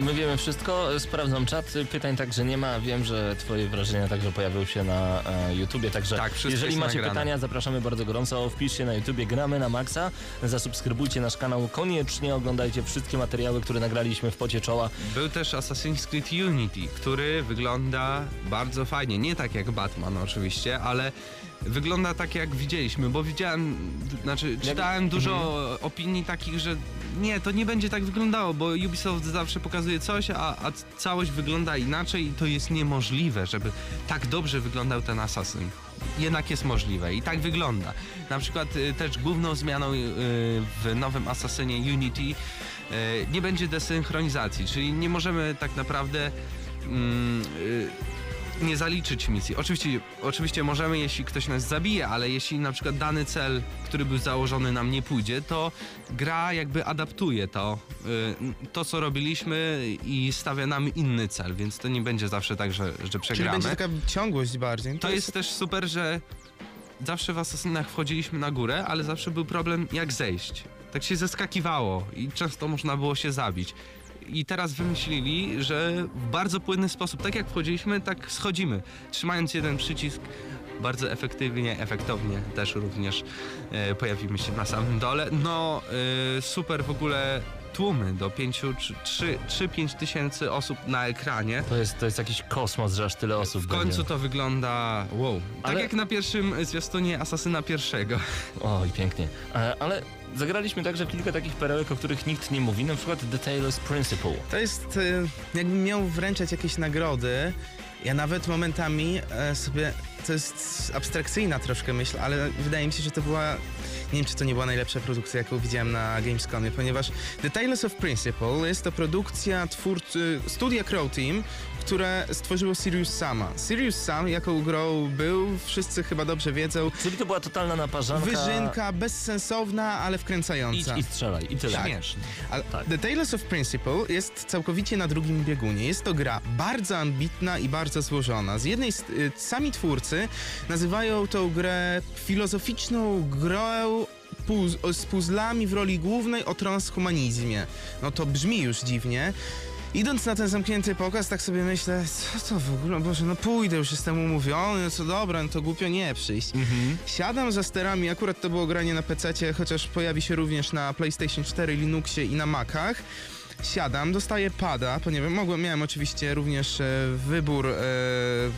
My wiemy wszystko, sprawdzam czat, pytań także nie ma. Wiem, że twoje wrażenia także pojawią się na e, YouTubie, także Tak, jeżeli macie nagrane. pytania, zapraszamy bardzo gorąco. Wpiszcie na YouTubie Gramy na Maxa, zasubskrybujcie nasz kanał, koniecznie oglądajcie wszystkie materiały, które nagraliśmy w pocie czoła. Był też Assassin's Creed Unity, który wygląda bardzo fajnie. Nie tak jak Batman oczywiście, ale wygląda tak jak widzieliśmy, bo widziałem, znaczy czytałem dużo opinii takich, że nie, to nie będzie tak wyglądało, bo Ubisoft zawsze pokazuje coś, a, a całość wygląda inaczej i to jest niemożliwe, żeby tak dobrze wyglądał ten Assassin. Jednak jest możliwe i tak wygląda. Na przykład y, też główną zmianą y, w nowym Assassinie Unity y, nie będzie desynchronizacji, czyli nie możemy tak naprawdę mm, nie zaliczyć misji. Oczywiście, oczywiście możemy, jeśli ktoś nas zabije, ale jeśli na przykład dany cel, który był założony nam nie pójdzie, to gra jakby adaptuje to, y, to co robiliśmy i stawia nam inny cel, więc to nie będzie zawsze tak, że, że Czyli przegramy. będzie taka ciągłość bardziej. To jest też super, że zawsze w Asasynach wchodziliśmy na górę, ale zawsze był problem jak zejść. Tak się zeskakiwało i często można było się zabić. I teraz wymyślili, że w bardzo płynny sposób, tak jak wchodziliśmy, tak schodzimy. Trzymając jeden przycisk, bardzo efektywnie, efektownie też również e, pojawimy się na samym dole. No, e, super w ogóle tłumy do 5-3-5 tysięcy osób na ekranie. To jest, to jest jakiś kosmos, że aż tyle osób W końcu będzie. to wygląda wow. Tak Ale- jak na pierwszym zwiastunie Asasyna pierwszego. Oj, pięknie. E, ale zagraliśmy także kilka takich perełek, o których nikt nie mówi, na przykład The Taylor's Principle. To jest, y, jakbym miał wręczać jakieś nagrody, ja nawet momentami e, sobie to jest abstrakcyjna troszkę myśl, ale wydaje mi się, że to była nie wiem, czy to nie była najlepsza produkcja, jaką widziałem na Gamescomie, ponieważ The Tales of Principle jest to produkcja twórcy studia Crow Team, które stworzyło Sirius Sama. Sirius Sam, jaką grą był, wszyscy chyba dobrze wiedzą. Czyli to była totalna naparzanka. Wyżynka, bezsensowna, ale Idź wkręcająca. i strzelaj, i tyle. Tak. Śmieszne. Tak. The Tales of Principle jest całkowicie na drugim biegunie. Jest to gra bardzo ambitna i bardzo złożona. Z jednej y, sami twórcy nazywają tą grę filozoficzną grą puz- z puzzlami w roli głównej o transhumanizmie. No to brzmi już dziwnie. Idąc na ten zamknięty pokaz, tak sobie myślę, co to w ogóle, Boże, no pójdę, już jestem umówiony, no co dobra, no to głupio nie przyjść. Siadam za sterami, akurat to było granie na PC, chociaż pojawi się również na PlayStation 4, Linuxie i na Macach. Siadam, dostaję pada, ponieważ mogłem, miałem oczywiście również e, wybór e,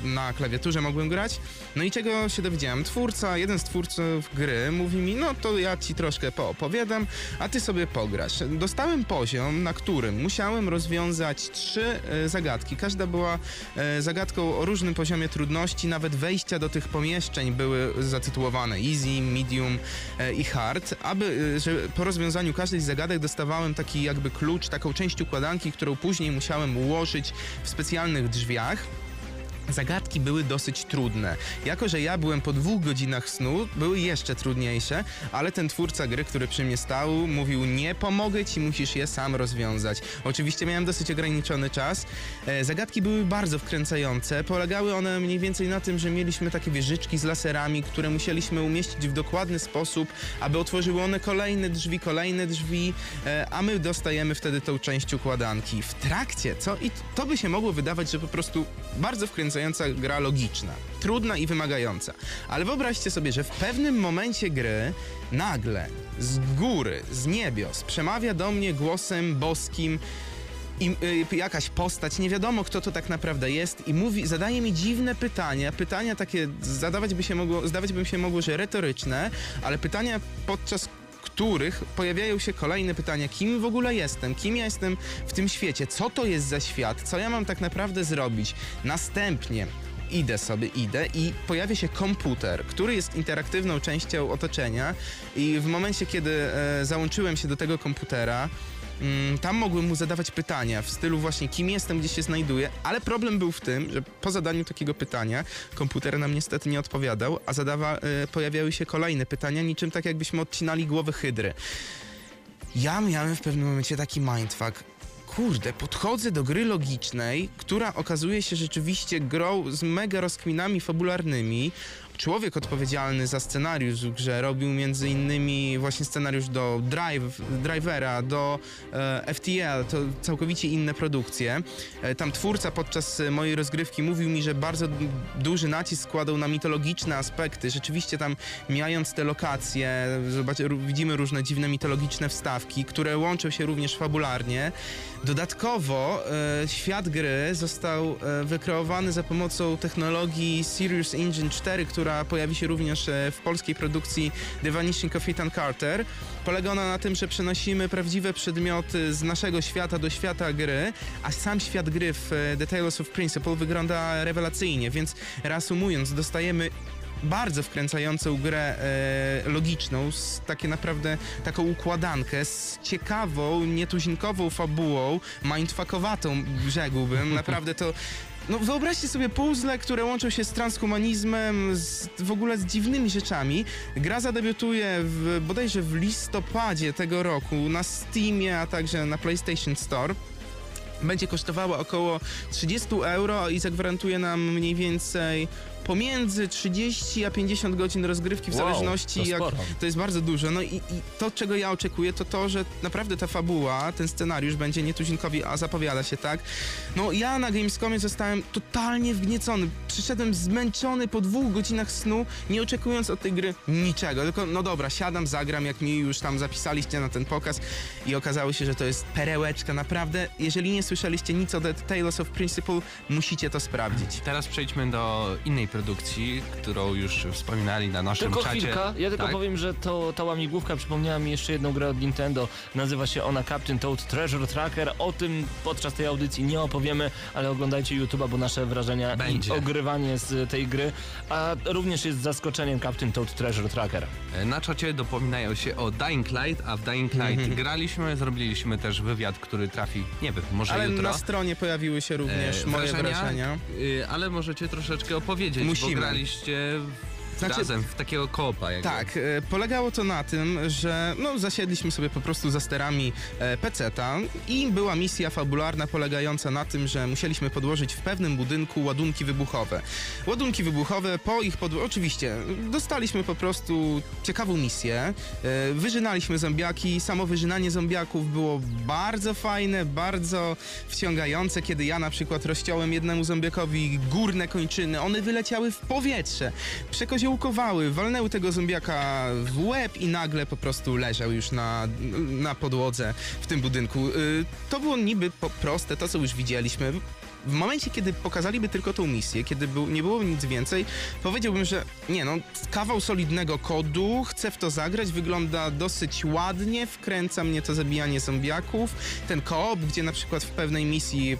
na klawiaturze, mogłem grać. No i czego się dowiedziałem? Twórca, jeden z twórców gry mówi mi, no to ja ci troszkę poopowiadam, a ty sobie pograsz. Dostałem poziom, na którym musiałem rozwiązać trzy e, zagadki. Każda była zagadką o różnym poziomie trudności, nawet wejścia do tych pomieszczeń były zatytułowane easy, medium i hard. Aby, że po rozwiązaniu każdej z zagadek dostawałem taki jakby klucz, taką część układanki, którą później musiałem ułożyć w specjalnych drzwiach. Zagadki były dosyć trudne. Jako, że ja byłem po dwóch godzinach snu, były jeszcze trudniejsze, ale ten twórca gry, który przy mnie stał, mówił: Nie pomogę ci, musisz je sam rozwiązać. Oczywiście miałem dosyć ograniczony czas. E, zagadki były bardzo wkręcające. Polegały one mniej więcej na tym, że mieliśmy takie wieżyczki z laserami, które musieliśmy umieścić w dokładny sposób, aby otworzyły one kolejne drzwi, kolejne drzwi, e, a my dostajemy wtedy tą część układanki. W trakcie, co? I to by się mogło wydawać, że po prostu bardzo wkręcająca gra logiczna. Trudna i wymagająca. Ale wyobraźcie sobie, że w pewnym momencie gry nagle z góry, z niebios przemawia do mnie głosem boskim i y, jakaś postać, nie wiadomo kto to tak naprawdę jest i mówi, zadaje mi dziwne pytania, pytania takie zadawać by się mogło, zdawać by się mogło, że retoryczne, ale pytania podczas których pojawiają się kolejne pytania, kim w ogóle jestem, kim ja jestem w tym świecie, co to jest za świat, co ja mam tak naprawdę zrobić. Następnie idę sobie, idę i pojawia się komputer, który jest interaktywną częścią otoczenia. I w momencie, kiedy e, załączyłem się do tego komputera, Tam mogłem mu zadawać pytania w stylu właśnie kim jestem, gdzie się znajduję, ale problem był w tym, że po zadaniu takiego pytania komputer nam niestety nie odpowiadał, a zadawa, y, pojawiały się kolejne pytania, niczym tak jakbyśmy odcinali głowę hydry. Ja miałem w pewnym momencie taki mindfuck. Kurde, podchodzę do gry logicznej, która okazuje się rzeczywiście grą z mega rozkminami fabularnymi. Człowiek odpowiedzialny za scenariusz w grze robił między innymi właśnie scenariusz do Drive, Drivera, do e, FTL, to całkowicie inne produkcje. E, tam twórca podczas mojej rozgrywki mówił mi, że bardzo duży nacisk kładą na mitologiczne aspekty. Rzeczywiście tam mijając te lokacje, zobacz, widzimy różne dziwne mitologiczne wstawki, które łączą się również fabularnie. Dodatkowo e, świat gry został e, wykreowany za pomocą technologii Sirius Engine 4, która pojawi się również e, w polskiej produkcji The Vanishing of Ethan Carter. Polega ona na tym, że przenosimy prawdziwe przedmioty z naszego świata do świata gry, a sam świat gry w e, The Tales of Principle wygląda rewelacyjnie, więc reasumując, dostajemy bardzo wkręcającą grę e, logiczną, z takie naprawdę taką układankę, z ciekawą, nietuzinkową fabułą, mindfuckowatą rzekłbym. Naprawdę to no wyobraźcie sobie puzzle, które łączą się z transhumanizmem, z, w ogóle z dziwnymi rzeczami. Gra zadebiutuje w, bodajże w listopadzie tego roku na Steamie, a także na PlayStation Store. Będzie kosztowała około 30 euro i zagwarantuje nam mniej więcej pomiędzy 30 a 50 godzin rozgrywki w Wow, zależności to jak sporo. to jest bardzo dużo. No i, i to, czego ja oczekuję, to to, że naprawdę ta fabuła, ten scenariusz będzie nietuzinkowi, a zapowiada się tak. No ja na Gamescomie zostałem totalnie wgniecony. Przyszedłem zmęczony po dwóch godzinach snu, nie oczekując od tej gry niczego. Tylko no dobra, siadam, zagram, jak mi już tam zapisaliście na ten pokaz i okazało się, że to jest perełeczka. Naprawdę, jeżeli nie słyszeliście nic o The Tales of Principle, musicie to sprawdzić. Teraz przejdźmy do innej produkcji, którą już wspominali na naszym Tylko czacie. chwilka, ja tylko Tak? powiem, że to, ta łamigłówka przypomniała mi jeszcze jedną grę od Nintendo. Nazywa się ona Captain Toad Treasure Tracker. O tym podczas tej audycji nie opowiemy, ale oglądajcie YouTube'a, bo nasze wrażenia Będzie. i ogrywanie z tej gry, a również jest zaskoczeniem Captain Toad Treasure Tracker. Na czacie dopominają się o Dying Light, a w Dying Light Mhm. graliśmy, zrobiliśmy też wywiad, który trafi, nie wiem, może Ale jutro. na stronie pojawiły się również E, moje wrażenia. y, ale możecie troszeczkę opowiedzieć, Musimy. bo graliście Znaczy- razem w takiego koopa. Jakby. Tak, e, polegało to na tym, że no, zasiedliśmy sobie po prostu za sterami e, peceta i była misja fabularna polegająca na tym, że musieliśmy podłożyć w pewnym budynku ładunki wybuchowe. Ładunki wybuchowe, po ich podło... Oczywiście, dostaliśmy po prostu ciekawą misję, e, wyżynaliśmy zombiaki, samo wyżynanie zombiaków było bardzo fajne, bardzo wciągające, kiedy ja na przykład rozciąłem jednemu zombiakowi górne kończyny, one wyleciały w powietrze, przekoziołkowały, walnęły tego zombiaka w łeb i nagle po prostu leżał już na, na podłodze w tym budynku. Y, To było niby proste, to co już widzieliśmy. W momencie, kiedy pokazaliby tylko tą misję, kiedy był, nie było nic więcej, powiedziałbym, że nie no, kawał solidnego kodu, chcę w to zagrać, wygląda dosyć ładnie, wkręca mnie to zabijanie zombiaków. Ten koop, gdzie na przykład w pewnej misji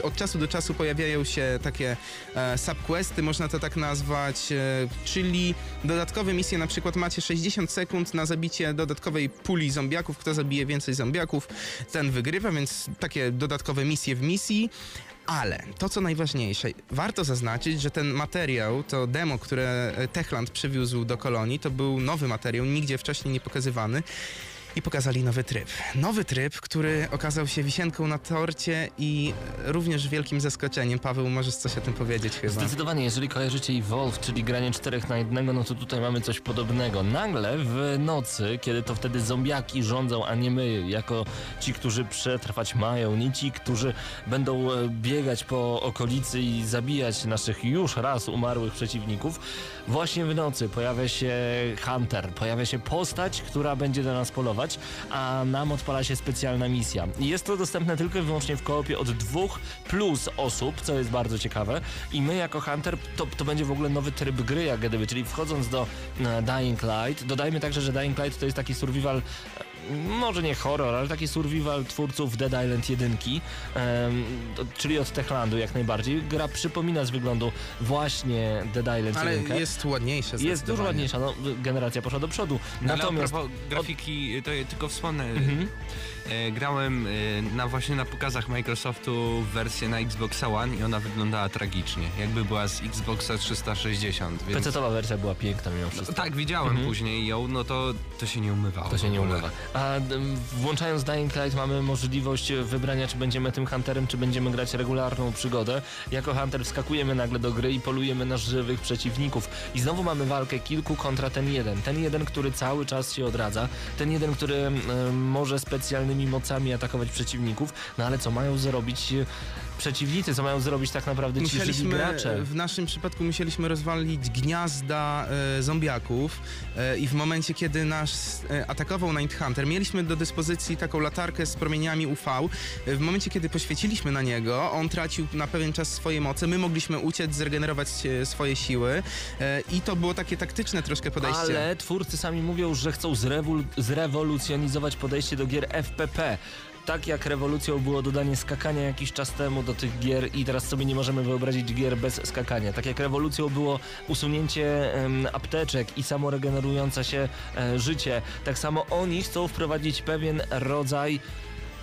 e, od czasu do czasu pojawiają się takie e, subquesty, można to tak nazwać, e, czyli dodatkowe misje, na przykład macie 60 sekund na zabicie dodatkowej puli zombiaków, kto zabije więcej zombiaków, ten wygrywa, więc takie dodatkowe misje w misji. Ale to, co najważniejsze, warto zaznaczyć, że ten materiał, to demo, które e, Techland przywiózł do kolonii, to był nowy materiał, nigdzie wcześniej nie pokazywany. I pokazali nowy tryb. Nowy tryb, który okazał się wisienką na torcie i również wielkim zaskoczeniem. Paweł, możesz coś o tym powiedzieć chyba? Zdecydowanie, jeżeli kojarzycie Evolve, czyli granie czterech na jednego, no to tutaj mamy coś podobnego. Nagle w nocy, kiedy to wtedy zombiaki rządzą, a nie my, jako ci, którzy przetrwać mają, nie ci, którzy będą e, biegać po okolicy i zabijać naszych już raz umarłych przeciwników, właśnie w nocy pojawia się Hunter, pojawia się postać, która będzie do nas polować, a nam odpala się specjalna misja. Jest to dostępne tylko i wyłącznie w koopie od dwóch plus osób, co jest bardzo ciekawe. I my jako Hunter, to, to będzie w ogóle nowy tryb gry jak gdyby, czyli wchodząc do e, Dying Light, dodajmy także, że Dying Light to jest taki survival e, może nie horror, ale taki survival twórców Dead Island 1, em, to- czyli od Techlandu jak najbardziej. Gra przypomina z wyglądu właśnie Dead Island Ale 1. jest ładniejsza Jest dużo ładniejsza, no, generacja poszła do przodu. Ale Natomiast a propos grafiki, to ja tylko wspomnę. Mhm. E, grałem e, na właśnie na pokazach Microsoftu wersję na Xbox One i ona wyglądała tragicznie, jakby była z Xboxa 360. Więc... PC-towa wersja była piękna mimo wszystko. Tak, widziałem Mhm. później ją, no to, to się nie umywało. To się nie umywa. A włączając Dying Light mamy możliwość wybrania, czy będziemy tym hunterem, czy będziemy grać regularną przygodę. Jako hunter wskakujemy nagle do gry i polujemy na żywych przeciwników. I znowu mamy walkę kilku kontra ten jeden. Ten jeden, który cały czas się odradza. Ten jeden, który e, może specjalnymi mocami atakować przeciwników. No ale co mają zrobić przeciwnicy? Co mają zrobić tak naprawdę ci Musieliśmy, gracze? w naszym przypadku musieliśmy rozwalić gniazda e, zombiaków e, i w momencie, kiedy nas e, atakował Night Hunter, mieliśmy do dyspozycji taką latarkę z promieniami UV. E, w momencie, kiedy poświeciliśmy na niego, on tracił na pewien czas swoje moce, my mogliśmy uciec, zregenerować e, swoje siły e, i to było takie taktyczne troszkę podejście. Ale twórcy sami mówią, że chcą zrewol- zrewolucjonizować podejście do gier FPP. Tak jak rewolucją było dodanie skakania jakiś czas temu do tych gier i teraz sobie nie możemy wyobrazić gier bez skakania. Tak jak rewolucją było usunięcie apteczek i samoregenerujące się e, życie, tak samo oni chcą wprowadzić pewien rodzaj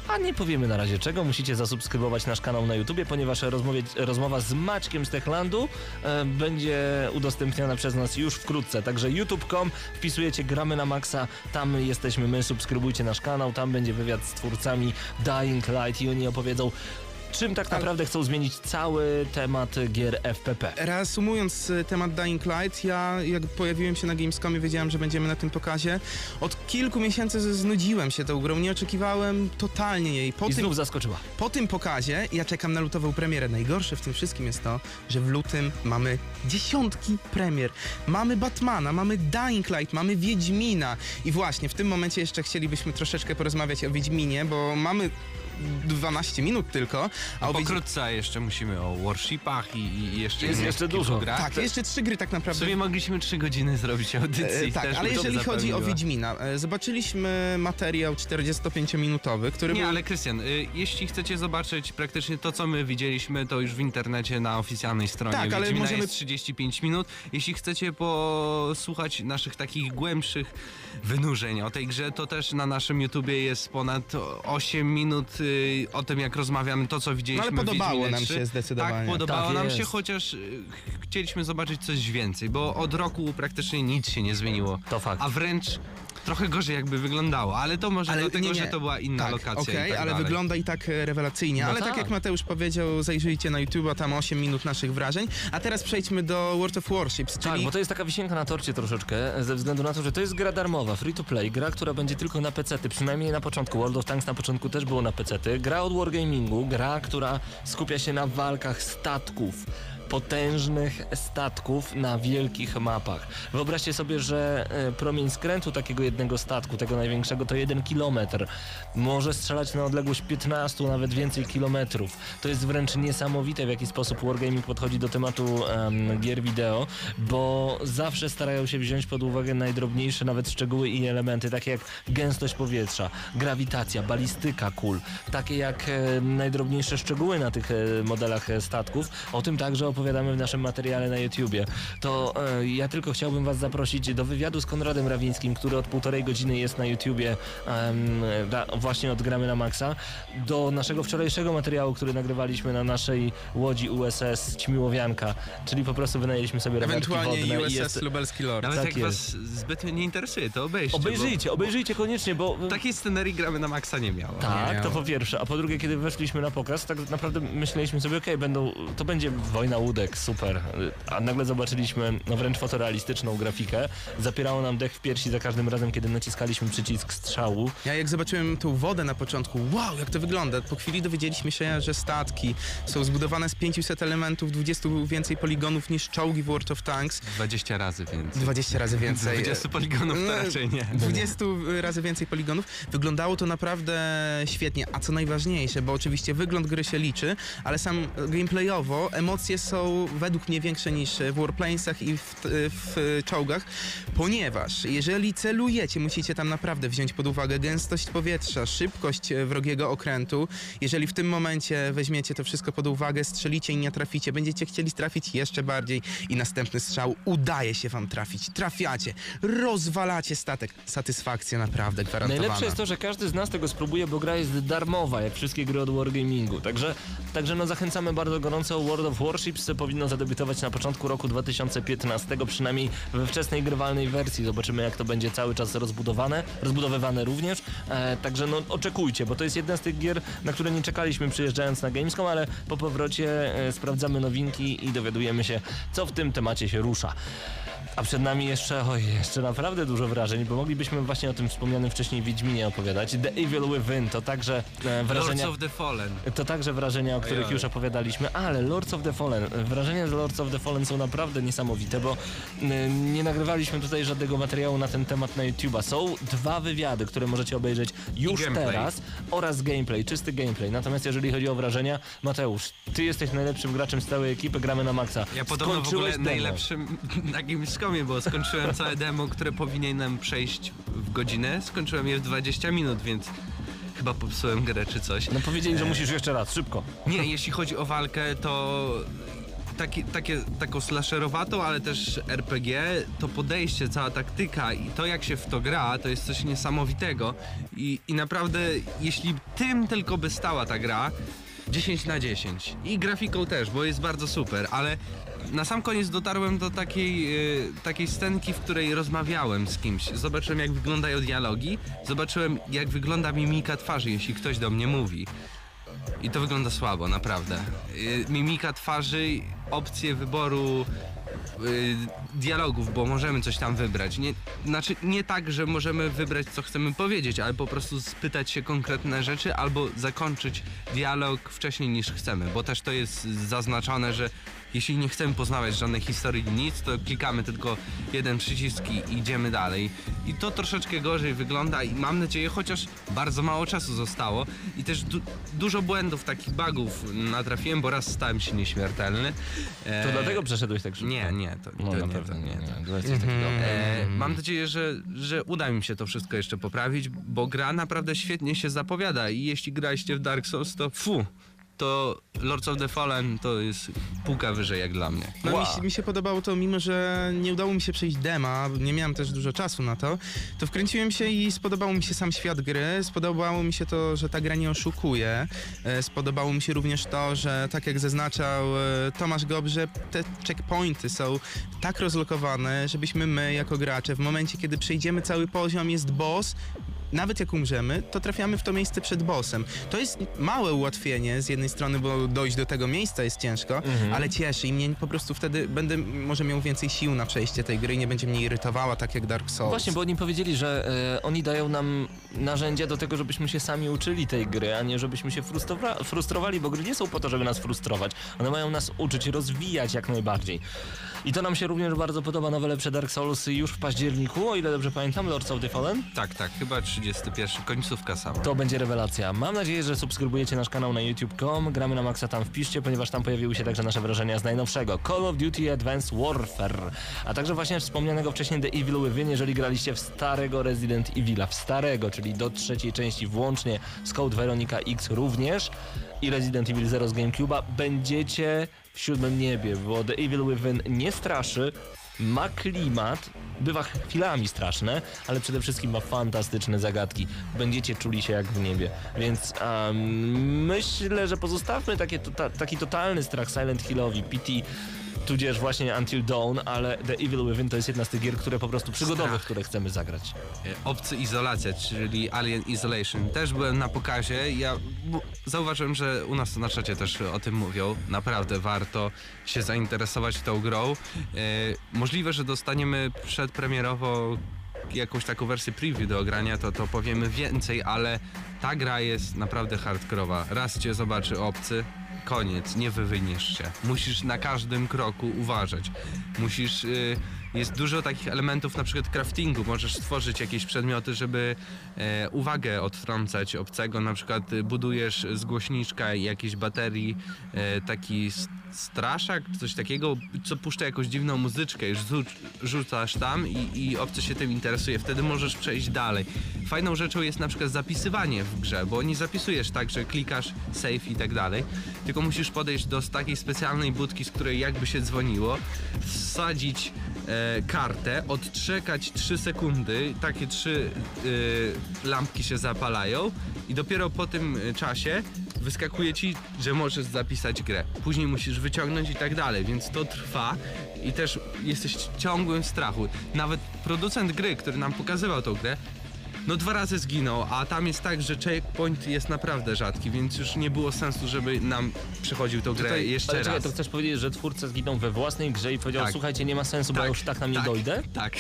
a nie powiemy na razie czego. Musicie zasubskrybować nasz kanał na YouTubie, ponieważ rozmowie, rozmowa z Maćkiem z Techlandu e, będzie udostępniana przez nas już wkrótce. Także youtube.com, wpisujecie gramy na maksa, tam jesteśmy my, subskrybujcie nasz kanał, tam będzie wywiad z twórcami Dying Light i oni opowiedzą czym tak naprawdę chcą zmienić cały temat gier FPP. Reasumując e, temat Dying Light, ja jak pojawiłem się na Gamescomie, wiedziałem, że będziemy na tym pokazie. Od kilku miesięcy znudziłem się tą grą, nie oczekiwałem totalnie jej. Po I tym, znów zaskoczyła. po tym pokazie ja czekam na lutową premierę. Najgorsze w tym wszystkim jest to, że w lutym mamy dziesiątki premier. Mamy Batmana, mamy Dying Light, mamy Wiedźmina. I właśnie w tym momencie jeszcze chcielibyśmy troszeczkę porozmawiać o Wiedźminie, bo mamy 12 minut tylko. A o wiedź- Pokrótce jeszcze musimy o worshipach i, i jeszcze Jest jeszcze dużo. grach. tak, jeszcze trzy gry tak W naprawdę. sumie mogliśmy 3 godziny zrobić audycji. E, tak, ale jeżeli chodzi o. Wiedźmina, e, zobaczyliśmy materiał 45-minutowy, który Nie, był... ale Krystian, y, jeśli chcecie zobaczyć praktycznie to, co my widzieliśmy, to już w internecie na oficjalnej stronie Tak, ale możemy- jest 35 minut. Jeśli chcecie posłuchać naszych takich głębszych wynurzeń o tej grze, to też na naszym YouTubie jest ponad 8 minut y, o tym, jak rozmawiamy, to co widzieliśmy No ale w podobało Wiedźminie nam 3. się zdecydowanie. Tak, podobało Tak nam jest. się, chociaż y, chcieliśmy zobaczyć coś więcej, bo od roku praktycznie nic się nie zmieniło. To fakt. A wręcz trochę gorzej jakby wyglądało, ale to może dlatego, nie, nie. że to była inna tak, lokacja Okej, i tak ale dalej. wygląda i tak e, rewelacyjnie. No ale tak. tak. jak Mateusz powiedział, zajrzyjcie na YouTube'a, tam 8 minut naszych wrażeń. A teraz przejdźmy do World of Warships, czyli... Tak, bo to jest taka wisienka na torcie troszeczkę, ze względu na to, że to jest gra darmowa, free to play, gra, która będzie tylko na PC-ty, przynajmniej na początku. World of Tanks na początku też było na PC-ty. Gra od Wargamingu, gra, która skupia się na walkach statków. Potężnych statków na wielkich mapach. Wyobraźcie sobie, że e, promień skrętu takiego jednego statku, tego największego, to jeden kilometr. Może strzelać na odległość 15, nawet więcej kilometrów. To jest wręcz niesamowite, w jaki sposób Wargaming podchodzi do tematu em, gier wideo, bo zawsze starają się wziąć pod uwagę najdrobniejsze nawet szczegóły i elementy, takie jak gęstość powietrza, grawitacja, balistyka kul, takie jak e, najdrobniejsze szczegóły na tych e, modelach e, statków. O tym także opowiadamy w naszym materiale na YouTubie. To e, ja tylko chciałbym Was zaprosić do wywiadu z Konradem Rawińskim, który od półtorej godziny jest na YouTubie em, da, właśnie od Gramy na Maxa, do naszego wczorajszego materiału, który nagrywaliśmy na naszej łodzi USS Ćmiłowianka, czyli po prostu wynajęliśmy sobie Ewentualnie wodne i USS jest... Lubelski Lord. Nawet Tak jak jest. was zbytnio nie interesuje, to obejrzcie. Obejrzyjcie, obejrzyjcie koniecznie, bo... Bo takiej scenerii gramy na maksa nie miało. Tak, miało. to po pierwsze. A po drugie, kiedy weszliśmy na pokaz, tak naprawdę myśleliśmy sobie, okej, będą, to będzie wojna łódek, super. A nagle zobaczyliśmy no, wręcz fotorealistyczną grafikę. Zapierało nam dech w piersi za każdym razem, kiedy naciskaliśmy przycisk strzału. Ja jak zobaczyłem tą wodę na początku, wow, jak to wygląda. Po chwili dowiedzieliśmy się, że statki są zbudowane z 500 elementów, 20 więcej poligonów niż czołgi w World of Tanks. 20 razy więcej. 20 razy więcej. 20 poligonów to No, raczej nie. 20 razy więcej poligonów. Wyglądało to naprawdę świetnie, a co najważniejsze, bo oczywiście wygląd gry się liczy, ale sam gameplayowo emocje są według mnie większe niż w Warplanesach i w, w czołgach, ponieważ jeżeli celujecie, musicie tam naprawdę wziąć pod uwagę gęstość powietrza, szybkość e, wrogiego okrętu. Jeżeli w tym momencie weźmiecie to wszystko pod uwagę, strzelicie i nie traficie, będziecie chcieli trafić jeszcze bardziej i następny strzał udaje się wam trafić. Trafiacie, rozwalacie statek. Satysfakcja naprawdę gwarantowana. Najlepsze jest to, że każdy z nas tego spróbuje, bo gra jest darmowa, jak wszystkie gry od Wargamingu. Także, także no zachęcamy bardzo gorąco. World of Warships powinno zadebiutować na początku roku 2015, przynajmniej we wczesnej grywalnej wersji. Zobaczymy, jak to będzie cały czas rozbudowane, rozbudowywane również. E, także no oczekujcie, bo to jest jedna z tych gier, na które nie czekaliśmy przyjeżdżając na Gamescom, ale po powrocie e, sprawdzamy nowinki i dowiadujemy się, co w tym temacie się rusza. A przed nami jeszcze, oj, jeszcze naprawdę dużo wrażeń, bo moglibyśmy właśnie o tym wspomnianym wcześniej Wiedźminie opowiadać. The Evil Within to także e, wrażenia... Lords of the Fallen. To także wrażenia, o których już opowiadaliśmy, ale Lords of the Fallen, wrażenia z Lords of the Fallen są naprawdę niesamowite, bo nie nagrywaliśmy tutaj żadnego materiału na ten temat na YouTube'a. Są dwa wywiady, które możecie obejrzeć już teraz oraz gameplay, czysty gameplay. Natomiast jeżeli chodzi o wrażenia, Mateusz, ty jesteś najlepszym graczem z całej ekipy, gramy na maksa. Ja podobno w ogóle Skończyłeś demo. bo skończyłem całe demo, które powinienem przejść w godzinę. Skończyłem je w 20 minut, więc chyba popsułem grę czy coś. No powiedzieli, że musisz jeszcze raz, szybko. Nie, jeśli chodzi o walkę, to taki, takie, taką slasherowatą, ale też RPG, to podejście, cała taktyka i to jak się w to gra, to jest coś niesamowitego. I, i naprawdę, jeśli tym tylko by stała ta gra, 10 na 10. I grafiką też, bo jest bardzo super, ale na sam koniec dotarłem do takiej, y, takiej scenki, w której rozmawiałem z kimś. Zobaczyłem, jak wyglądają dialogi, zobaczyłem, jak wygląda mimika twarzy, jeśli ktoś do mnie mówi. I to wygląda słabo, naprawdę. Y, Mimika twarzy, opcje wyboru y, dialogów, bo możemy coś tam wybrać. Nie, znaczy nie tak, że możemy wybrać co chcemy powiedzieć, ale po prostu spytać się konkretne rzeczy albo zakończyć dialog wcześniej niż chcemy, bo też to jest zaznaczone, że jeśli nie chcemy poznawać żadnej historii nic, to klikamy tylko jeden przycisk i idziemy dalej. I to troszeczkę gorzej wygląda i mam nadzieję, chociaż bardzo mało czasu zostało i też du- dużo błędów, takich bugów natrafiłem, bo raz stałem się nieśmiertelny. To E, dlatego przeszedłeś tak szybko. Nie, nie, to, No to na nie, pewno to nie. To. To. E, mam nadzieję, że, że uda mi się to wszystko jeszcze poprawić, bo gra naprawdę świetnie się zapowiada i jeśli graliście w Dark Souls, to fu, to Lords of the Fallen to jest półka wyżej jak dla mnie. No Wow. mi, się- mi się podobało to, mimo że nie udało mi się przejść dema, nie miałem też dużo czasu na to, to wkręciłem się i spodobało mi się sam świat gry, spodobało mi się to, że ta gra nie oszukuje, e, spodobało mi się również to, że tak jak zaznaczał e, Tomasz Gobrze, te checkpointy są tak rozlokowane, żebyśmy my jako gracze w momencie, kiedy przejdziemy cały poziom, jest boss, nawet jak umrzemy, to trafiamy w to miejsce przed bossem. To jest małe ułatwienie z jednej strony, bo dojść do tego miejsca jest ciężko, ale cieszy i mnie po prostu wtedy będę może miał więcej sił na przejście tej gry i nie będzie mnie irytowała tak jak Dark Souls. Właśnie, bo oni powiedzieli, że e, oni dają nam narzędzia do tego, żebyśmy się sami uczyli tej gry, a nie żebyśmy się frustrowa- frustrowali, bo gry nie są po to, żeby nas frustrować. One mają nas uczyć, rozwijać jak najbardziej. I to nam się również bardzo podoba. Nowe lepsze Dark Souls już w październiku, o ile dobrze pamiętam, Lords of the Fallen. Tak, tak, chyba 31, końcówka sama. To będzie rewelacja. Mam nadzieję, że subskrybujecie nasz kanał na youtube.com. Gramy na Maxa tam wpiszcie, ponieważ tam pojawiły się także nasze wrażenia z najnowszego Call of Duty Advanced Warfare. A także właśnie wspomnianego wcześniej The Evil Within, jeżeli graliście w starego Resident Evila, w starego, czyli do trzeciej części włącznie z Code Veronica X również i Resident Evil 0 z GameCube'a, będziecie w siódmym niebie, bo The Evil Within nie straszy, ma klimat, bywa chwilami straszne, ale przede wszystkim ma fantastyczne zagadki. Będziecie czuli się jak w niebie. Więc em, myślę, że pozostawmy takie, tota, taki totalny strach Silent Hillowi, PT, tudzież właśnie Until Dawn, ale The Evil Within to jest jedna z tych gier, które po prostu przygodowych, Strach. które chcemy zagrać. E, Obcy Izolacja, czyli Alien Isolation. Też byłem na pokazie. Ja zauważyłem, że u nas na czacie też o tym mówią. Naprawdę warto się zainteresować tą grą. E, możliwe, że dostaniemy przedpremierowo jakąś taką wersję preview do ogrania, to, to powiemy więcej, ale ta gra jest naprawdę hardkorowa. Raz cię zobaczy obcy, koniec, nie wywyniesz się. Musisz na każdym kroku uważać. Musisz... Y, jest dużo takich elementów, na przykład craftingu. Możesz stworzyć jakieś przedmioty, żeby e, uwagę odtrącać obcego. Na przykład y, budujesz z głośniczka i jakiejś baterii e, taki straszak, coś takiego, co puszcza jakąś dziwną muzyczkę. Już rzu- rzucasz tam i, i obcy się tym interesuje. Wtedy możesz przejść dalej. Fajną rzeczą jest na przykład zapisywanie w grze, bo nie zapisujesz tak, że klikasz save i tak dalej, tylko musisz podejść do takiej specjalnej budki, z której jakby się dzwoniło, wsadzić e, kartę, odczekać 3 sekundy, takie trzy e, lampki się zapalają i dopiero po tym e, czasie wyskakuje ci, że możesz zapisać grę. Później musisz wyciągnąć i tak dalej, więc to trwa i też jesteś w ciągłym strachu. Nawet producent gry, który nam pokazywał tą grę, no dwa razy zginął, a tam jest tak, że checkpoint jest naprawdę rzadki, więc już nie było sensu, żeby nam przechodził tą grę Tutaj- jeszcze ale czekaj, raz. to chcesz powiedzieć, że twórca zginął we własnej grze i powiedział, Tak. słuchajcie, nie ma sensu, bo ja już tak tam nie tak, dojdę? Tak.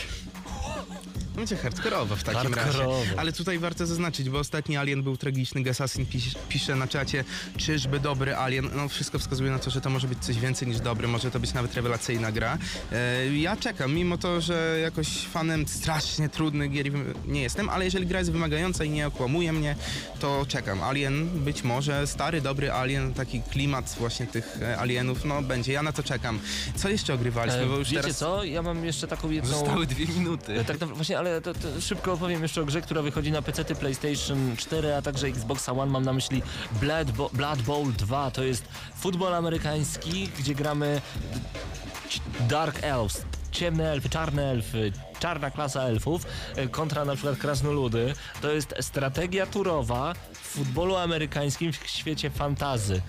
Będzie hardkorowo w takim Hardkorowo. razie. Ale tutaj warto zaznaczyć, bo ostatni Alien był tragiczny. Gassassin pisz, pisze na czacie, czyżby dobry Alien. No wszystko wskazuje na to, że to może być coś więcej niż dobry, może to być nawet rewelacyjna gra. E, ja czekam, mimo to, że jakoś fanem strasznie trudnych gier nie jestem, ale jeżeli gra jest wymagająca i nie okłamuje mnie, to czekam. Alien, być może stary, dobry Alien, taki klimat właśnie tych e, alienów, no będzie. Ja na to czekam. Co jeszcze ogrywaliśmy? E, bo już wiecie teraz... co, ja mam jeszcze taką jedną... Zostały dwie minuty. E, Tak, no właśnie, ale to, to szybko opowiem jeszcze o grze, która wychodzi na PC, PlayStation 4, a także Xbox One. Mam na myśli Blood, Bo- Blood Bowl 2. To jest futbol amerykański, gdzie gramy Dark Elves, ciemne elfy, czarne elfy, czarna klasa elfów e, kontra na przykład krasnoludy. To jest strategia turowa w futbolu amerykańskim w świecie fantazy.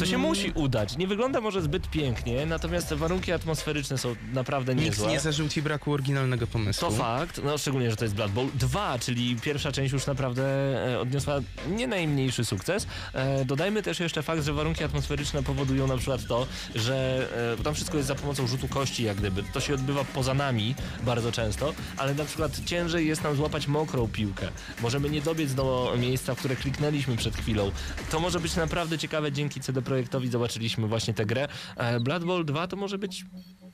To się Mm. musi udać. Nie wygląda może zbyt pięknie, natomiast warunki atmosferyczne są naprawdę Nikt niezłe. nie zażył ci braku oryginalnego pomysłu. To fakt, no szczególnie, że to jest Blood Bowl 2, czyli pierwsza część już naprawdę e, odniosła nie najmniejszy sukces. E, dodajmy też jeszcze fakt, że warunki atmosferyczne powodują na przykład to, że e, tam wszystko jest za pomocą rzutu kości, jak gdyby. To się odbywa poza nami bardzo często, ale na przykład ciężej jest nam złapać mokrą piłkę. Możemy nie dobiec do miejsca, w które kliknęliśmy przed chwilą. To może być naprawdę ciekawe, dzięki CD Projektowi zobaczyliśmy właśnie tę grę. E, Blood Bowl 2 to może być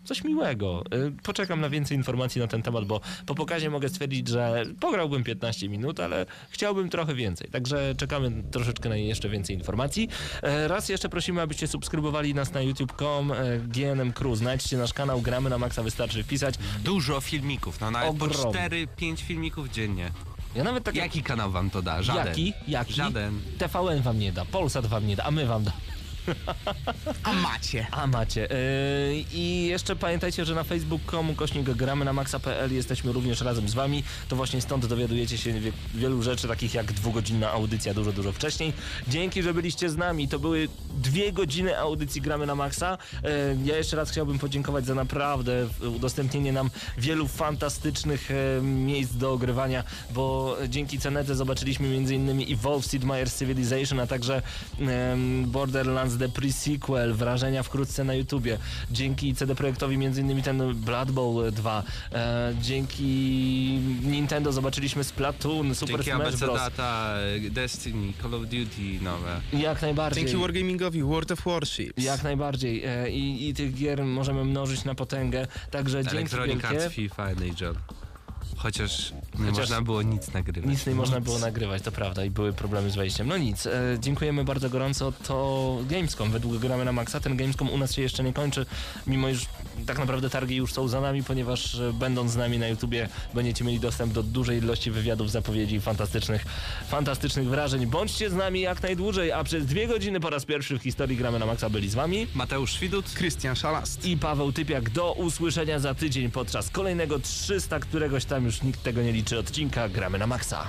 coś miłego. Y, Poczekam na więcej informacji na ten temat, bo po pokazie mogę stwierdzić, że pograłbym 15 minut, ale chciałbym trochę więcej. Także czekamy troszeczkę na jeszcze więcej informacji. E, Raz jeszcze prosimy, abyście subskrybowali nas na youtube.com e, GNM Crew. Znajdźcie nasz kanał, gramy na maksa, wystarczy wpisać. Dużo filmików, no nawet po Ogromny. 4-5 filmików dziennie. Ja nawet tak Jaki kanał wam to da? Żaden. Jaki? Jaki? Żaden. TVN wam nie da, Polsat wam nie da, a my wam da. A macie. A macie. Yy, I jeszcze pamiętajcie, że na facebook.com kośnik gramy na maxa.pl jesteśmy również razem z wami. To właśnie stąd dowiadujecie się wie- wielu rzeczy, takich jak dwugodzinna audycja dużo, dużo wcześniej. Dzięki, że byliście z nami. To były dwie godziny audycji gramy na maksa. Yy, Ja jeszcze raz chciałbym podziękować za naprawdę udostępnienie nam wielu fantastycznych e, miejsc do ogrywania, bo dzięki Cenete zobaczyliśmy m.in. Evolve, Sid Meier's Civilization, a także em, Borderlands The Pre-Sequel, wrażenia wkrótce na YouTubie. Dzięki CD Projektowi m.in. ten Blood Bowl 2. E, dzięki Nintendo zobaczyliśmy Splatoon, Super Dzięki Smash ABC Bros. Data, Destiny, Call of Duty nowe. Jak najbardziej. Dzięki Wargamingowi, World of Warships. Jak najbardziej. E, I, I tych gier możemy mnożyć na potęgę. Także dzięki Electronic wielkie. Arts, FIFA. Chociaż nie Chociaż można było nic nagrywać. Nic nie można było nagrywać, to prawda, i były problemy z wejściem. No nic, e, dziękujemy bardzo gorąco. To Gamescom, według gramy na maksa. Ten Gamescom u nas się jeszcze nie kończy, mimo iż tak naprawdę targi już są za nami, ponieważ e, będąc z nami na YouTubie będziecie mieli dostęp do dużej ilości wywiadów, zapowiedzi i fantastycznych, fantastycznych wrażeń. Bądźcie z nami jak najdłużej, a przez dwie godziny po raz pierwszy w historii gramy na maksa byli z wami. Mateusz Widut. Krystian Szalast. I Paweł Typiak do usłyszenia za tydzień podczas kolejnego 300 któregoś tam już nikt tego nie liczy odcinka gramy na maksa.